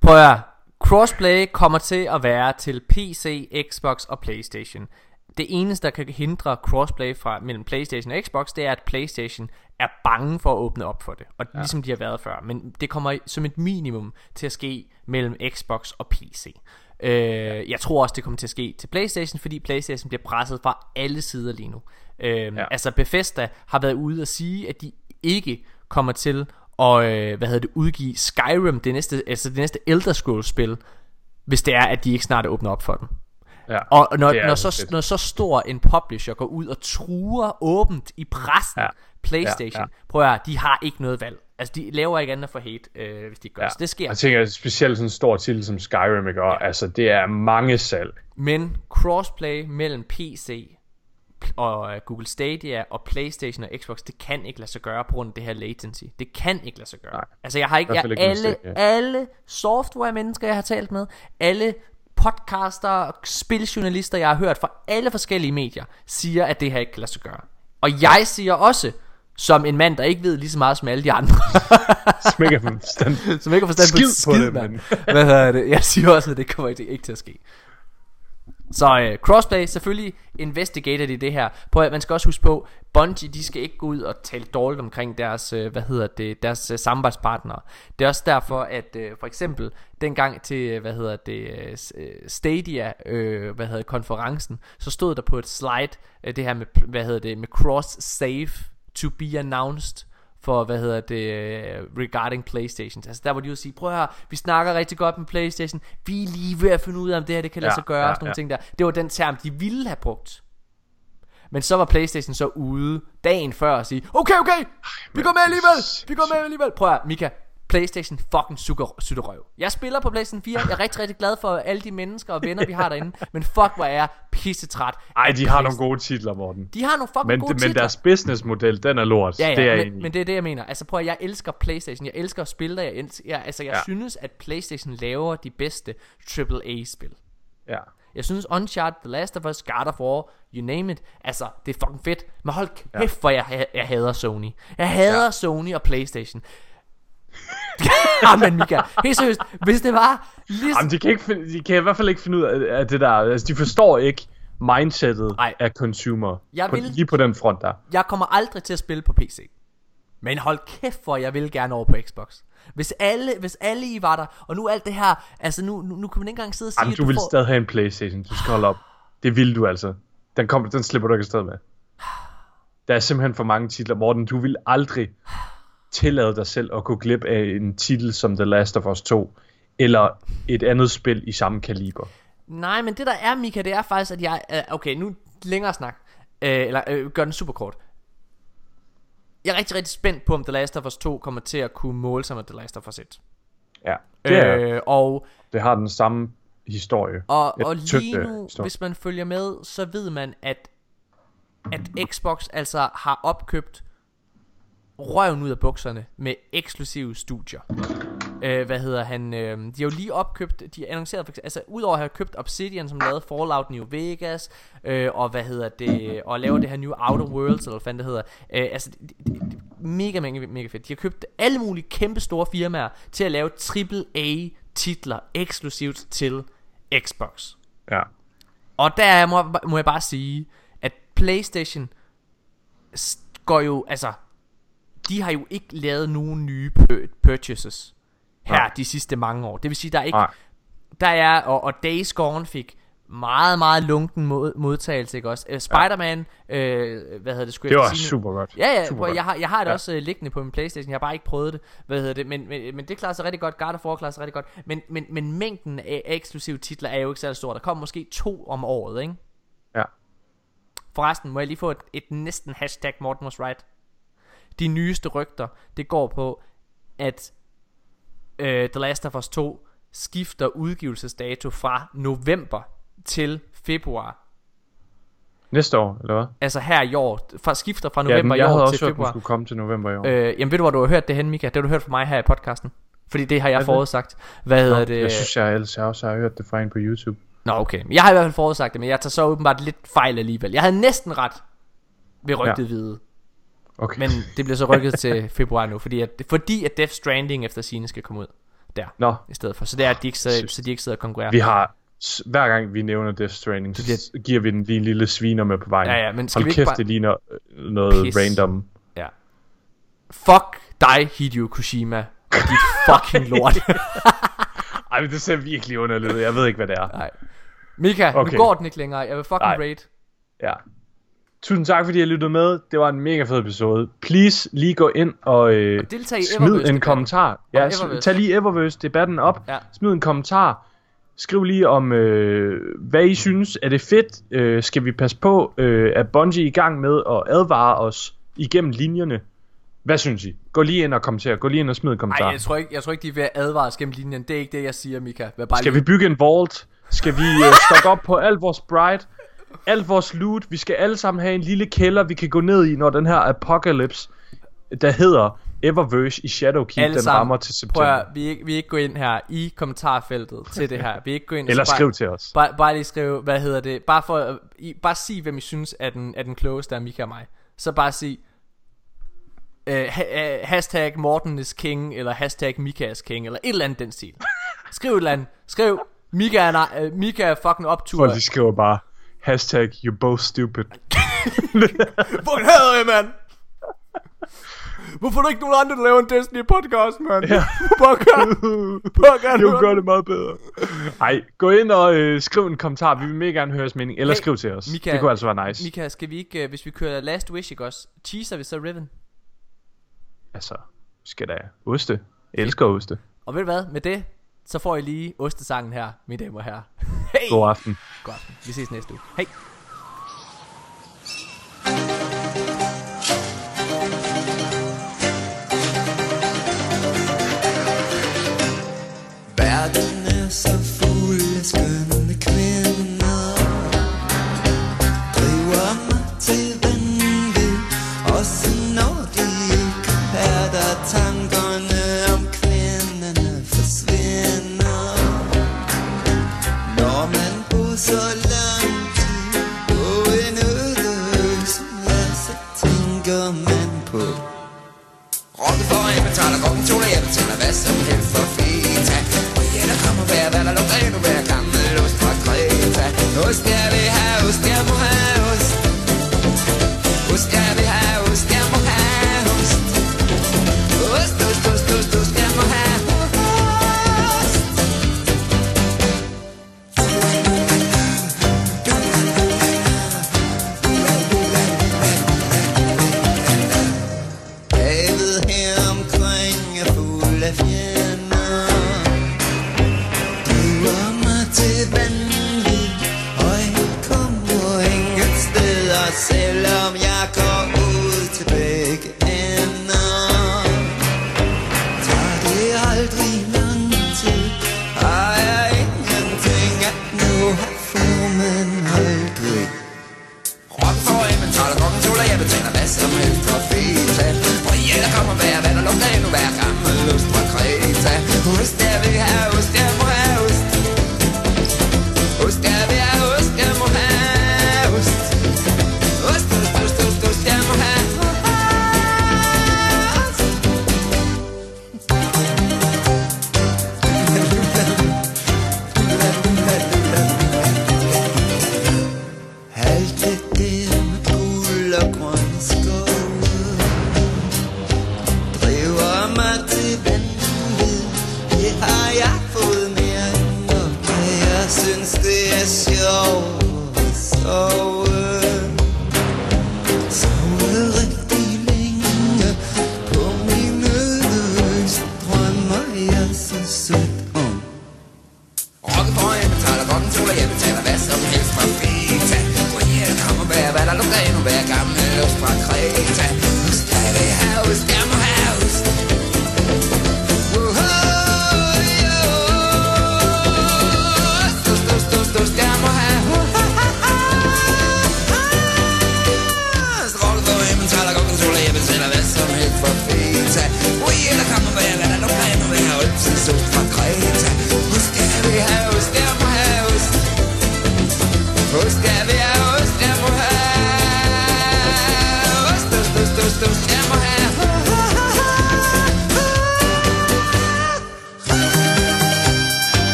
prøv at crossplay kommer til at være til PC, Xbox og Playstation. Det eneste, der kan hindre crossplay fra mellem Playstation og Xbox, det er, at Playstation er bange for at åbne op for det. Og ja. ligesom de har været før. Men det kommer som et minimum til at ske mellem Xbox og PC. Øh, jeg tror også, det kommer til at ske til Playstation, fordi Playstation bliver presset fra alle sider lige nu. Øh, ja. Altså Bethesda har været ude og sige, at de ikke kommer til at øh, hvad hedder det, udgive Skyrim, det næste, altså det næste Elder Scrolls spil, hvis det er, at de ikke snart åbner op for den. Ja, Og når, når, altså så, fedt. når så stor en publisher går ud og truer åbent i pressen ja. Ja. Playstation, ja, Ja, ja. prøv at høre, de har ikke noget valg. Altså, de laver ikke andet for hate, øh, hvis de gør Ja. ja. Så det sker. Jeg tænker specielt sådan en stor titel som Skyrim, ikke? Og, altså det er mange salg. Men crossplay mellem PC, og øh, Google Stadia og Playstation og Xbox, det kan ikke lade sig gøre på grund af det her latency. Det kan ikke lade sig gøre. Nej. Altså jeg har ikke, jeg, ikke alle, alle software-mennesker, jeg har talt med, alle podcaster, spiljournalister, jeg har hørt fra alle forskellige medier, siger, at det her ikke kan lade sig gøre. Og jeg siger også, som en mand, der ikke ved lige så meget som alle de andre, *laughs* forstand. som ikke har forstand på Skid et på skid, det, men- Hvad hedder det? Jeg siger også, at det kommer ikke, ikke til at ske. Så øh, crossplay, selvfølgelig investigator i det her. På at man skal også huske på, Bungie, de skal ikke gå ud og tale dårligt omkring deres, øh, hvad hedder det, deres øh, samarbejdspartnere. Det er også derfor, at øh, for eksempel dengang til, øh, hvad hedder det, øh, øh, Stadia, øh, hvad hedder konferencen, så stod der på et slide, øh, det her med, hvad hedder det, med cross save to be announced for, hvad hedder det, øh, regarding Playstation. Altså der hvor de at sige, prøv høre, vi snakker rigtig godt med Playstation, vi er lige ved at finde ud af, om det her det kan lade Ja, sig gøre, ja, og sådan nogle ja. ting der. Det var den term, de ville have brugt. Men så var Playstation så ude dagen før og sige, okay, okay, vi går med alligevel, vi går med alligevel. Prøv at Mika, Playstation fucking sukker, røv. Jeg spiller på Playstation 4, jeg er rigtig, rigtig glad for alle de mennesker og venner, vi har derinde, men fuck, hvor er jeg pissetræt. Ej, de har nogle gode titler, Morten. De har nogle fucking Men, gode men titler. deres businessmodel, den er lort. Ja, ja, det er men, men det er det, jeg mener. Altså prøv at, jeg elsker Playstation. Jeg elsker at spille der. Jeg, elsker, jeg, altså, jeg Ja. ja. synes, at Playstation laver de bedste AAA-spil. Ja. Jeg synes Uncharted, The Last of Us, God of War, you name it. Altså, det er fucking fedt. Men hold kæft, hvor jeg, jeg, jeg hader Sony. Jeg hader ja. Sony og Playstation. *laughs* Jamen Mika, helt seriøst, hvis det var lige Jamen, de kan, ikke finde, de kan i hvert fald ikke finde ud af, af det der. Altså, de forstår ikke mindsetet Nej. af consumer. Jeg på, vil- Lige på den front der. Jeg kommer aldrig til at spille på PC. Men hold kæft for, jeg vil gerne over på Xbox. Hvis alle, hvis alle I var der, og nu alt det her, altså nu, nu, nu kan man ikke engang sidde og sige, Jamen, at du vil får... stadig have en Playstation. Du skal holde op. Det vil du altså. Den, kommer, den slipper du ikke afsted med. Der er simpelthen for mange titler. Morten, du vil aldrig tillade dig selv at gå glip af en titel som The Last of Us 2, eller et andet spil i samme kaliber. Nej, men det der er, Mika, det er faktisk, at jeg... Okay, nu længere snak. Øh, eller øh, gør den super kort. Jeg er rigtig, rigtig spændt på, om The Last of Us 2 kommer til at kunne måle sig med The Last of Us 1. Ja, det, er, Øh, og det har den samme historie. og, og lige nu, historie. hvis man følger med, så ved man, at, at Xbox altså har opkøbt røven ud af bukserne med eksklusive studier. Øh, hvad hedder han? Øh, de har jo lige opkøbt, de har annonceret, for altså udover at have købt Obsidian, som lavede Fallout New Vegas, øh, og hvad hedder det, og laver det her New Outer Worlds, eller hvad fanden det hedder. Øh, altså, det, det, det, mega, mega, mega fedt. De har købt alle mulige kæmpe store firmaer til at lave AAA titler eksklusivt til Xbox. Ja. Og der er- må, må jeg bare sige, at PlayStation går jo, altså, de har jo ikke lavet nogen nye pur- purchases her Nej. de sidste mange år. Det vil sige, der er ikke, Nej. der er, og, og Days Gone fik meget, meget lunken mod, modtagelse, ikke også? Uh, Spider-Man, øh, hvad hedder det, skulle Det var sige super godt. Ja, ja, super prøv, jeg har, jeg har det Ja. også uh, liggende på min Playstation, jeg har bare ikke prøvet det, hvad hedder det, men, men, men det klarer sig rigtig godt, God of War klarer sig rigtig godt, men, men, men mængden af, af eksklusive titler er jo ikke særlig stor, der kommer måske to om året, ikke? Ja. Forresten, må jeg lige få et, et næsten hashtag Morten was right. De nyeste rygter, det går på, at øh, The Last of Us 2 skifter udgivelsesdato fra november til februar. Næste år, eller hvad? Altså her i år, fra, skifter fra Ja, november den, i jeg havde år også til den februar. skulle komme til november i år. Øh, jamen ved du hvor du har hørt det hen, Mika? Det har du hørt fra mig her i podcasten. Fordi det har jeg forudsagt. Hvad hedder det? Jeg synes, jeg ellers jeg også har hørt det fra en på YouTube. Nå okay, jeg har i hvert fald forudsagt det, men jeg tager så åbenbart lidt fejl alligevel. Jeg havde næsten ret ved rygtet ja. vide. Okay. Men det bliver så rykket til *laughs* februar nu, fordi at, fordi at Death Stranding efter sine skal komme ud der Nå, i stedet for. Så det er, at de ikke sidder, så de ikke sidder og konkurrerer. vi har... Hver gang vi nævner Death Stranding, så giver vi den lige en lille sviner med på vejen. Ja, ja, men skal Hold vi ikke kæft, bare- det ligner øh, noget Pis. random. Ja. Fuck dig, Hideo Kojima. Og dit *laughs* fucking lort. *laughs* Ej, men det ser virkelig underligt. Jeg ved ikke, hvad det er. Nej. Mika. Okay. nu går den ikke længere. Jeg vil fucking Nej. raid. Ja. Tusind tak, fordi I lyttede med. Det var en mega fed episode. Please lige gå ind og, øh, Og deltag i smid Eververse-debatten. en kommentar. Ja, Eververse. tag lige Eververse-debatten op. Ja. Smid en kommentar. Skriv lige om, øh, hvad I synes. Er det fedt? Øh, skal vi passe på, øh, at Bungie er i gang med at advare os igennem linjerne? Hvad synes I? Gå lige ind og kommenter. Gå lige ind og smid en kommentar. Nej, jeg tror, ikke, jeg tror ikke, de er ved at advare os gennem linjen. Det er ikke det, jeg siger, Mika. Vær bare Skal lige... vi bygge en vault? Skal vi øh, stokke op på al vores Sprite? Alt vores loot, vi skal alle sammen have en lille kælder, vi kan gå ned i, når den her apocalypse, der hedder Eververse i Shadowkeep, Alle den sammen, rammer til prøv september. at, vi, ikke, vi ikke gå ind her i kommentarfeltet til det her. Vi ikke gå ind Eller bare, skriv til os. Bare, bare lige skrive, hvad hedder det, bare for, I, bare sig, hvem I synes er den, er den klogeste af Mika og mig. Så bare sig, uh, ha, hashtag Morten is king, eller hashtag Mika is king, eller et eller andet den stil. Skriv et eller andet. Skriv, Mika er, uh, Mika er fucking optur. Folk de skriver bare, hashtag you're both stupid. *laughs* Hvor hader jeg, mand? Hvorfor er der ikke nogen andre, der laver en Destiny podcast, mand? Ja. Pokker. *laughs* Pokker. Du gør det meget bedre. Ej, gå ind og øh, skriv en kommentar. Vi vil mega gerne høre jeres mening. Eller Hey, skriv til os. Mika- det kunne altså være nice. Mika, skal vi ikke, uh, hvis vi kører Last Wish, ikke også? Teaser vi så Riven? Altså, skal da oste. Jeg elsker oste. Og ved du hvad, med det, så får I lige ostesangen her, mine damer og herrer. Hey! God aften. God aften. Vi ses næste uge. Hej!